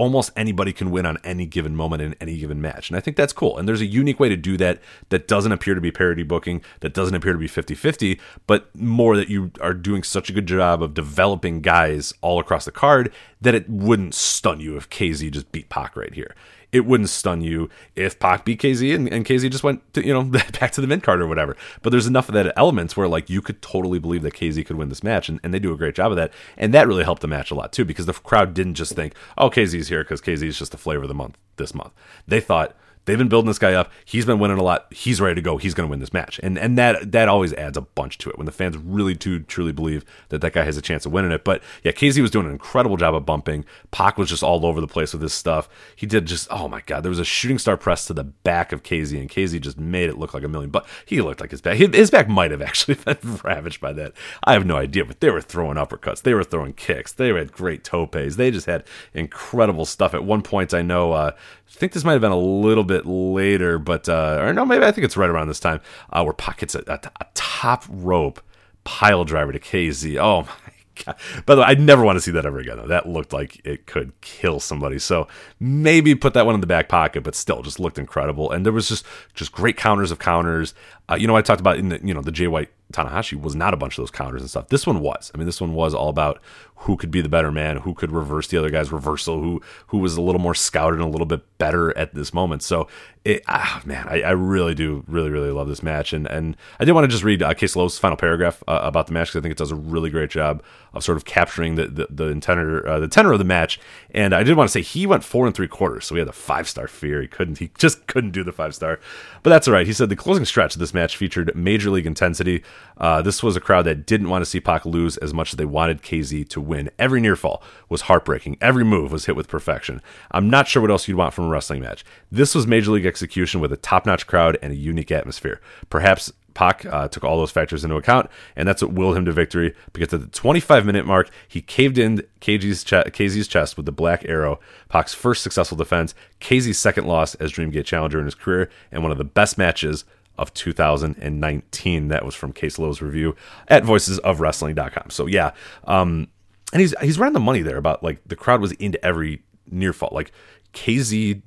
almost anybody can win on any given moment in any given match. And I think that's cool. And there's a unique way to do that that doesn't appear to be parody booking, that doesn't appear to be 50 50, but more that you are doing such a good job of developing guys all across the card that it wouldn't stun you if KZ just beat Pac right here it wouldn't stun you if Pac beat KZ and, and KZ just went to, you know back to the mid card or whatever. But there's enough of that elements where like you could totally believe that KZ could win this match, and, and they do a great job of that. And that really helped the match a lot too because the crowd didn't just think, oh KZ's here because KZ is just the flavor of the month this month. They thought They've been building this guy up. He's been winning a lot. He's ready to go. He's going to win this match, and and that that always adds a bunch to it when the fans really do truly believe that that guy has a chance of winning it. But yeah, KZ was doing an incredible job of bumping. Pac was just all over the place with this stuff. He did just oh my god, there was a shooting star press to the back of KZ, and KZ just made it look like a million. But he looked like his back. His back might have actually been ravaged by that. I have no idea, but they were throwing uppercuts. They were throwing kicks. They had great topes. They just had incredible stuff. At one point, I know. Uh, I think this might have been a little bit later, but uh, or no, maybe I think it's right around this time uh, where Pockets a, a, a top rope pile driver to KZ. Oh my God. By the way, I'd never want to see that ever again. Though that looked like it could kill somebody. So maybe put that one in the back pocket, but still, just looked incredible. And there was just just great counters of counters. Uh, you know, I talked about in the you know the Jay White Tanahashi was not a bunch of those counters and stuff. This one was. I mean, this one was all about who could be the better man, who could reverse the other guy's reversal, who who was a little more scouted and a little bit better at this moment. So, it, ah, man, I, I, really do, really, really love this match. And and I did want to just read uh, Case Lowe's final paragraph uh, about the match because I think it does a really great job of sort of capturing the the, the tenor uh, the tenor of the match. And I did want to say he went four and three quarters, so he had a five star fear. He couldn't, he just couldn't do the five star, but that's all right. He said the closing stretch of this match featured major league intensity. Uh, this was a crowd that didn't want to see Pac lose as much as they wanted KZ to win. Every near fall was heartbreaking. Every move was hit with perfection. I'm not sure what else you'd want from a wrestling match. This was major league execution with a top notch crowd and a unique atmosphere. Perhaps Pac uh, took all those factors into account, and that's what willed him to victory. Because at the 25 minute mark, he caved in ch- KZ's chest with the black arrow. Pac's first successful defense, KZ's second loss as Dreamgate challenger in his career, and one of the best matches of 2019. That was from Case Lowe's review at voicesofwrestling.com. So yeah, um, and he's he's around the money there about like the crowd was into every near fall. Like KZ,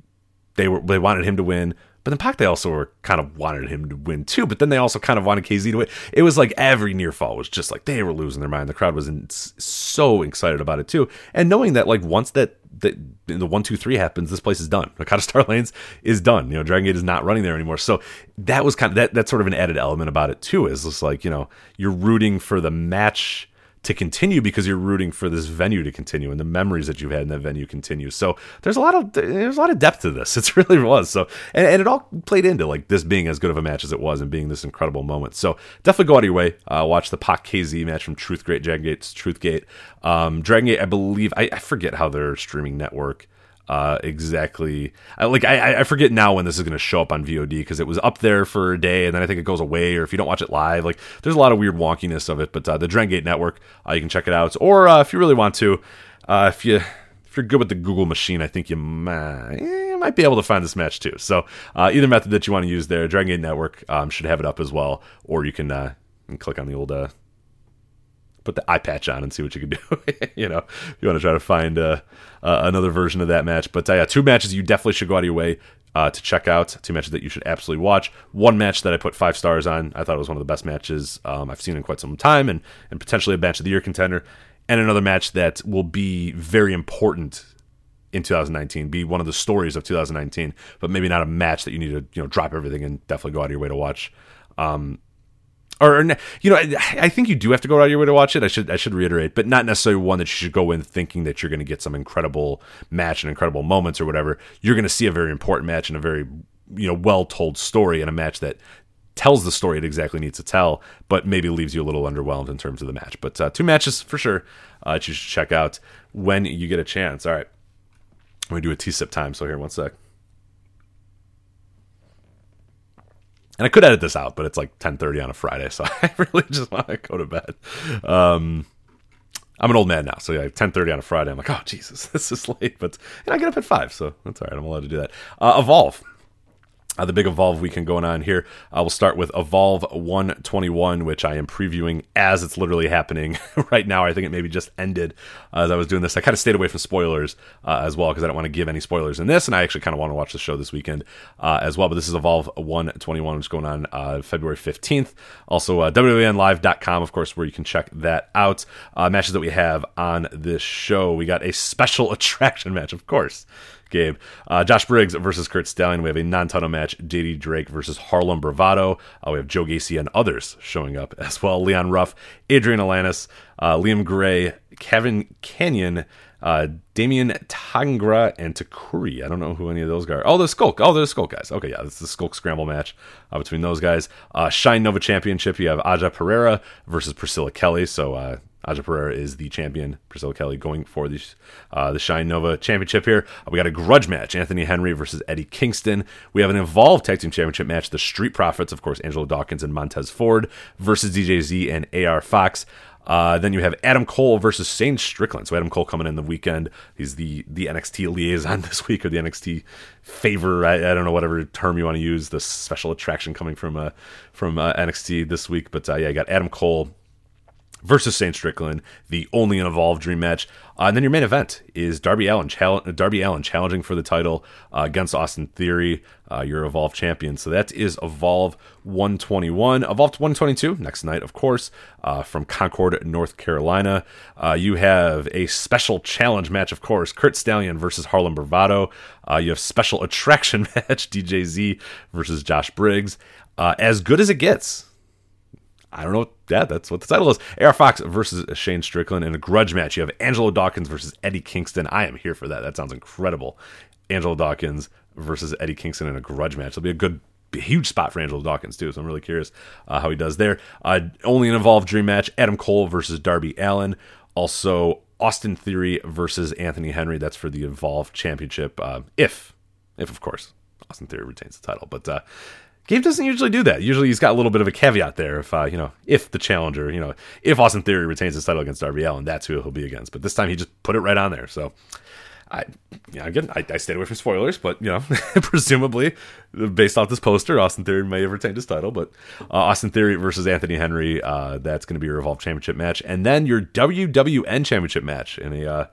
they were they wanted him to win. But then Pac they also were kind of wanted him to win too. But then they also kind of wanted KZ to win. It was like every near fall was just like they were losing their mind. The crowd was in, so excited about it too, and knowing that like once that that the one two three happens, this place is done. Hakata Star Lanes is done. You know, Dragon Gate is not running there anymore. So that was kind of that. That's sort of an added element about it too. Is just like you know you're rooting for the match to continue because you're rooting for this venue to continue and the memories that you've had in that venue continue. So there's a lot of there's a lot of depth to this. It really was. So and, and it all played into like this being as good of a match as it was and being this incredible moment. So definitely go out of your way. Uh, watch the Pac KZ match from Truth Gate Dragon Gate's Truth Gate. Um, Dragon Gate, I believe I, I forget how their streaming network uh, exactly. I, like I, I forget now when this is going to show up on VOD because it was up there for a day and then I think it goes away. Or if you don't watch it live, like there's a lot of weird wonkiness of it. But uh, the Dragon Gate Network, uh, you can check it out. Or uh, if you really want to, uh, if you if you're good with the Google machine, I think you might, you might be able to find this match too. So uh, either method that you want to use there, Dragon Gate Network um, should have it up as well, or you can, uh, click on the old uh, put the eye patch on and see what you can do. you know, you want to try to find uh, uh, another version of that match. But uh, yeah, two matches you definitely should go out of your way uh, to check out. Two matches that you should absolutely watch. One match that I put five stars on. I thought it was one of the best matches um, I've seen in quite some time, and and potentially a match of the year contender. And another match that will be very important in 2019, be one of the stories of 2019, but maybe not a match that you need to you know drop everything and definitely go out of your way to watch. Um, or you know, I think you do have to go out of your way to watch it. I should I should reiterate, but not necessarily one that you should go in thinking that you're going to get some incredible match and incredible moments or whatever. You're going to see a very important match and a very you know well told story and a match that tells the story it exactly needs to tell, but maybe leaves you a little underwhelmed in terms of the match. But uh, two matches for sure uh, that you should check out when you get a chance. All right, I'm gonna do a T sip time. So here, one sec. And I could edit this out, but it's like 10:30 on a Friday, so I really just want to go to bed. Um, I'm an old man now, so yeah, 10:30 on a Friday. I'm like, oh Jesus, this is late, but and I get up at five, so that's all right. I'm allowed to do that. Uh, Evolve uh, the big Evolve weekend going on here. I will start with Evolve 121, which I am previewing as it's literally happening right now. I think it maybe just ended uh, as I was doing this. I kind of stayed away from spoilers uh, as well because I don't want to give any spoilers in this, and I actually kind of want to watch the show this weekend uh, as well. But this is Evolve 121, which is going on uh, February 15th. Also, uh, WWNLive.com, of course, where you can check that out. Uh, matches that we have on this show. We got a special attraction match, of course. Gabe. Uh, Josh Briggs versus Curt Stallion. We have a non-title match. JD Drake versus Harlem Bravado. Uh, we have Joe Gacy and others showing up as well. Leon Ruff, Adrian Alanis, uh, Liam Gray, Kevin Kenyon, uh, Damian Tangra, and Takuri. I don't know who any of those guys are. Oh, the Skulk. Oh, they're the Skulk guys. Okay, yeah, this is the Skulk Scramble match uh, between those guys. Uh, Shine Nova Championship, you have Aja Perera versus Priscilla Kelly. So, uh, Aja Perera is the champion. Priscilla Kelly going for the uh, the Shine Nova Championship here. Uh, we got a grudge match: Anthony Henry versus Eddie Kingston. We have an Evolve Tag Team Championship match: the Street Profits, of course, Angelo Dawkins and Montez Ford versus DJZ and AR Fox. Uh, then you have Adam Cole versus Shane Strickland. So Adam Cole coming in the weekend. He's the the NXT liaison this week, or the NXT favor. I, I don't know whatever term you want to use. The special attraction coming from uh, from uh, NXT this week. But uh, yeah, you got Adam Cole versus Shane Strickland, the only Evolve Dream match. Uh, and then your main event is Darby Allin, Darby Allin challenging for the title uh, against Austin Theory, uh, your Evolve champion. So that is Evolve 121. Evolve 122 next night, of course, uh, from Concord, North Carolina. Uh, you have a special challenge match, of course, Curt Stallion versus Harlem Bravado. Uh, you have special attraction match, DJZ versus Josh Briggs. as good as it gets I don't know. Yeah, that's what the title is. AR Fox versus Shane Strickland in a grudge match. You have Angelo Dawkins versus Eddie Kingston. I am here for that. That sounds incredible. Angelo Dawkins versus Eddie Kingston in a grudge match. It'll be a good, huge spot for Angelo Dawkins too. So I'm really curious uh, how he does there. Uh, only an Evolved Dream match. Adam Cole versus Darby Allin. Also Austin Theory versus Anthony Henry. That's for the Evolve Championship. Uh, if, if of course Austin Theory retains the title, but uh, Gabe doesn't usually do that. Usually he's got a little bit of a caveat there. If uh, you know, if the challenger, you know, if Austin Theory retains his title against Darby Allin, that's who he'll be against. But this time he just put it right on there. So, I, you know, again, I, I stayed away from spoilers, but you know, presumably based off this poster, Austin Theory may have retained his title. But uh, Austin Theory versus Anthony Henry, uh, that's going to be your Evolve Championship match, and then your WWN Championship match in a uh,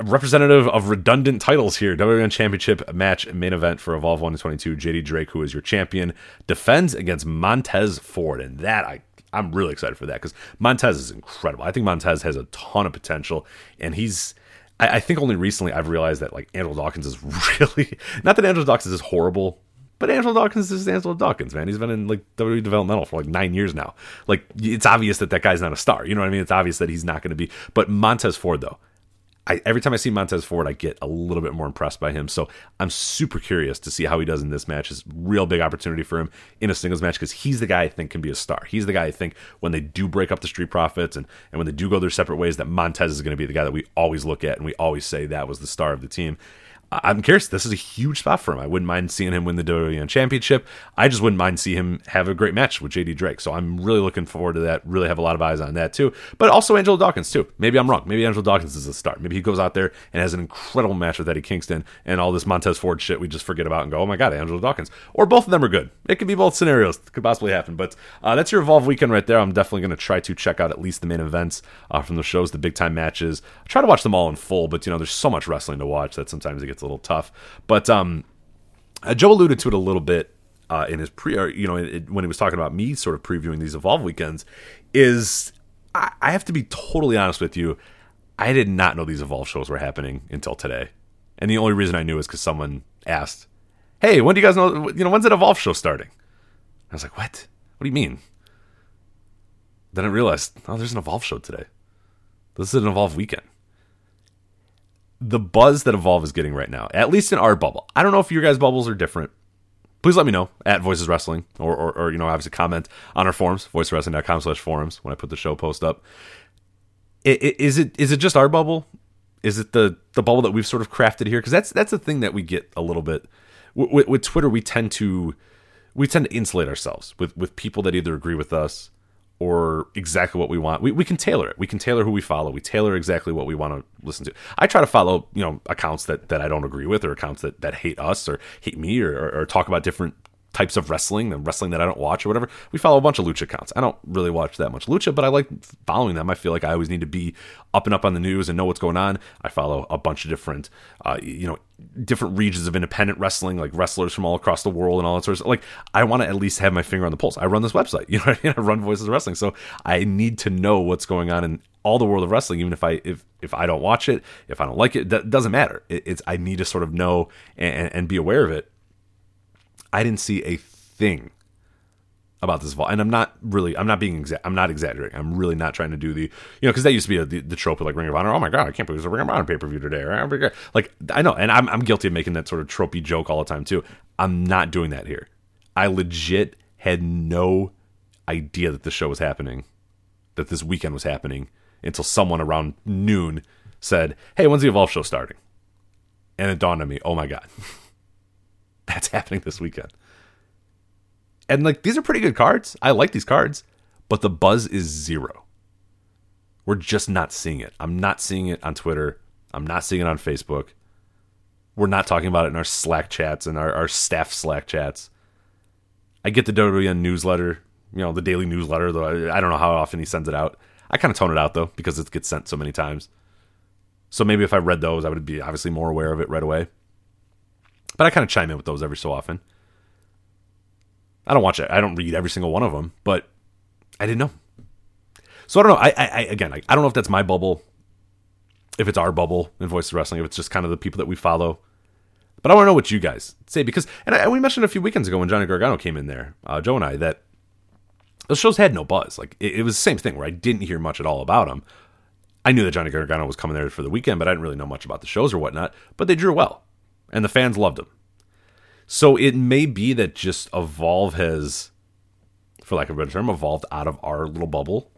representative of redundant titles here. WWN Championship match main event for Evolve 122. JD Drake, who is your champion, defends against Montez Ford, and that I I'm really excited for that because Montez is incredible. I think Montez has a ton of potential, and he's. I, I think only recently I've realized that like Angelo Dawkins is really not that Angelo Dawkins is horrible, but Angelo Dawkins is Angelo Dawkins, man. He's been in like WWE developmental for like nine years now. Like it's obvious that that guy's not a star. You know what I mean? It's obvious that he's not going to be. But Montez Ford though, I, every time I see Montez Ford, I get a little bit more impressed by him. So I'm super curious to see how he does in this match. It's real big opportunity for him in a singles match because he's the guy I think can be a star. He's the guy I think when they do break up the Street Profits and, and when they do go their separate ways, that Montez is going to be the guy that we always look at and we always say that was the star of the team. I'm curious. This is a huge spot for him. I wouldn't mind seeing him win the WWN Championship. I just wouldn't mind see him have a great match with JD Drake. So I'm really looking forward to that. Really have a lot of eyes on that too. But also Angelo Dawkins too. Maybe I'm wrong. Maybe Angelo Dawkins is a start. Maybe he goes out there and has an incredible match with Eddie Kingston and all this Montez Ford shit we just forget about and go, oh my god, Angelo Dawkins. Or both of them are good. It could be both scenarios. Could possibly happen. But uh, that's your Evolve weekend right there. I'm definitely going to try to check out at least the main events uh, from the shows, the big time matches. I try to watch them all in full, but you know, there's so much wrestling to watch that sometimes it gets a little tough. But um, uh, Joe alluded to it a little bit uh, in his pre, you know, it, when he was talking about me sort of previewing these Evolve weekends. Is I, I have to be totally honest with you. I did not know these Evolve shows were happening until today, and the only reason I knew is because someone asked, "Hey, when do you guys know? You know, when's that Evolve show starting?" I was like, "What? What do you mean?" Then I realized, oh, there's an Evolve show today. This is an Evolve weekend the buzz that Evolve is getting right now, at least in our bubble. I don't know if your guys' bubbles are different. Please let me know at Voices Wrestling or, or, or you know, obviously comment on our forums, voicewrestling.com slash forums when I put the show post up. Is it is it just our bubble? Is it the the bubble that we've sort of crafted here? Because that's that's the thing that we get a little bit with, with Twitter. We tend to we tend to insulate ourselves with with people that either agree with us or exactly what we want. We, we can tailor it. We can tailor who we follow. We tailor exactly what we want to listen to. I try to follow, you know, accounts that, that I don't agree with or accounts that, that hate us or hate me or, or, or talk about different types of wrestling, the wrestling that I don't watch or whatever. We follow a bunch of lucha accounts. I don't really watch that much lucha, but I like following them. I feel like I always need to be up and up on the news and know what's going on. I follow a bunch of different, uh, you know, different regions of independent wrestling, like wrestlers from all across the world and all that sort of stuff. Like, I want to at least have my finger on the pulse. I run this website, you know, I, mean? I run Voices of Wrestling, so I need to know what's going on in all the world of wrestling, even if I if if I don't watch it, if I don't like it, that doesn't matter. It, it's I need to sort of know and, and be aware of it. I didn't see a thing about this vault, and I'm not really, I'm not being, exa- I'm not exaggerating. I'm really not trying to do the, you know, because that used to be a, the, the trope of like Ring of Honor. Oh my god, I can't believe there's a Ring of Honor pay per view today. Oh like I know, and I'm I'm guilty of making that sort of tropey joke all the time too. I'm not doing that here. I legit had no idea that the show was happening, that this weekend was happening until someone around noon said, "Hey, when's the Evolve show starting?" And it dawned on me, oh my god, that's happening this weekend. And like these are pretty good cards. I like these cards, but the buzz is zero. We're just not seeing it. I'm not seeing it on Twitter. I'm not seeing it on Facebook. We're not talking about it in our Slack chats and our, our staff Slack chats. I get the WWE newsletter, you know, the daily newsletter, though I don't know how often he sends it out. I kind of tone it out though because it gets sent so many times. So maybe if I read those, I would be obviously more aware of it right away. But I kind of chime in with those every so often. I don't watch it. I don't read every single one of them, but I didn't know. So I don't know. I, I, I again, I, I don't know if that's my bubble, if it's our bubble in Voice of Wrestling, if it's just kind of the people that we follow. But I want to know what you guys say because, and I, we mentioned a few weekends ago when Johnny Gargano came in there, uh, Joe and I, that those shows had no buzz. Like it, it, was the same thing where I didn't hear much at all about them. I knew that Johnny Gargano was coming there for the weekend, but I didn't really know much about the shows or whatnot. But they drew well, and the fans loved him. So it may be that just Evolve has, for lack of a better term, evolved out of our little bubble,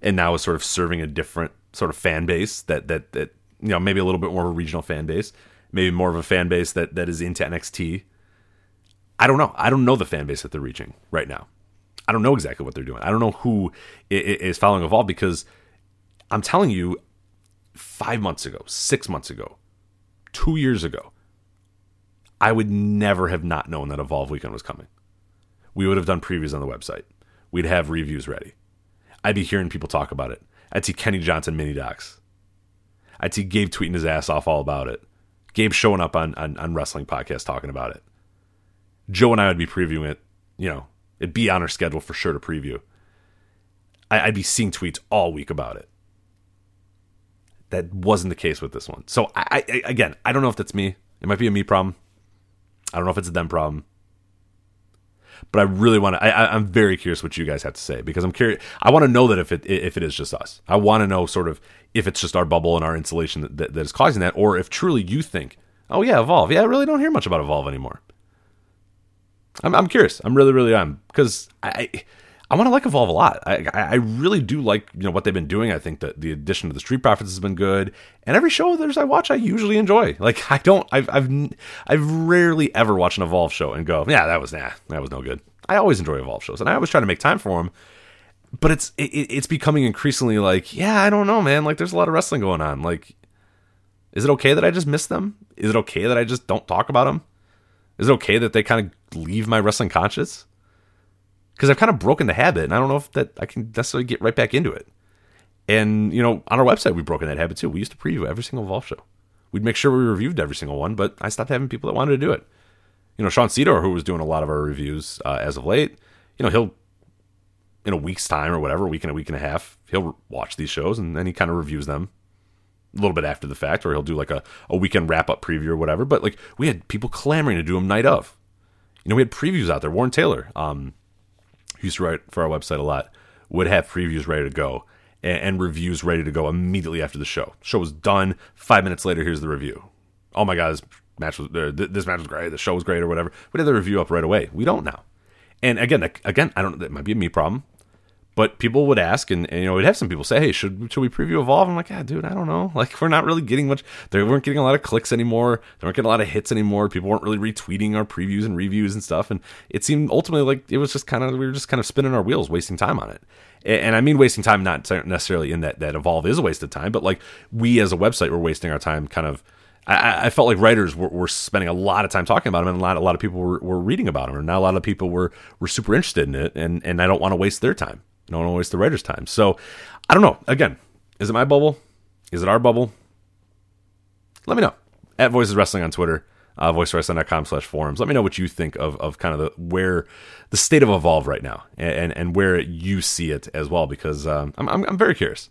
and now is sort of serving a different sort of fan base that that that you know maybe a little bit more of a regional fan base, maybe more of a fan base that that is into NXT. I don't know. I don't know the fan base that they're reaching right now. I don't know exactly what they're doing. I don't know who is following Evolve because I'm telling you, five months ago, six months ago, two years ago, I would never have not known that Evolve Weekend was coming. We would have done previews on the website. We'd have reviews ready. I'd be hearing people talk about it. I'd see Kenny Johnson mini docs. I'd see Gabe tweeting his ass off all about it. Gabe showing up on, on, on wrestling podcasts talking about it. Joe and I would be previewing it. You know, it'd be on our schedule for sure to preview. I, I'd be seeing tweets all week about it. That wasn't the case with this one. So I, I again, I don't know if that's me. It might be a me problem. I don't know if it's a them problem. But I really want to. I, I'm very curious what you guys have to say because I'm curious. I want to know that if it if it is just us, I want to know sort of if it's just our bubble and our insulation that, that, that is causing that, or if truly you think, oh yeah, evolve. Yeah, I really don't hear much about evolve anymore. I'm I'm curious. I'm really really am because I I want to like Evolve a lot. I, I really do like you know what they've been doing. I think that the addition of the Street Profits has been good, and every show there's I watch, I usually enjoy. Like I don't, I've I've I've rarely ever watched an Evolve show and go, yeah, that was nah, that was no good. I always enjoy Evolve shows, and I always try to make time for them. But it's it, it's becoming increasingly like, yeah, I don't know, man. Like there's a lot of wrestling going on. Like, is it okay that I just miss them? Is it okay that I just don't talk about them? Is it okay that they kind of leave my wrestling conscious? Because I've kind of broken the habit, and I don't know if that I can necessarily get right back into it. And you know, on our website, we've broken that habit too. We used to preview every single Evolve show. We'd make sure we reviewed every single one, but I stopped having people that wanted to do it. You know, Sean Cedar, who was doing a lot of our reviews uh, as of late, you know, he'll in a week's time or whatever, a week and a week and a half, he'll watch these shows and then he kind of reviews them a little bit after the fact, or he'll do like a, a weekend wrap up preview or whatever. But like we had people clamoring to do them night of. You know, we had previews out there. Warren Taylor, um, used to write for our website a lot, would have previews ready to go and, and reviews ready to go immediately after the show. Show was done. Five minutes later, here's the review. Oh my god, this match was uh, this match was great. The show was great, or whatever. We had the review up right away. We don't now. And again, again, I don't. Know that might be a me problem. But people would ask, and, and, you know, we'd have some people say, "Hey, should should we preview Evolve?" I'm like, "Yeah, dude, I don't know. Like, we're not really getting much. They weren't getting a lot of clicks anymore. They weren't getting a lot of hits anymore. People weren't really retweeting our previews and reviews and stuff. And it seemed ultimately like it was just kind of we were just kind of spinning our wheels, wasting time on it. And, and I mean, wasting time not necessarily in that that Evolve is a waste of time, but like we as a website were wasting our time, kind of. I, felt like writers were, were, spending a lot of time talking about them, and a lot, a lot of people were, were reading about them, and not a lot of people were, were super interested in it, and, and I don't want to waste their time. Don't waste the writer's time. So I don't know. Again, is it my bubble? Is it our bubble? Let me know. At Voices Wrestling on Twitter, uh, voicewrestling.com slash forums. Let me know what you think of, of kind of the where the state of Evolve right now and, and where you see it as well, because um, I'm, I'm, I'm, very curious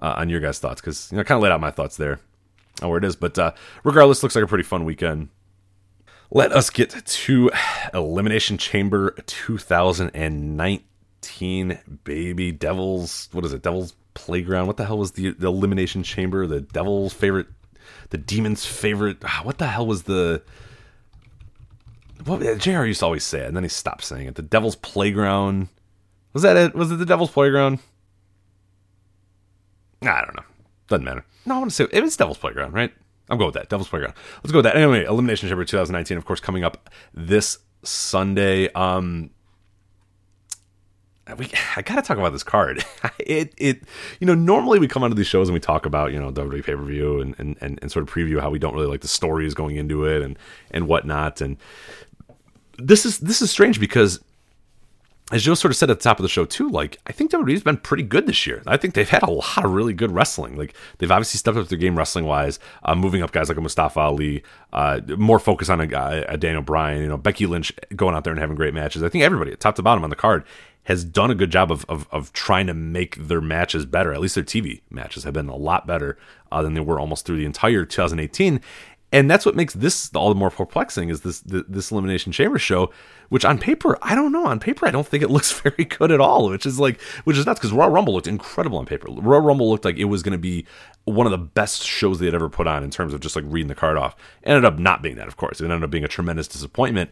uh, on your guys' thoughts, because you know, I kind of laid out my thoughts there on where it is. But uh, regardless, looks like a pretty fun weekend. Let us get to Elimination Chamber 2019 teen baby devils what is it? Devil's playground? What the hell was the, the elimination chamber? The devil's favorite the demon's favorite ah, what the hell was the what jr used to always say it and then he stopped saying it. The devil's playground. Was that it? Was it the devil's playground? I don't know. Doesn't matter. No i want to say it was devil's playground right? I'm going with that. Devil's playground. Let's go with that. Anyway elimination chamber 2019 of course coming up this sunday. Um we I gotta talk about this card. it it you know normally we come onto these shows and we talk about you know WWE pay per view and, and and and sort of preview how we don't really like the stories going into it and and whatnot and this is this is strange because as Joe sort of said at the top of the show too, like I think WWE's been pretty good this year. I think they've had a lot of really good wrestling. Like they've obviously stepped up their game wrestling wise, uh, moving up guys like a Mustafa Ali, uh, more focus on a a Daniel Bryan, you know, Becky Lynch going out there and having great matches. I think everybody, top to bottom on the card, has done a good job of, of, of, trying to make their matches better. At least their TV matches have been a lot better uh, than they were almost through the entire 2018. And that's what makes this all the more perplexing is this this elimination chamber show, which on paper I don't know. On paper I don't think it looks very good at all. Which is like which is nuts because Royal Rumble looked incredible on paper. Royal Rumble looked like it was going to be one of the best shows they had ever put on in terms of just like reading the card off. Ended up not being that, of course. It ended up being a tremendous disappointment,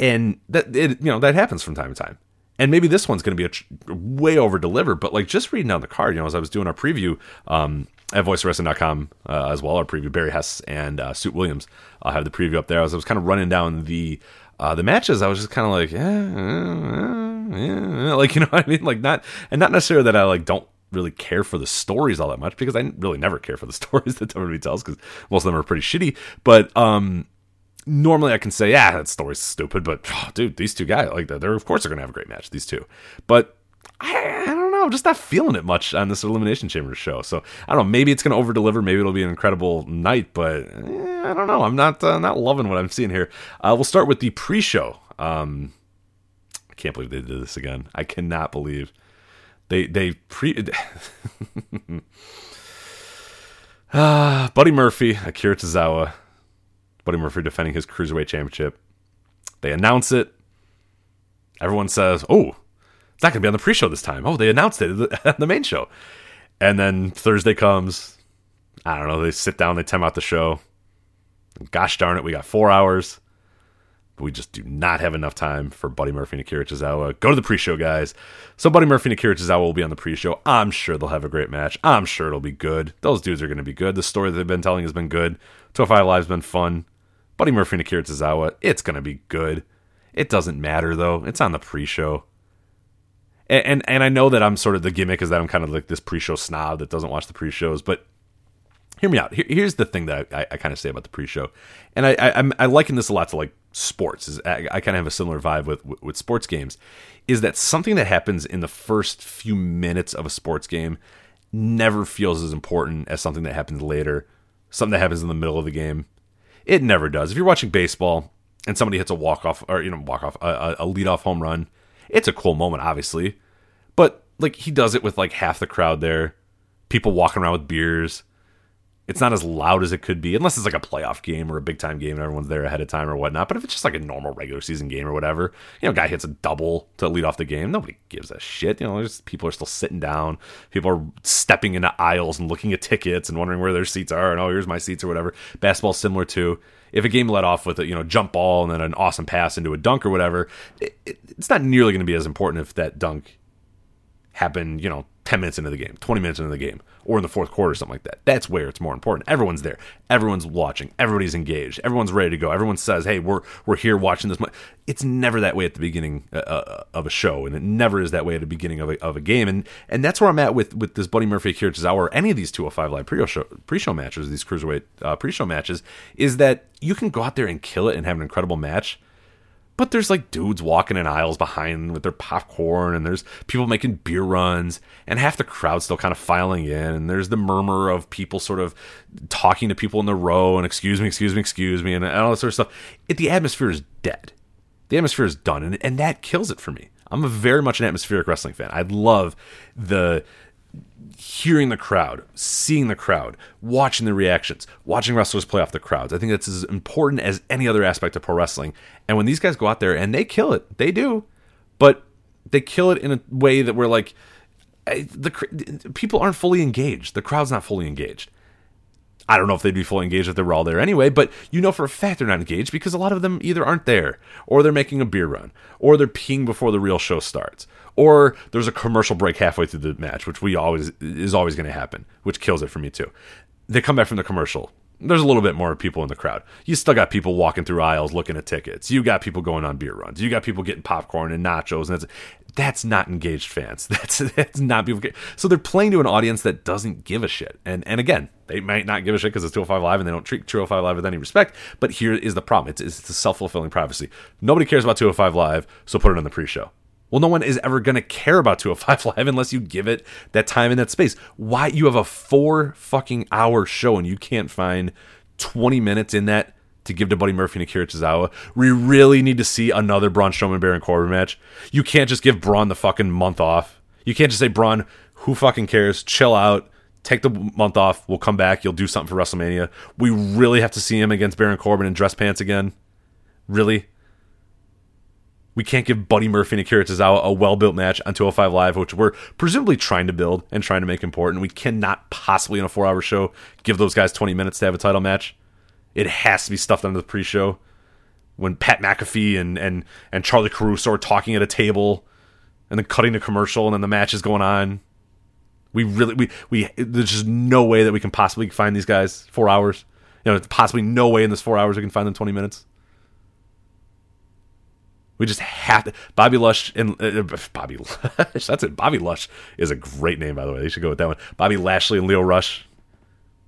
and that it you know that happens from time to time and maybe this one's going to be a tr- way over delivered but like just reading down the card you know as i was doing our preview um, at voicewrestling.com uh, as well our preview barry hess and uh, suit williams i'll have the preview up there. As i was kind of running down the uh, the matches i was just kind of like yeah, yeah, yeah, like you know what i mean? Like not and not necessarily that i like don't really care for the stories all that much because i really never care for the stories that WWE tells because most of them are pretty shitty but um normally I can say, yeah, that story's stupid, but oh, dude, these two guys, like, they're of course they're gonna have a great match. These two, but I, I don't know. I'm just not feeling it much on this Elimination Chamber show. So I don't know. Maybe it's to over deliver. Maybe it'll be an incredible night, but eh, I don't know. I'm not uh, not loving what I'm seeing here. Uh, we'll start with the pre-show. Um, I can't believe they did this again. I cannot believe they they pre. Ah, Buddy Murphy, Akira Tozawa, Buddy Murphy defending his cruiserweight championship. They announce it. Everyone says, "Oh, it's not going to be on the pre-show this time." Oh, they announced it at the main show. And then Thursday comes. I don't know. They sit down. They time out the show. Gosh darn it, we got four hours. But we just do not have enough time for Buddy Murphy and Akira Tozawa. Go to the pre-show, guys. So Buddy Murphy and Akira Tozawa will be on the pre-show. I'm sure they'll have a great match. I'm sure it'll be good. Those dudes are going to be good. The story that they've been telling has been good. 205 Live's been fun. Buddy Murphy and Akira Tozawa, it's going to be good. It doesn't matter though. It's on the pre-show. And, and and I know that I'm sort of the gimmick is that I'm kind of like this pre-show snob that doesn't watch the pre-shows, but hear me out. Here, here's the thing that I, I kind of say about the pre-show, and I, I I liken this a lot to like sports. Is I, I kind of have a similar vibe with with sports games. Is that something that happens in the first few minutes of a sports game never feels as important as something that happens later, something that happens in the middle of the game. It never does. If you're watching baseball and somebody hits a walk off or you know walk off a, a lead off home run, it's a cool moment, obviously, but like he does it with like half the crowd there, people walking around with beers it's not as loud as it could be, unless it's like a playoff game or a big time game and everyone's there ahead of time or whatnot. But if it's just like a normal regular season game or whatever, you know, guy hits a double to lead off the game, nobody gives a shit. You know, just people are still sitting down, people are stepping into aisles and looking at tickets and wondering where their seats are, and oh, here's my seats or whatever. Basketball's similar to if a game let off with a you know jump ball and then an awesome pass into a dunk or whatever, it, it, it's not nearly going to be as important if that dunk happened, you know, 10 minutes into the game, 20 minutes into the game, or in the fourth quarter, something like that. That's where it's more important. Everyone's there. Everyone's watching. Everybody's engaged. Everyone's ready to go. Everyone says, hey, we're, we're here watching this. It's never that way at the beginning uh, uh, of a show, and it never is that way at the beginning of a, of a game. And and that's where I'm at with, with this Buddy Murphy, Akira Tozawa, or any of these 205 Live pre-show, pre-show matches, these Cruiserweight uh, pre-show matches, is that you can go out there and kill it and have an incredible match – but there's like dudes walking in aisles behind with their popcorn, and there's people making beer runs, and half the crowd still kind of filing in, and there's the murmur of people sort of talking to people in the row, and excuse me, excuse me, excuse me, and all that sort of stuff. It, the atmosphere is dead. The atmosphere is done, and, and that kills it for me. I'm a very much an atmospheric wrestling fan. I love the hearing the crowd, seeing the crowd, watching the reactions, watching wrestlers play off the crowds. I think that's as important as any other aspect of pro wrestling. And when these guys go out there and they kill it, they do, but they kill it in a way that we're like, the people aren't fully engaged. The crowd's not fully engaged. I don't know if they'd be fully engaged if they were all there anyway, but you know for a fact they're not engaged because a lot of them either aren't there, or they're making a beer run, or they're peeing before the real show starts, or there's a commercial break halfway through the match, which we always is always going to happen, which kills it for me too. They come back from the commercial. There's a little bit more people in the crowd. You still got people walking through aisles looking at tickets. You got people going on beer runs. You got people getting popcorn and nachos, and that's that's not engaged fans. That's that's not people. So they're playing to an audience that doesn't give a shit. And and again, they might not give a shit because it's 205 Live and they don't treat 205 Live with any respect. But here is the problem: it's it's a self fulfilling prophecy. Nobody cares about 205 Live, so put it on the pre-show. Well, no one is ever going to care about 205 Live unless you give it that time and that space. Why you have a four fucking hour show and you can't find 20 minutes in that to give to Buddy Murphy and Akira Tozawa? We really need to see another Braun Strowman Baron Corbin match. You can't just give Braun the fucking month off. You can't just say Braun, who fucking cares? Chill out. Take the month off. We'll come back. You'll do something for WrestleMania. We really have to see him against Baron Corbin in dress pants again. Really? We can't give Buddy Murphy and Akira Tozawa a well built match on 205 Live, which we're presumably trying to build and trying to make important. We cannot possibly, in a four hour show, give those guys 20 minutes to have a title match. It has to be stuffed under the pre show. When Pat McAfee and, and, and Charly Caruso are talking at a table and then cutting the commercial and then the match is going on. We really, we, we, there's just no way that we can possibly find these guys four hours. You know, possibly no way in this four hours we can find them 20 minutes. We just have to. Bobby Lush and uh, uh Bobby Lush. That's it. Bobby Lush is a great name, by the way. They should go with that one. Bobby Lashley and Lio Rush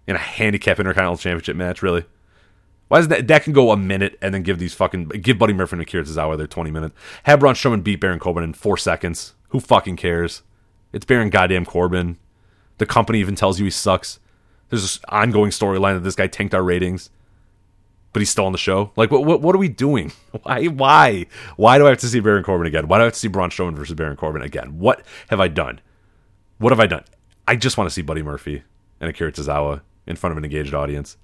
in a handicap intercontinental championship match. Really? Why is that? That can go a minute and then give these fucking give Buddy Murphy and Akira Tozawa their twenty minutes. Have Braun Strowman beat Baron Corbin in four seconds. Who fucking cares? It's Baron goddamn Corbin. The company even tells you he sucks. There's this ongoing storyline that this guy tanked our ratings, but he's still on the show. Like, what, what, what are we doing? Why, why, why do I have to see Baron Corbin again? Why do I have to see Braun Strowman versus Baron Corbin again? What have I done? What have I done? I just want to see Buddy Murphy and Akira Tozawa in front of an engaged audience.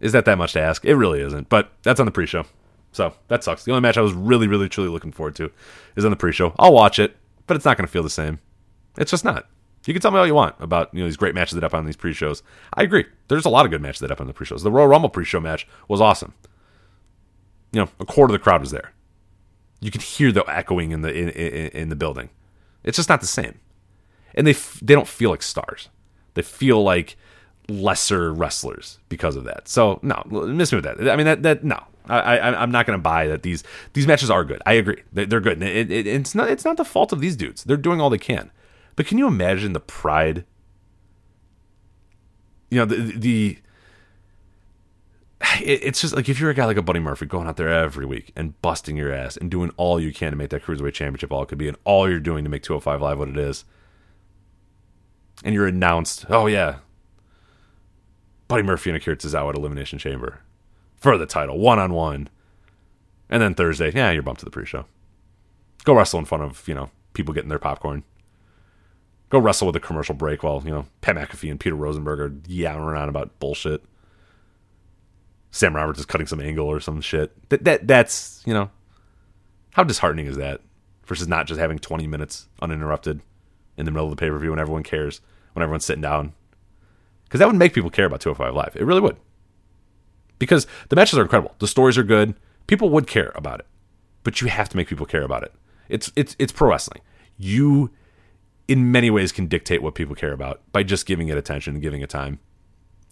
Is that that much to ask? It really isn't, but that's on the pre-show. So that sucks. The only match I was really, really, truly looking forward to is on the pre-show. I'll watch it, but it's not going to feel the same. It's just not. You can tell me all you want about you know these great matches that happen on these pre-shows. I agree. There's a lot of good matches that happen on the pre-shows. The Royal Rumble pre-show match was awesome. You know, a quarter of the crowd was there. You could hear the echoing in the in, in, in the building. It's just not the same, and they f- they don't feel like stars. They feel like lesser wrestlers because of that. So no, miss me with that. I mean that that no, I, I am not going to buy that these these matches are good. I agree, they're, they're good. It, it, it's not it's not the fault of these dudes. They're doing all they can. But can you imagine the pride? You know the the. It, it's just like if you're a guy like a Buddy Murphy going out there every week and busting your ass and doing all you can to make that cruiserweight championship all it could be, and all you're doing to make 205 Live what it is, and you're announced, oh yeah, Buddy Murphy and Akira Tozawa at Elimination Chamber for the title, one on one. And then Thursday, yeah, you're bumped to the pre-show. Go wrestle in front of you know people getting their popcorn. Go wrestle with a commercial break while you know Pat McAfee and Peter Rosenberg are yammering on about bullshit. Sam Roberts is cutting some angle or some shit. That that that's you know how disheartening is that versus not just having 20 minutes uninterrupted in the middle of the pay per view when everyone cares when everyone's sitting down because that would make people care about 205 Live. It really would. Because the matches are incredible, the stories are good, people would care about it, but you have to make people care about it. It's it's it's pro wrestling. You, in many ways, can dictate what people care about by just giving it attention and giving it time.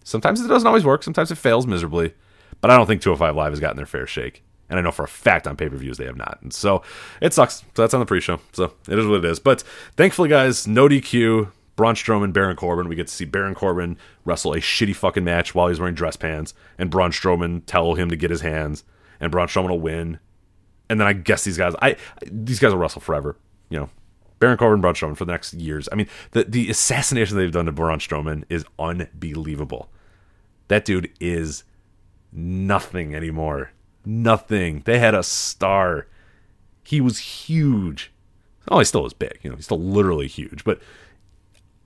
Sometimes it doesn't always work. Sometimes it fails miserably, but I don't think 205 Live has gotten their fair shake. And I know for a fact on pay per views they have not. And so it sucks. So that's on the pre show. So it is what it is. But thankfully, guys, no DQ. Braun Strowman, Baron Corbin. We get to see Baron Corbin wrestle a shitty fucking match while he's wearing dress pants, and Braun Strowman tell him to get his hands, and Braun Strowman will win. And then I guess these guys, I these guys will wrestle forever. You know, Baron Corbin, Braun Strowman for the next years. I mean, the the assassination they've done to Braun Strowman is unbelievable. That dude is nothing anymore. Nothing. They had a star. He was huge. Oh, he still was big. You know, he's still literally huge, but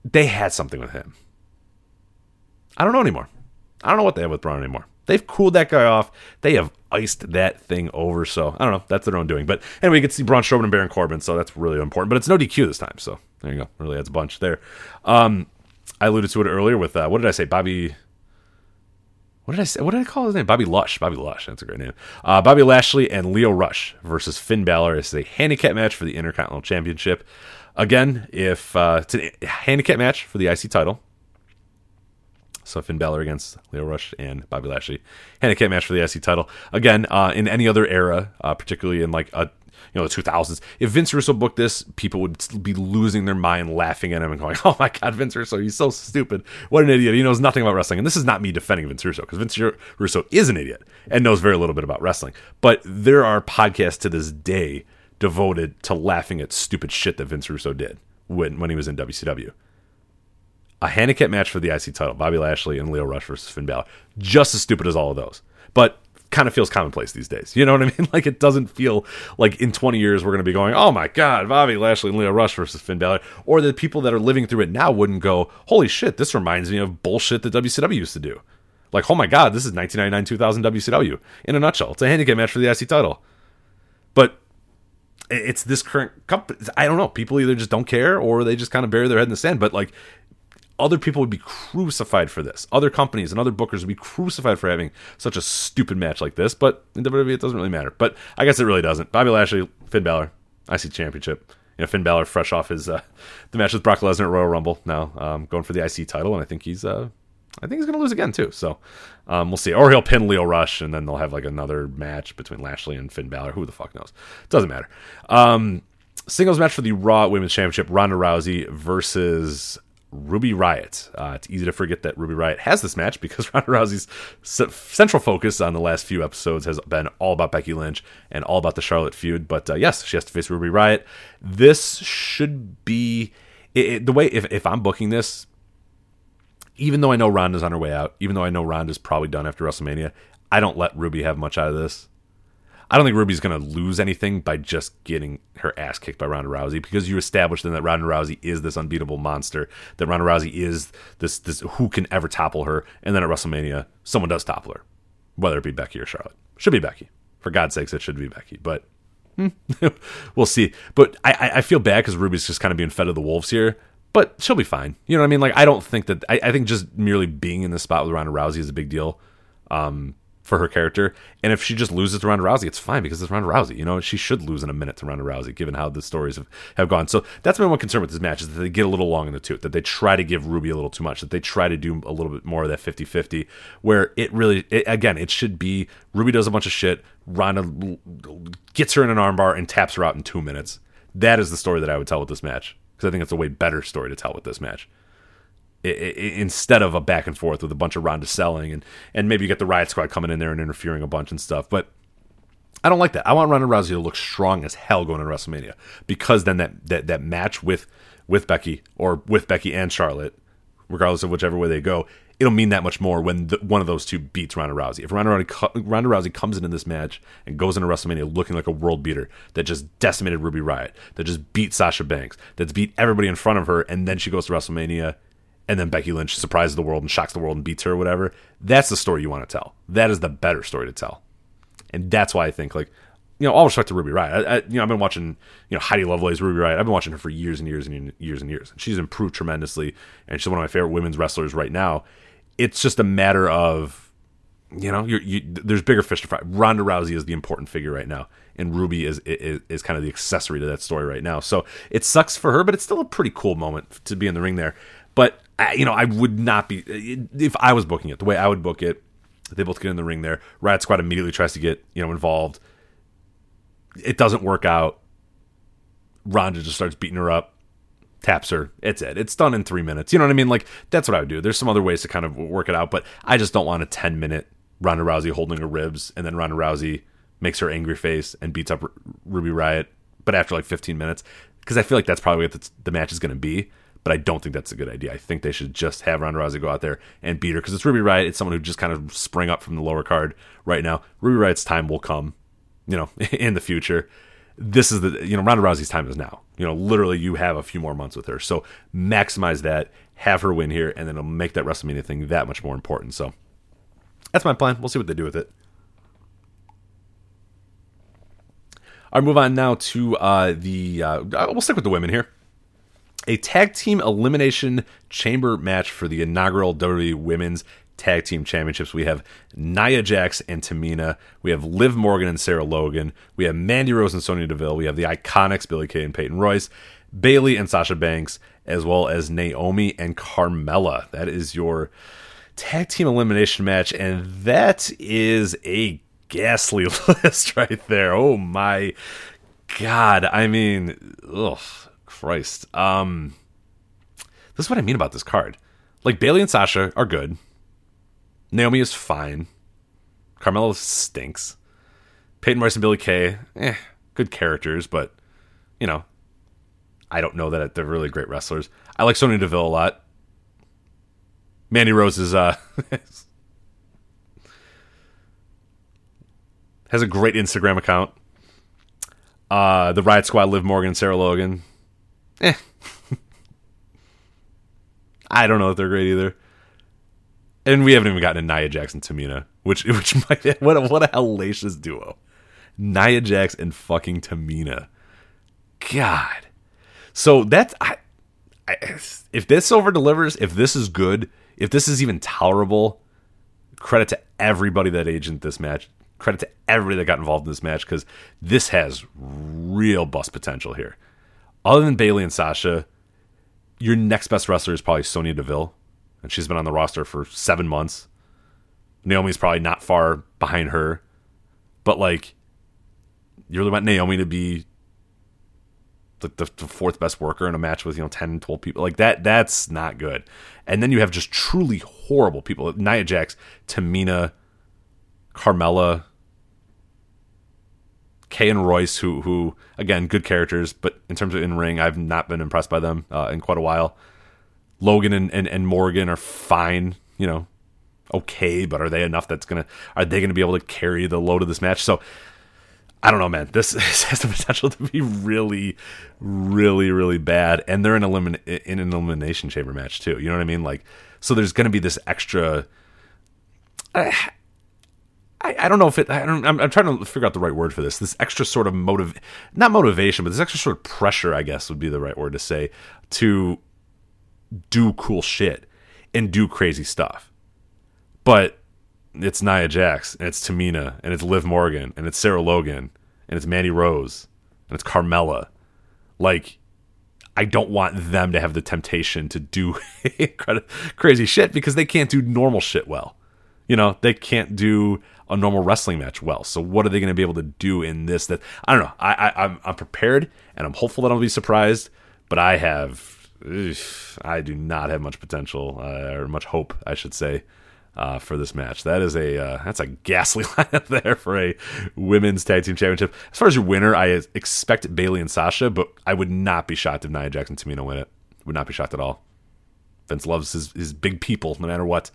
they had something with him. I don't know anymore. I don't know what they have with Braun anymore. They've cooled that guy off. They have iced that thing over. So I don't know. That's their own doing. But anyway, you to see Braun Strowman and Baron Corbin. So that's really important. But it's no DQ this time. So there you go. Really adds a bunch there. Um, I alluded to it earlier with uh, what did I say? Bobby. What did I say? What did I call his name? Bobby Lush. Bobby Lush. That's a great name. Uh, Bobby Lashley and Lio Rush versus Finn Balor. is a handicap match for the Intercontinental Championship. Again, if uh, it's a handicap match for the IC title. So Finn Balor against Lio Rush and Bobby Lashley, handicap match for the IC title. Again, uh, in any other era, uh, particularly in like a you know the 2000s, if Vince Russo booked this, people would be losing their mind, laughing at him and going, "Oh my God, Vince Russo, he's so stupid! What an idiot! He knows nothing about wrestling." And this is not me defending Vince Russo because Vince Russo is an idiot and knows very little bit about wrestling. But there are podcasts to this day devoted to laughing at stupid shit that Vince Russo did when when he was in WCW. A handicap match for the IC title, Bobby Lashley and Lio Rush versus Finn Balor. Just as stupid as all of those. But kind of feels commonplace these days. You know what I mean? Like it doesn't feel like in 20 years we're going to be going, "Oh my god, Bobby Lashley and Lio Rush versus Finn Balor," or the people that are living through it now wouldn't go, "Holy shit, this reminds me of bullshit that WCW used to do." Like, "Oh my god, this is 1999-2000 WCW." In a nutshell, it's a handicap match for the IC title. But it's this current company. I don't know. People either just don't care or they just kind of bury their head in the sand. But like, other people would be crucified for this. Other companies and other bookers would be crucified for having such a stupid match like this. But in WWE, it doesn't really matter. But I guess it really doesn't. Bobby Lashley, Finn Balor, IC Championship. You know, Finn Balor fresh off his uh, the match with Brock Lesnar at Royal Rumble. Now um, going for the IC title, and I think he's uh, I think he's going to lose again too. So um, we'll see. Or he'll pin Lio Rush, and then they'll have like another match between Lashley and Finn Balor. Who the fuck knows? It doesn't matter. Um, singles match for the Raw Women's Championship: Ronda Rousey versus Ruby Riot. Uh, it's easy to forget that Ruby Riot has this match because Ronda Rousey's central focus on the last few episodes has been all about Becky Lynch and all about the Charlotte feud. But uh, yes, she has to face Ruby Riot. This should be it, it, the way if if I'm booking this, even though I know Ronda's on her way out, even though I know Ronda's probably done after WrestleMania, I don't let Ruby have much out of this. I don't think Ruby's going to lose anything by just getting her ass kicked by Ronda Rousey because you established then that Ronda Rousey is this unbeatable monster, that Ronda Rousey is this this who can ever topple her, and then at WrestleMania someone does topple her, whether it be Becky or Charlotte. Should be Becky. For God's sakes, it should be Becky. But we'll see. But I, I feel bad because Ruby's just kind of being fed to the wolves here. But she'll be fine. You know what I mean? Like I don't think that I, I think just merely being in the spot with Ronda Rousey is a big deal. Um, for her character. And if she just loses to Ronda Rousey, it's fine because it's Ronda Rousey. You know, she should lose in a minute to Ronda Rousey, given how the stories have, have gone. So that's my one concern with this match is that they get a little long in the tooth, that they try to give Ruby a little too much, that they try to do a little bit more of that 50 50, where it really, it, again, it should be Ruby does a bunch of shit, Ronda gets her in an armbar and taps her out in two minutes. That is the story that I would tell with this match because I think it's a way better story to tell with this match instead of a back and forth with a bunch of Ronda selling and and maybe you get the Riot Squad coming in there and interfering a bunch and stuff. But I don't like that. I want Ronda Rousey to look strong as hell going into WrestleMania because then that that, that match with with Becky or with Becky and Charlotte, regardless of whichever way they go, it'll mean that much more when the, one of those two beats Ronda Rousey. If Ronda Rousey, Ronda Rousey comes into this match and goes into WrestleMania looking like a world beater that just decimated Ruby Riot, that just beat Sasha Banks, that's beat everybody in front of her, and then she goes to WrestleMania and then Becky Lynch surprises the world and shocks the world and beats her or whatever. That's the story you want to tell. That is the better story to tell. And that's why I think like you know, all respect to Ruby Riot. I, I, you know, I've been watching, you know, Heidi Lovelace, Ruby Riot. I've been watching her for years and years and years and years. and She's improved tremendously, and she's one of my favorite women's wrestlers right now. It's just a matter of, you know, you, there's bigger fish to fry. Ronda Rousey is the important figure right now, and Ruby is, is is kind of the accessory to that story right now. So it sucks for her, but it's still a pretty cool moment to be in the ring there. But You know, I would not be uh, if I was booking it the way I would book it. They both get in the ring there. Riot Squad immediately tries to get you know involved. It doesn't work out. Ronda just starts beating her up, taps her. It's it. It's done in three minutes. You know what I mean? Like that's what I would do. There's some other ways to kind of work it out, but I just don't want a ten minute Ronda Rousey holding her ribs and then Ronda Rousey makes her angry face and beats up Ruby Riot. But after like 15 minutes, because I feel like that's probably what the match is going to be but I don't think that's a good idea. I think they should just have Ronda Rousey go out there and beat her because it's Ruby Riot. It's someone who just kind of sprang up from the lower card right now. Ruby Riot's time will come, you know, in the future. This is the, you know, Ronda Rousey's time is now. You know, literally, you have a few more months with her. So maximize that, have her win here, and then it'll make that WrestleMania thing that much more important. So that's my plan. We'll see what they do with it. All right, move on now to uh, the. Uh, we'll stick with the women here a tag team elimination chamber match for the inaugural WWE Women's Tag Team Championships. We have Nia Jax and Tamina. We have Liv Morgan and Sarah Logan. We have Mandy Rose and Sonya Deville. We have the Iconics, Billie Kay and Peyton Royce, Bayley and Sasha Banks, as well as Naomi and Carmella. That is your tag team elimination match, and that is a ghastly list right there. Oh my god! I mean, ugh. Christ. Um, this is what I mean about this card. Like Bayley and Sasha are good. Naomi is fine. Carmella stinks. Peyton Royce and Billie Kay, eh, good characters, but you know, I don't know that they're really great wrestlers. I like Sonya Deville a lot. Mandy Rose is uh has a great Instagram account. Uh, the Riot Squad, Liv Morgan, Sarah Logan, eh. I don't know if they're great either. And we haven't even gotten to Nia Jax and Tamina, which which might what a, what a hellacious duo. Nia Jax and fucking Tamina. God. So that's I, I if this over delivers, if this is good, if this is even tolerable, credit to everybody that agent this match. Credit to everybody that got involved in this match because this has real bust potential here other than Bayley and Sasha, your next best wrestler is probably Sonya Deville, and she's been on the roster for seven months. Naomi's probably not far behind her, but like, you really want Naomi to be the, the, the, fourth best worker in a match with you know 10 12 people. Like that that's not good. And then you have just truly horrible people. Nia jax tamina carmella Kay and Royce, who who again good characters, but in terms of in ring, I've not been impressed by them uh, in quite a while. Logan and, and, and Morgan are fine, you know, okay, but are they enough that's gonna are they gonna be able to carry the load of this match? So I don't know, man. This, this has the potential to be really, really, really bad, and they're in elimin- in an elimination chamber match too. You know what I mean? Like, so there's going to be this extra. I, I, I don't know if it. I I'm trying to figure out the right word for this. This extra sort of motive, not motivation, but this extra sort of pressure, I guess, would be the right word to say, to do cool shit and do crazy stuff. But it's Nia Jax, and it's Tamina, and it's Liv Morgan, and it's Sarah Logan, and it's Mandy Rose, and it's Carmella. Like, I don't want them to have the temptation to do crazy shit because they can't do normal shit well. You know, they can't do a normal wrestling match well. So what are they going to be able to do in this? That I don't know. I, I I'm I'm prepared and I'm hopeful that I'll be surprised, but I have I do not have much potential uh, or much hope, I should say, uh, for this match. That is a uh, that's a ghastly lineup there for a women's tag team championship. As far as your winner, I expect Bayley and Sasha, but I would not be shocked if Nia Jax and Tamina win it. Would not be shocked at all. Vince loves his, his big people, no matter what.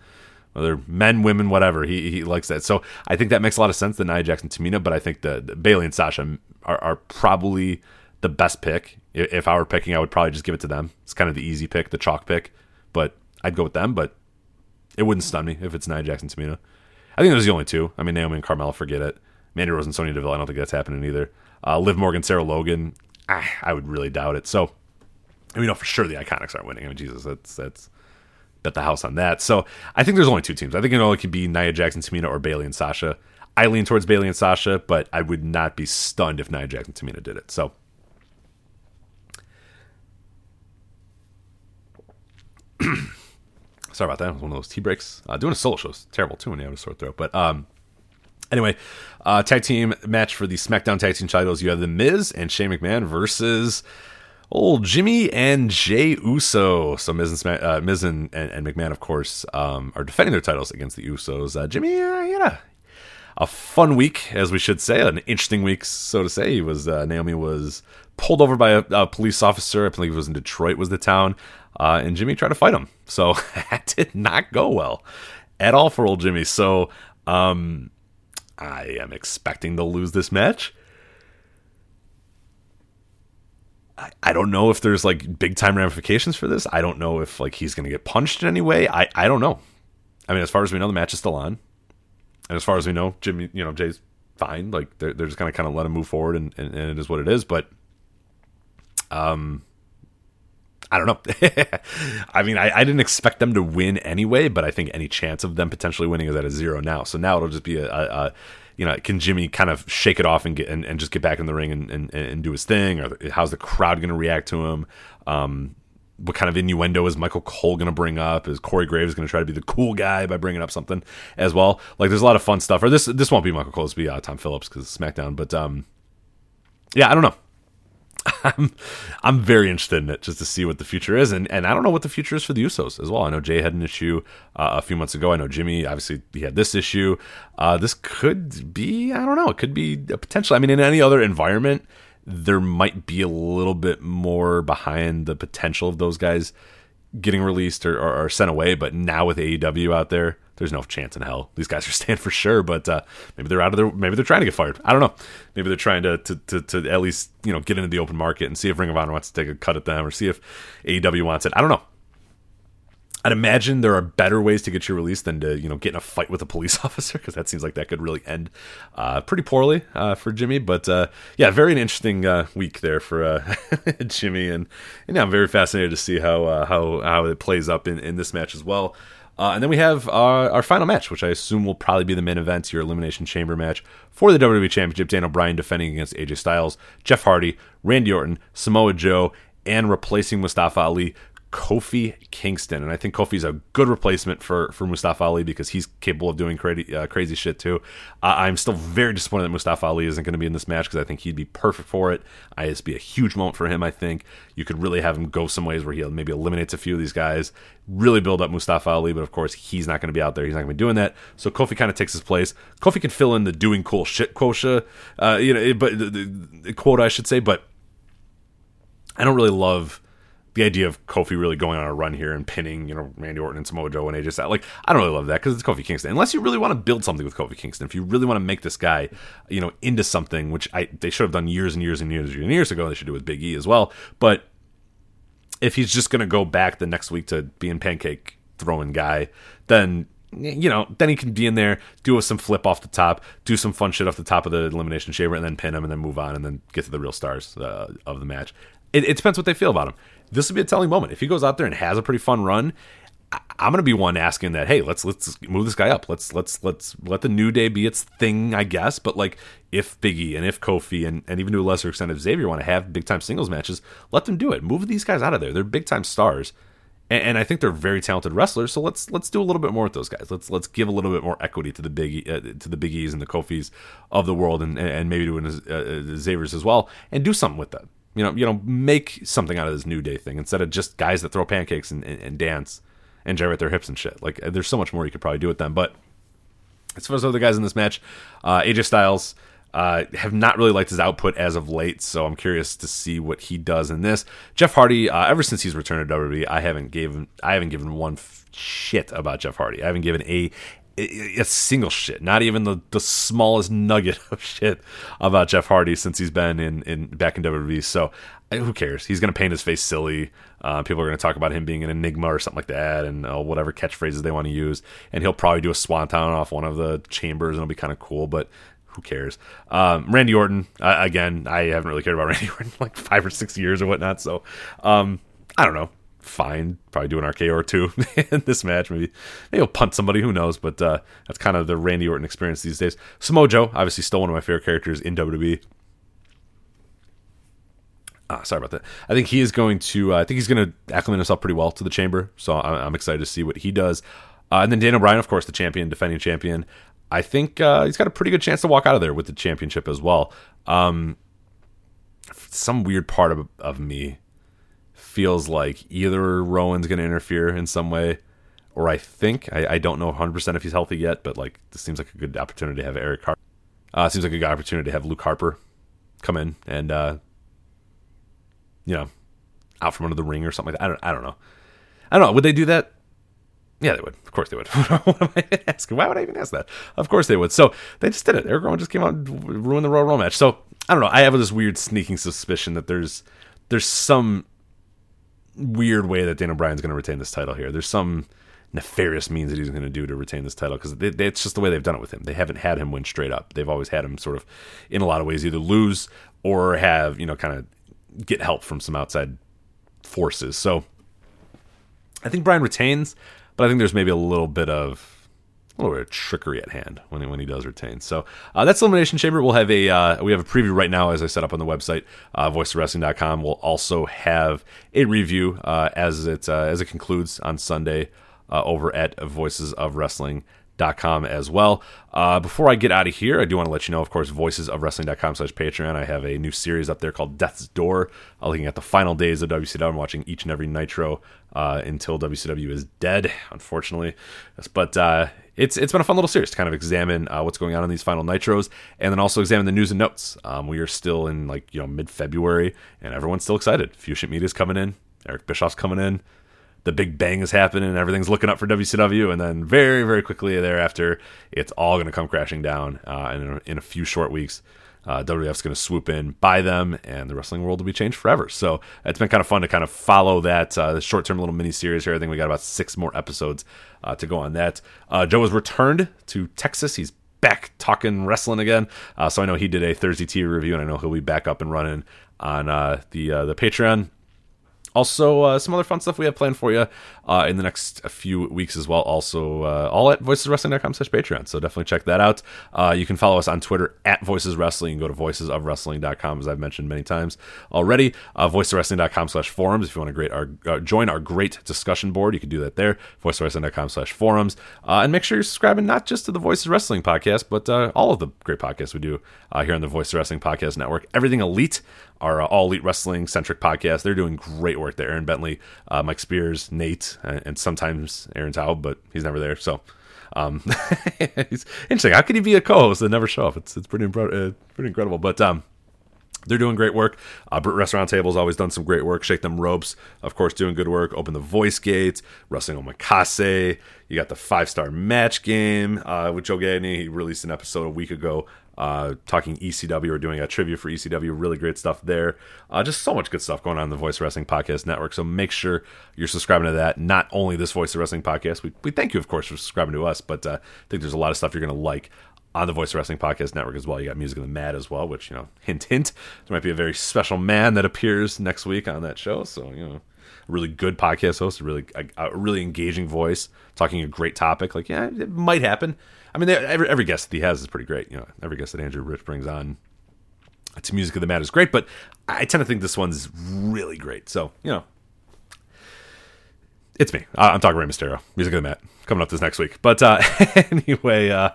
Whether men, women, whatever, he he likes that. So I think that makes a lot of sense. The Nia Jax and Tamina, but I think the, the Bayley and Sasha are, are probably the best pick. If I were picking, I would probably just give it to them. It's kind of the easy pick, the chalk pick. But I'd go with them. But it wouldn't stun me if it's Nia Jax and Tamina. I think those are the only two. I mean, Naomi and Carmella, forget it. Mandy Rose and Sonya Deville, I don't think that's happening either. Uh, Liv Morgan, Sarah Logan, ah, I would really doubt it. So, I mean, for sure the Iconics aren't winning. I mean, Jesus, that's that's bet the house on that. So, I think there's only two teams. I think it only could be Nia Jax and, Tamina, or Bayley and Sasha. I lean towards Bayley and Sasha, but I would not be stunned if Nia Jax and, Tamina did it. So. Sorry about that. It was one of those tea breaks. Uh, doing a solo show is terrible too when you have a sore throat. But um, anyway, uh, tag team match for the SmackDown tag team titles. You have the Miz and Shane McMahon versus old Jimmy and Jay Uso. So Miz and, uh, Miz and, and, and, McMahon, of course, um, are defending their titles against the Usos. Uh, Jimmy, uh, a fun week, as we should say, an interesting week, so to say. He was uh, Naomi was pulled over by a, a, police officer. I believe it was in Detroit, was the town. Uh, and Jimmy tried to fight him. So that did not go well at all for old Jimmy. So um, I am expecting they'll lose this match. I, I don't know if there's like big time ramifications for this. I don't know if like he's going to get punched in any way. I, I don't know. I mean, as far as we know, the match is still on. And as far as we know, Jimmy, you know, Jay's fine. Like they're, they're just going to kind of let him move forward and, and, and it is what it is. But, um, I don't know. I mean, I, I, didn't expect them to win anyway, but I think any chance of them potentially winning is at a zero now. So now it'll just be a, a, a you know, can Jimmy kind of shake it off and get and, and just get back in the ring and, and, and do his thing, or how's the crowd going to react to him? Um, what kind of innuendo is Michael Cole going to bring up? Is Corey Graves going to try to be the cool guy by bringing up something as well? Like, there's a lot of fun stuff. Or this this won't be Michael Cole, it's be uh, Tom Phillips because SmackDown. But um, yeah, I don't know. I'm I'm very interested in it just to see what the future is, and and I don't know what the future is for the Usos as well. I know Jay had an issue uh, a few months ago. I know Jimmy obviously he had this issue. Uh, this could be I don't know. It could be a potential. I mean, in any other environment, there might be a little bit more behind the potential of those guys getting released or, or, or sent away. But now with AEW out there, there's no chance in hell these guys are staying for sure. But uh, maybe they're out of their maybe they're trying to get fired. I don't know. Maybe they're trying to, to to, to at least you know get into the open market and see if Ring of Honor wants to take a cut at them or see if AEW wants it. I don't know. I'd imagine there are better ways to get you released than to you know get in a fight with a police officer because that seems like that could really end uh, pretty poorly uh, for Jimmy. But uh, yeah, very interesting uh, week there for uh, Jimmy, and, and yeah, I'm very fascinated to see how uh, how how it plays up in, in this match as well. Uh, and then we have uh, our final match, which I assume will probably be the main event, your Elimination Chamber match for the WWE Championship. Daniel Bryan defending against AJ Styles, Jeff Hardy, Randy Orton, Samoa Joe, and replacing Mustafa Ali, Kofi Kingston, and I think Kofi's a good replacement for for Mustafa Ali because he's capable of doing crazy uh, crazy shit too. I'm still very disappointed that Mustafa Ali isn't going to be in this match because I think he'd be perfect for it. IS be a huge moment for him. I think you could really have him go some ways where he maybe eliminates a few of these guys, really build up Mustafa Ali, but of course he's not going to be out there. He's not going to be doing that. So Kofi kind of takes his place. Kofi can fill in the doing cool shit quota, uh, you know, but the, the, the quota I should say, but I don't really love the idea of Kofi really going on a run here and pinning, you know, Randy Orton and Samoa Joe and AJ Styles. Like, I don't really love that because it's Kofi Kingston. Unless you really want to build something with Kofi Kingston, if you really want to make this guy, you know, into something, which I they should have done years and years and years and years ago. They should do with Big E as well. But if he's just going to go back the next week to being pancake throwing guy, then you know, then he can be in there, do some flip off the top, do some fun shit off the top of the elimination chamber, and then pin him, and then move on, and then get to the real stars uh, of the match. It, it depends what they feel about him this would be a telling moment. If he goes out there and has a pretty fun run, I'm gonna be one asking that. Hey, let's let's move this guy up. Let's let's let's let the new day be its thing, I guess. But like, if Biggie and if Kofi and, and even to a lesser extent if Xavier want to have big time singles matches, let them do it. Move these guys out of there. They're big time stars, and, and, I think they're very talented wrestlers. So let's let's do a little bit more with those guys. Let's let's give a little bit more equity to the big uh, to the Big Es and the Kofis of the world, and and maybe to uh, uh, Xavier's as well, and do something with them you know, you know, make something out of this new day thing instead of just guys that throw pancakes and, and, and dance and gyrate their hips and shit. Like, there's so much more you could probably do with them. But as far as other guys in this match, uh, AJ Styles uh, have not really liked his output as of late, so I'm curious to see what he does in this. Jeff Hardy, uh, ever since he's returned to WWE, I haven't given I haven't given one f- shit about Jeff Hardy. I haven't given a a single shit, not even the, the smallest nugget of shit about Jeff Hardy since he's been in, in back in WWE. So who cares? He's going to paint his face silly. Uh, people are going to talk about him being an enigma or something like that, and uh, whatever catchphrases they want to use. And he'll probably do a swanton off one of the chambers, and it'll be kind of cool. But who cares? Um, Randy Orton, uh, again, I haven't really cared about Randy Orton like five or six years or whatnot. So um, I don't know fine. Probably do an RKO or two in this match. Maybe maybe he'll punt somebody. Who knows? But uh, that's kind of the Randy Orton experience these days. Samoa Joe, obviously, still one of my favorite characters in WWE. Ah, sorry about that. I think he is going to. Uh, I think he's going to acclimate himself pretty well to the chamber. So I'm, I'm excited to see what he does. Uh, and then Daniel Bryan, of course, the champion, defending champion. I think uh, he's got a pretty good chance to walk out of there with the championship as well. Um, some weird part of, of me feels like either Rowan's going to interfere in some way, or I think I, I, don't know 100 percent if he's healthy yet, but like this seems like a good opportunity to have Eric Harper. Uh, seems like a good opportunity to have Luke Harper come in and uh, you know out from under the ring or something like that. I don't I don't know. I don't know. Would they do that? Yeah, they would. Of course they would. what am I asking? Why would I even ask that? Of course they would. So they just did it. Eric Rowan just came out and ruined the Royal Rumble match. So I don't know. I have this weird sneaking suspicion that there's there's some weird way that Daniel Bryan's going to retain this title here. There's some nefarious means that he's going to do to retain this title because it's just the way they've done it with him. They haven't had him win straight up. They've always had him sort of, in a lot of ways, either lose or have you know kind of get help from some outside forces. So I think Bryan retains, but I think there's maybe a little bit of a little bit of trickery at hand when he, when he does retain. So uh, that's Elimination Chamber. We'll have a uh, we have a preview right now, as I set up on the website, uh, voiceofwrestling.com. We'll also have a review uh, as it uh, as it concludes on Sunday uh, over at Voices of Wrestling com as well. Uh, before I get out of here, I do want to let you know, of course, voicesofwrestling.com slash Patreon. I have a new series up there called Death's Door, looking at the final days of WCW. I'm watching each and every Nitro uh, until WCW is dead, unfortunately. But uh, it's it's been a fun little series to kind of examine uh, what's going on in these final nitros, and then also examine the news and notes. Um, we are still in like you know mid February, and everyone's still excited. Fusient Media's coming in, Eric Bischoff's coming in, the big bang is happening, and everything's looking up for WCW, and then very very quickly thereafter, it's all going to come crashing down uh, in, a, in a few short weeks uh, WWF's going to swoop in, buy them, and the wrestling world will be changed forever. So it's been kind of fun to kind of follow that uh, short term little mini series here. I think we got about six more episodes uh, to go on that. Uh, Joe has returned to Texas. He's back talking wrestling again. Uh, so I know he did a Thursday TV review, and I know he'll be back up and running on uh, the the Patreon Also, uh, some other fun stuff we have planned for you uh, in the next few weeks as well. Also, uh, all at voiceswrestling.com slash Patreon. So definitely check that out. Uh, you can follow us on Twitter at Voices Wrestling. Can go to voicesofwrestling.com, as I've mentioned many times already. Uh, voiceswrestling.com slash forums. If you want to great our, uh, join our great discussion board, you can do that there. Voiceswrestling.com slash forums. Uh, and make sure you're subscribing not just to the Voices Wrestling podcast, but uh, all of the great podcasts we do here on the Voice Wrestling Podcast Network. Everything Elite, our all elite wrestling centric podcast. They're doing great work there. Aaron Bentley, Mike Spears, Nate, uh, and sometimes Aaron Taub, but he's never there. So um, it's interesting. How could he be a co-host and never show up? It's it's pretty uh, pretty incredible. But um, they're doing great work. Uh, Restaurant Table's always done some great work. Shake Them Ropes, of course, doing good work. Open the Voice Gates, Wrestling Omakase. You got the five star match game uh, with Joe Gagney. He released an episode a week ago uh, talking ECW or doing a trivia for ECW. Really great stuff there. Uh, just so much good stuff going on in the Voice Wrestling Podcast Network. So make sure you're subscribing to that. Not only this Voice of Wrestling podcast, we, we thank you, of course, for subscribing to us, but uh, I think there's a lot of stuff you're going to like on the Voice of Wrestling Podcast Network as well. You got Music of the Mat as well, which, you know, hint, hint, there might be a very special man that appears next week on that show. So, you know, really good podcast host, really, a, a really engaging voice, talking a great topic. Like, yeah, it might happen. I mean, every, every guest that he has is pretty great. You know, every guest that Andrew Rich brings on to Music of the Mat is great, but I tend to think this one's really great. So, you know, it's me. I'm talking Rey Mysterio, Music of the Mat, coming up this next week. But uh, anyway, uh,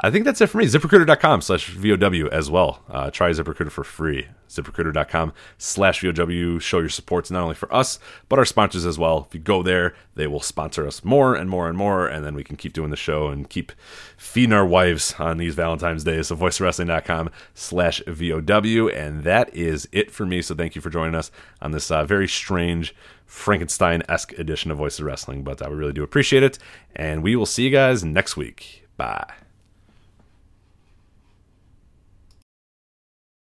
I think that's it for me. ZipRecruiter.com slash VOW as well. Uh, try ZipRecruiter for free. ZipRecruiter.com slash VOW. Show your supports not only for us, but our sponsors as well. If you go there, they will sponsor us more and more and more, and then we can keep doing the show and keep feeding our wives on these Valentine's days. So voicewrestling.com slash VOW. And that is it for me. So thank you for joining us on this uh, very strange Frankenstein esque edition of Voices of Wrestling. But I uh, really do appreciate it. And we will see you guys next week. Bye.